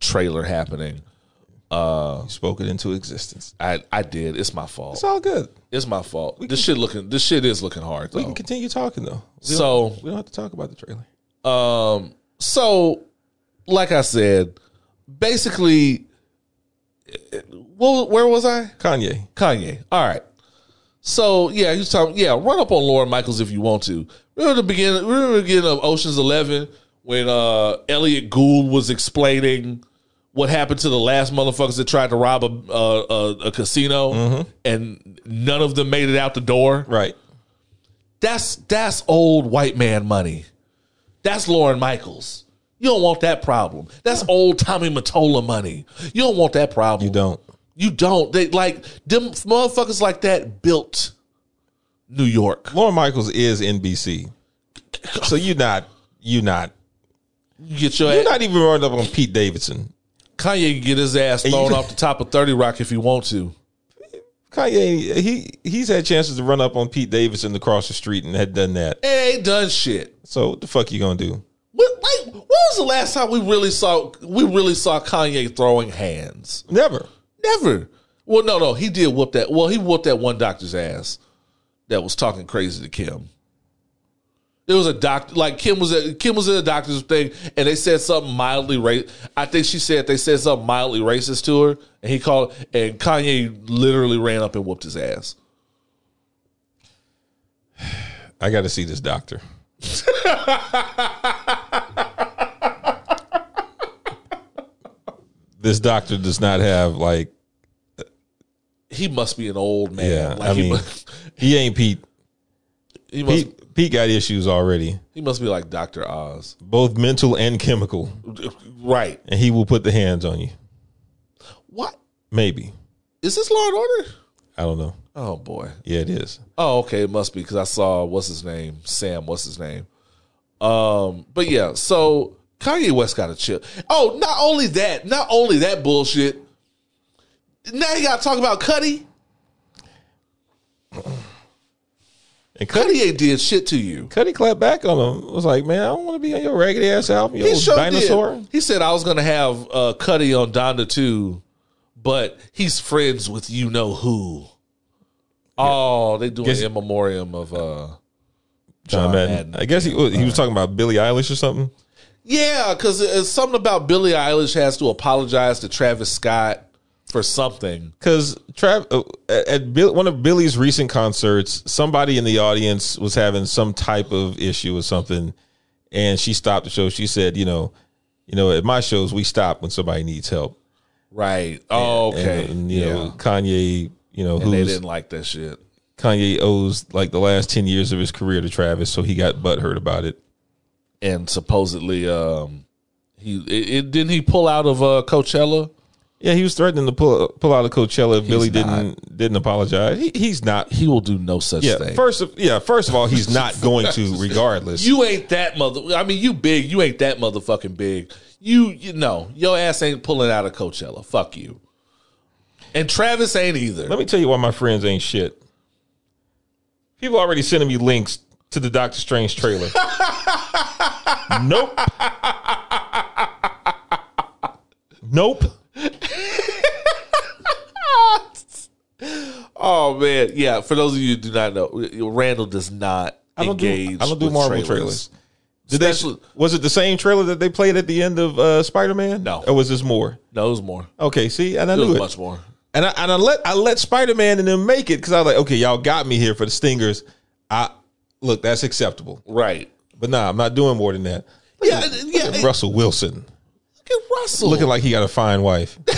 trailer happening. You spoke it into existence. I I did. It's my fault. It's all good. It's my fault. This shit looking. This shit is looking hard. Though. We can continue talking though. We So- don't, we don't have to talk about the trailer. Um. So, like I said, basically, well, where was I? Kanye. Kanye. All right. So yeah, he's talking. Yeah, run up on Lorne Michaels if you want to. Remember the beginning. Remember the beginning of Ocean's Eleven when uh Elliott Gould was explaining what happened to the last motherfuckers that tried to rob a a, a, a casino, and none of them made it out the door. Right. That's that's old white man money. That's Lorne Michaels. You don't want that problem. That's old Tommy Mottola money. You don't want that problem. You don't. You don't. They like them motherfuckers like that built New York. Lorne Michaels is NBC. So you not you not You get your you're ass, not even running up on Pete Davidson. Kanye can get his ass thrown off the top of Thirty Rock if he want to. Kanye he he's had chances to run up on Pete Davidson across the street and had done that. It ain't done shit. So what the fuck you gonna do? Like, when was the last time we really saw we really saw Kanye throwing hands? Never. Never. Well, no, no, he did whoop that. Well, he whooped that one doctor's ass that was talking crazy to Kim. It was a doctor, like Kim was at Kim was in a doctor's thing, and they said something mildly racist. I think she said they said something mildly racist to her, and he called, and Kanye literally ran up and whooped his ass. I got to see this doctor. this doctor does not have like He must be an old man. yeah. like I he, mean, must, he ain't Pete. he must Pete, Pete got issues already, he must be like Doctor Oz, both mental and chemical, right? and he will put the hands on you. What Maybe is this Law and Order? I don't know. Oh boy. Yeah, it is. Oh, okay, it must be because I saw what's his name, Sam. What's his name? Um, but yeah, so Kanye West got a chip. Oh, not only that, not only that bullshit. Now you got to talk about Cudi. And Cudi, ain't did shit to you. Cudi clapped back on him. Was like, man, I don't want to be on your raggedy ass album. You He old sure dinosaur. did. He said I was gonna have uh, Cudi on Donda too, but he's friends with you know who. Oh, they doing Guess- in memoriam of uh John Madden. I guess he he was talking about Billie Eilish or something. Yeah, because it's something about Billie Eilish has to apologize to Travis Scott for something. Because Trav uh, at, at Bill, one of Billie's recent concerts, somebody in the audience was having some type of issue or something, and she stopped the show. She said, "You know, you know, at my shows we stop when somebody needs help." Right. Oh, okay. And, and, you yeah. know, Kanye, you know, and they didn't like that shit. Kanye owes like the last ten years of his career to Travis, so he got butthurt about it. And supposedly, um, he it, it didn't he pull out of uh, Coachella. Yeah, he was threatening to pull pull out of Coachella if He's Billie not. didn't didn't apologize. He, he's not. He will do no such Yeah, thing. first of yeah, first of all, he's not going to regardless. you ain't that mother. I mean, you big. You ain't that motherfucking big. You you know your ass ain't pulling out of Coachella. Fuck you. And Travis ain't either. Let me tell you why my friends ain't shit. People already sending me links to the Doctor Strange trailer. nope. nope. Oh man, yeah. For those of you who do not know, Randle does not I don't engage. do. I don't do with Marvel trailers. Did Especially- that, was it the same trailer that they played at the end of uh, Spider Man? No. or was this more? No, it was more. Okay, see, and I It knew was it. much more. And I and I let I let Spider Man and them make it because I was like, okay, y'all got me here for the stingers. I look, that's acceptable, Right. but nah, I'm not doing more than that. Yeah, yeah. Look at Russell Wilson Look at Russell. looking like he got a fine wife.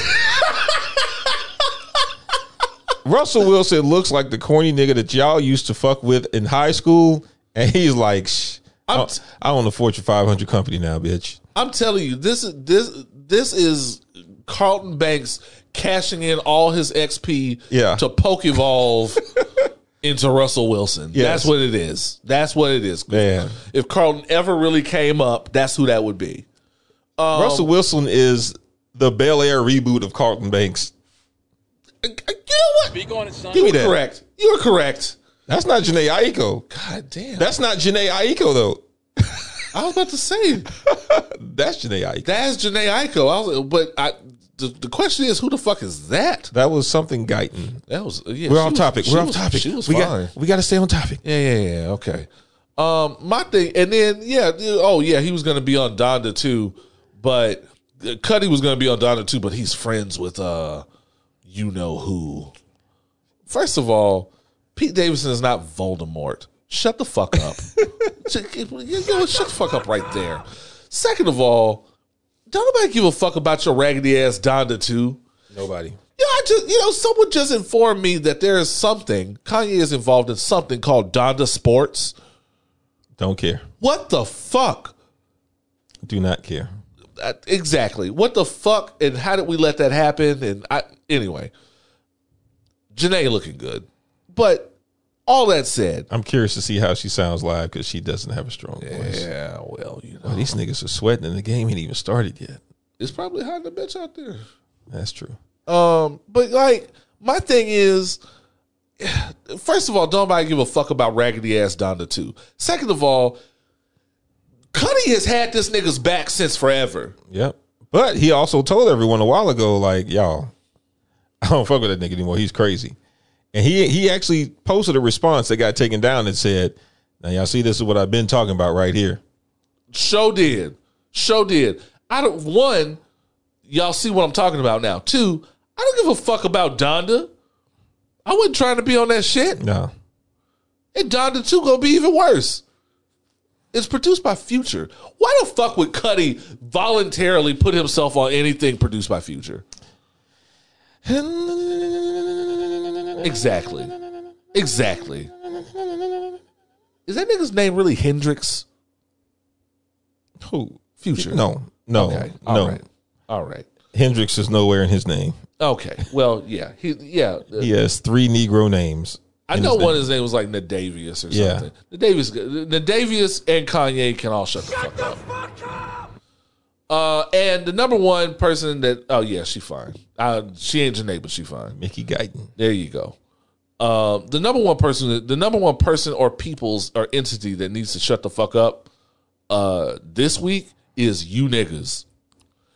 Russell Wilson looks like the corny nigga that y'all used to fuck with in high school, and he's like, Shh, I, I'm t- I own a Fortune 500 company now, bitch. I'm telling you, this is this this is Carlton Banks cashing in all his XP Yeah. to poke evolve into Russell Wilson. Yes. That's what it is. That's what it is. Man. If Carlton ever really came up, that's who that would be. Um, Russell Wilson is the Bel Air reboot of Carlton Banks. You know what? Speak on it, son. Give me You're that. correct. You're correct. That's not Jhené Aiko. God damn. That's not Jhené Aiko though. I was about to say That's Jhené Aiko. that's Jhené Aiko. I was, but I. The, the question is, who the fuck is that? That was something Guyton. That was yeah. We're she off was- topic. she We're off was- topic. She was we fine. got we got to stay on topic. Yeah, yeah, yeah. Okay. Um, my thing, and then yeah, oh yeah, he was going to be on Donda too, but uh, Cudi was going to be on Donda too, but he's friends with uh, you know who. First of all, Pete Davidson is not Voldemort. Shut the fuck up. Shut- you know? Shut the fuck up right there. Second of all, don't nobody give a fuck about your raggedy ass Donda 2. Nobody. Yeah, I just you know, someone just informed me that there is something Kanye is involved in something called Donda Sports. Don't care. What the fuck? Do not care. Exactly. What the fuck? And how did we let that happen? And I anyway, Jhené looking good, but all that said, I'm curious to see how she sounds live because she doesn't have a strong voice. yeah, well, you know, Well, these niggas are sweating and the game ain't even started yet. it's probably hot in the bitch out there. That's true. Um, but like my thing is, first of all, don't nobody give a fuck about raggedy ass Donda two. Second of all, Cudi has had this nigga's back since forever. Yep. But he also told everyone a while ago, like, y'all, I don't fuck with that nigga anymore. He's crazy. And he he actually posted a response that got taken down and said, Now y'all see this is what I've been talking about right here. Show did. Show did. I don't one, y'all see what I'm talking about now. Two, I don't give a fuck about Donda. I wasn't trying to be on that shit. No. And Donda 2 gonna be even worse. It's produced by Future. Why the fuck would Cudi voluntarily put himself on anything produced by Future? Exactly. Exactly. Is that nigga's name really Hendrix? Who? Future. No. No. Okay. All no. right. All right. Hendrix is nowhere in his name. Okay. Well, yeah. He yeah. He has three Negro names. I know his one of his name was like Nayvadius or Yeah. something. Nayvadius, Nayvadius and Kanye can all shut the fuck up. Uh, and the number one person that oh yeah, she fine. Uh, she ain't Jhené, but she fine. Mickey Guyton. There you go. Uh, the number one person, the number one person or people's or entity that needs to shut the fuck up uh, this week is you niggas.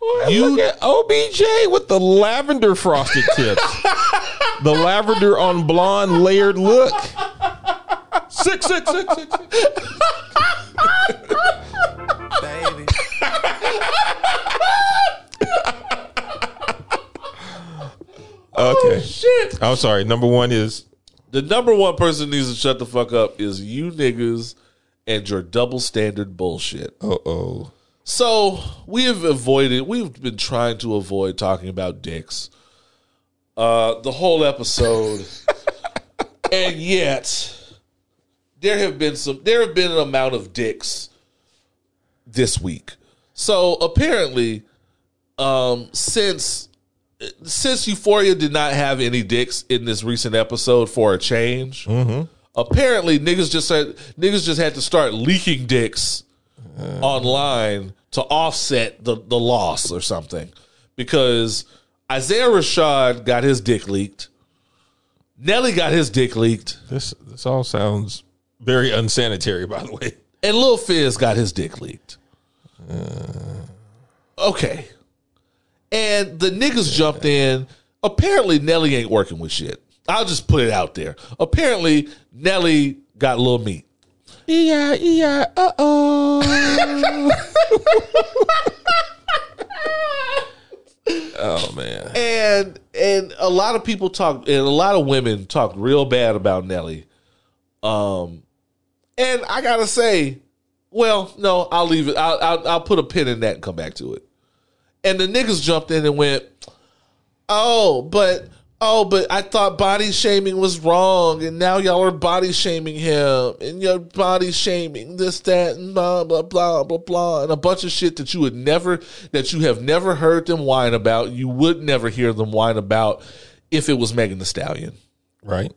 You You- look at OBJ with the lavender frosted tips. the lavender on blonde layered look. Six, six, six, six, six. baby. Okay. Shit. I'm sorry. Number one is The number one person needs to shut the fuck up is you niggas and your double standard bullshit. uh oh. So we have avoided. We've been trying to avoid talking about dicks, uh, the whole episode, and yet there have been some. There have been an amount of dicks this week. So apparently, um, since since Euphoria did not have any dicks in this recent episode for a change, apparently niggas just said niggas just had to start leaking dicks online to offset the, the loss or something because Isaiah Rashad got his dick leaked. Nelly got his dick leaked. This this all sounds very unsanitary, by the way. And Lil Fizz got his dick leaked. Okay. And the niggas jumped in. Apparently, Nelly ain't working with shit. I'll just put it out there. Apparently, Nelly got a little meat. Yeah, yeah, uh oh. oh man. and and a lot of people talk and a lot of women talk real bad about Nelly. Um, and I gotta say, well, no, I'll leave it. I'll, I'll I'll put a pin in that and come back to it. And the niggas jumped in and went, "Oh, but oh, but I thought body shaming was wrong, and now y'all are body shaming him, and you're body shaming this, that, and blah blah blah blah blah, and a bunch of shit that you would never, that you have never heard them whine about. You would never hear them whine about if it was Megan Thee Stallion." Right.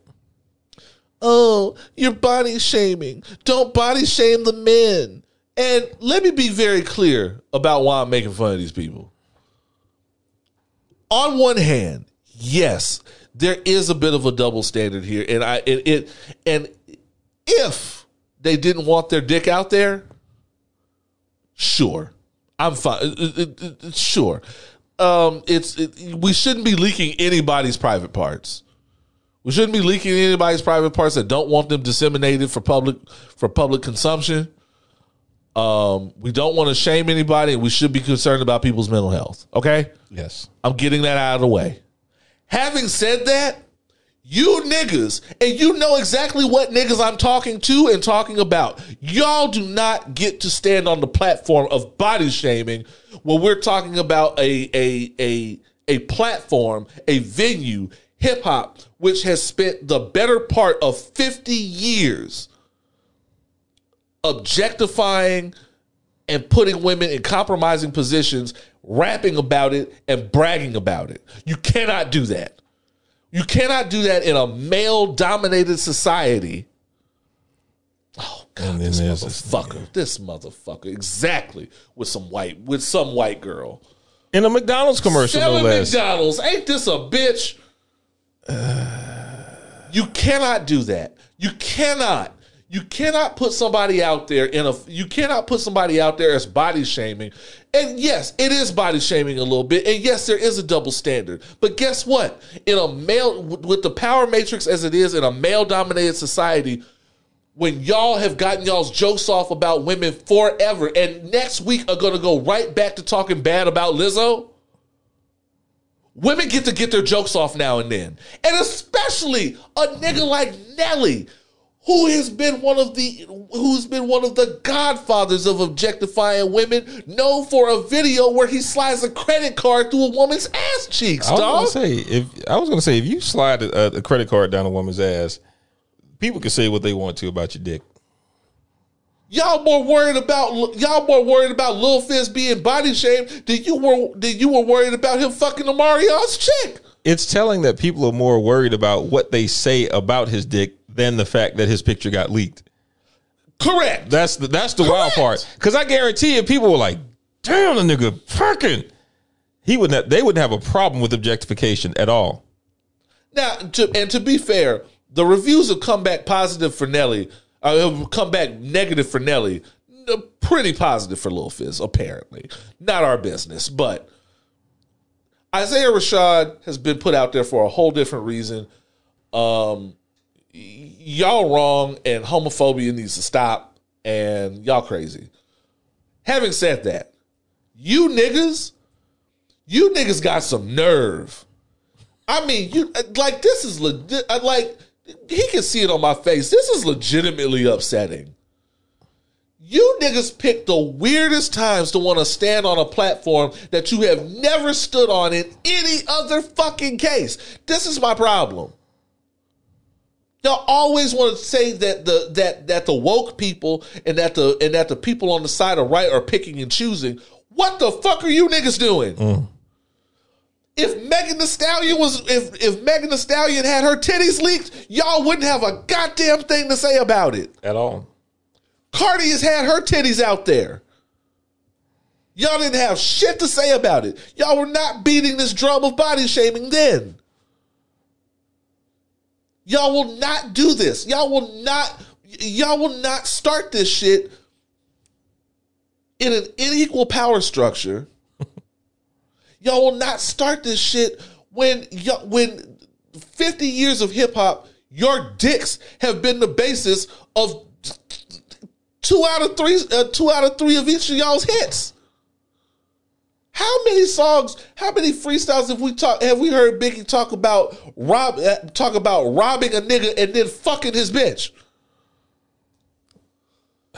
oh, you're body shaming. Don't body shame the men. And let me be very clear about why I'm making fun of these people. On one hand, yes, there is a bit of a double standard here, and I and it and if they didn't want their dick out there, sure, I'm fine. Uh, uh, uh, Sure, um, it's it, we shouldn't be leaking anybody's private parts. We shouldn't be leaking anybody's private parts that don't want them disseminated for public for public consumption. Um, we don't want to shame anybody. We should be concerned about people's mental health. Okay, Yes. I'm getting that out of the way. Having said that, you niggas, and you know exactly what niggas I'm talking to and talking about. Y'all do not get to stand on the platform of body shaming when we're talking about a a a a platform, a venue, hip hop, which has spent the better part of 50 years objectifying and putting women in compromising positions, rapping about it and bragging about it. You cannot do that. You cannot do that in a male dominated society. Oh God, this there's this motherfucker. This motherfucker. Exactly. With some white with some white girl. In a McDonald's commercial, no Selling less. McDonald's. Ain't this a bitch? You cannot do that. You cannot. You cannot put somebody out there in a. You cannot put somebody out there as body shaming. And yes, it is body shaming a little bit. And yes, there is a double standard. But guess what? In a male, with the power matrix as it is in a male dominated society, when y'all have gotten y'all's jokes off about women forever and next week are going to go right back to talking bad about Lizzo? Women get to get their jokes off now and then. And especially a nigga like Nelly, who has been one of the who's been one of the godfathers of objectifying women, known for a video where he slides a credit card through a woman's ass cheeks, I was dog. gonna say if I was gonna say if you slide a, a credit card down a woman's ass, people can say what they want to about your dick. Y'all more worried about y'all more worried about Lil Fizz being body shamed than you were than you were worried about him fucking Omarion's chick. It's telling that people are more worried about what they say about his dick than the fact that his picture got leaked. Correct. That's the that's the wild part. Because I guarantee you, people were like, "Damn, the nigga fucking." He wouldn't. Have, they wouldn't have a problem with objectification at all. Now, to, and to be fair, the reviews have come back positive for Nelly. Uh, have come back negative for Nelly. Uh, Pretty positive for Lil Fizz, apparently. Not our business, but Isaiah Rashad has been put out there for a whole different reason. Um, y'all wrong, and homophobia needs to stop, and y'all crazy. Having said that, you niggas, you niggas got some nerve. I mean, you like this is legit. Uh, like he can see it on my face. This is legitimately upsetting. You niggas pick the weirdest times to want to stand on a platform that you have never stood on in any other fucking case. This is my problem. Y'all always want to say that the that that the woke people and that the and that the people on the side of right are picking and choosing. What the fuck are you niggas doing? Mm. if Megan Thee Stallion was if if Megan Thee Stallion had her titties leaked, y'all wouldn't have a goddamn thing to say about it. At all. Cardi has had her titties out there. Y'all didn't have shit to say about it. Y'all were not beating this drum of body shaming then. Y'all will not do this. Y'all will not y'all will not start this shit in an unequal power structure. y'all will not start this shit when when 50 years of hip hop, your dicks have been the basis of two out of three, uh, two out of three of each of y'all's hits. How many songs? How many freestyles have we talk? Have we heard Biggie talk about rob? uh, Talk about robbing a nigga and then fucking his bitch?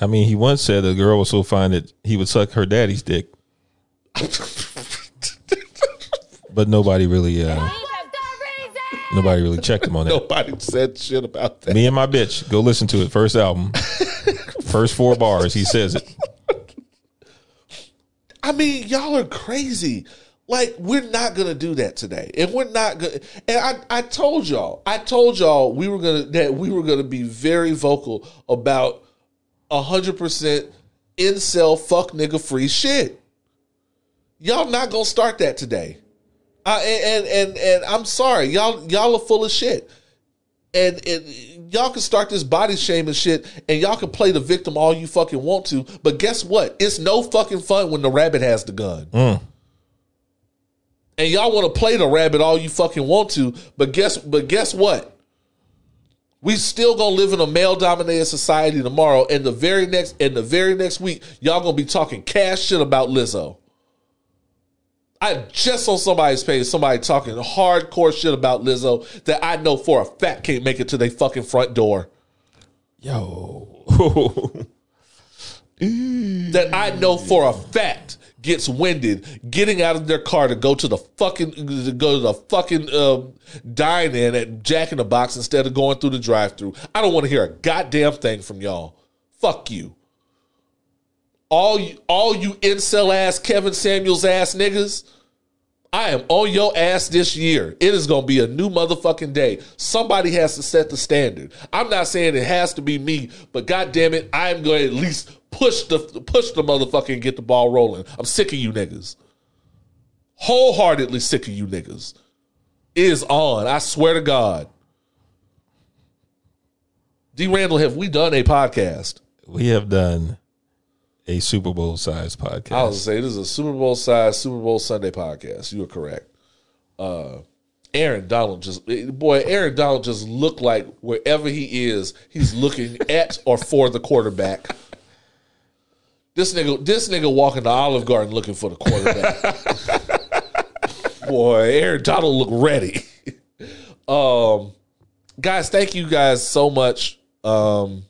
I mean, he once said a girl was so fine that he would suck her daddy's dick, but nobody really, uh, nobody really checked him on that. Nobody said shit about that. Me and my bitch, go listen to it. First album, first four bars, he says it. I mean, y'all are crazy. Like, we're not gonna do that today, and we're not gonna. And I, I told y'all, I told y'all we were gonna that we were gonna be very vocal about hundred percent incel fuck nigga free shit. Y'all not gonna start that today. And, and and and I'm sorry, y'all y'all are full of shit. And and y'all can start this body shaming shit, and y'all can play the victim all you fucking want to. But guess what? It's no fucking fun when the rabbit has the gun. Mm. And y'all want to play the rabbit all you fucking want to. But guess but guess what? We still gonna live in a male dominated society tomorrow, and the very next and the very next week, y'all gonna be talking cash shit about Lizzo. I just on somebody's page, somebody talking hardcore shit about Lizzo that I know for a fact can't make it to their fucking front door. Yo, That I know for a fact gets winded getting out of their car to go to the fucking to go to the fucking um, dine in at Jack in the Box instead of going through the drive through. I don't want to hear a goddamn thing from y'all. Fuck you. All you all you incel ass Kevin Samuels ass niggas. I am on your ass this year. It is going to be a new motherfucking day. Somebody has to set the standard. I'm not saying it has to be me, but god damn it, I'm going to at least push the push the motherfucker and get the ball rolling. I'm sick of you niggas. Wholeheartedly sick of you niggas. It is on. I swear to God. D Randle, have we done a podcast? we have done a Super Bowl sized podcast. I was say this is a Super Bowl size Super Bowl Sunday podcast. You are correct. Uh, Aaron Donald just boy, Aaron Donald just looked like wherever he is, he's looking at or for the quarterback. This nigga, this nigga walking to Olive Garden looking for the quarterback. boy, Aaron Donald look ready. um, guys, thank you guys so much. Um,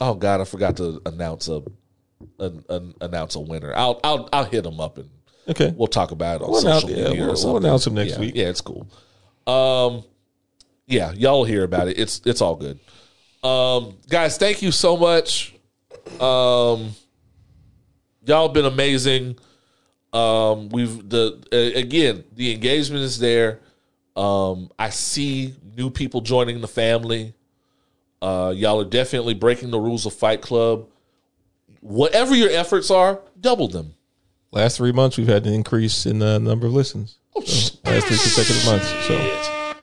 oh God, I forgot to announce a, an, an announce a winner. I'll I'll I'll hit him up and Okay. we'll talk about it on We'll social announce- yeah, media. or we'll- we'll announce him next Yeah, week. Yeah, it's cool. Um, yeah, y'all will hear about it. It's it's all good. Um, guys, thank you so much. Um, y'all been amazing. Um, we've the uh, again the engagement is there. Um, I see new people joining the family. Uh, y'all are definitely breaking the rules of Fight Club. Whatever your efforts are, double them. Last three months, we've had an increase in the number of listens. Oh, So, last three consecutive months. So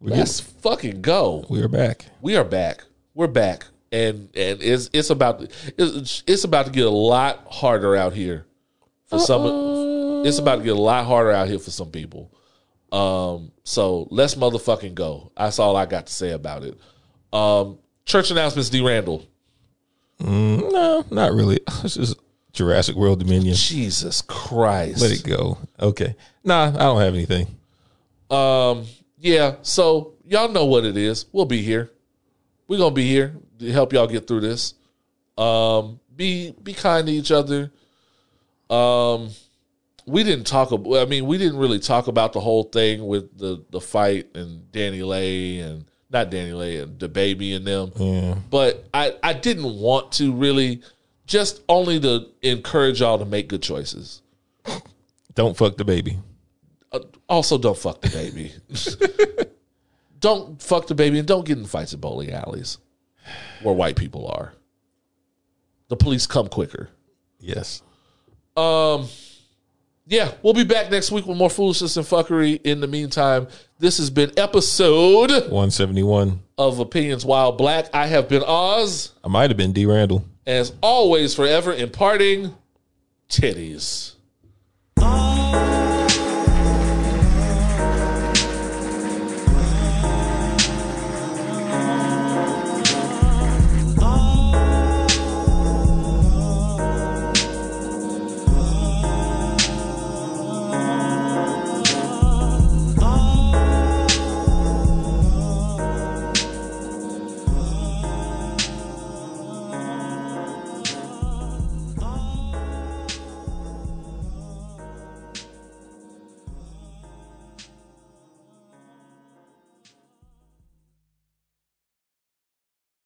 Let's fucking go. we are back. we are back. We're back, and and it's it's about it's, it's about to get a lot harder out here for some. It's about to get a lot harder out here for some people. Um, so let's motherfucking go. That's all I got to say about it. Um, church announcements, D. Randle. Mm, no, not really. It's just Jurassic World Dominion. Jesus Christ. Let it go. Okay. Nah, I don't have anything. Um, yeah, so y'all know what it is. We'll be here. We're gonna be here to help y'all get through this. Um, be be kind to each other. Um, we didn't talk about. I mean, we didn't really talk about the whole thing with the the fight and DaniLeigh and not DaniLeigh and DaBaby and them. Yeah. But I I didn't want to really just only to encourage y'all to make good choices. Don't fuck the baby. Uh, also, don't fuck the baby. don't fuck the baby and don't get in fights at bowling alleys where white people are. The police come quicker. Yes. Um, yeah, we'll be back next week with more foolishness and fuckery. In the meantime, this has been episode 171. of Opinions While Black. I have been Oz, I might have been D. Randle. as always, forever imparting titties.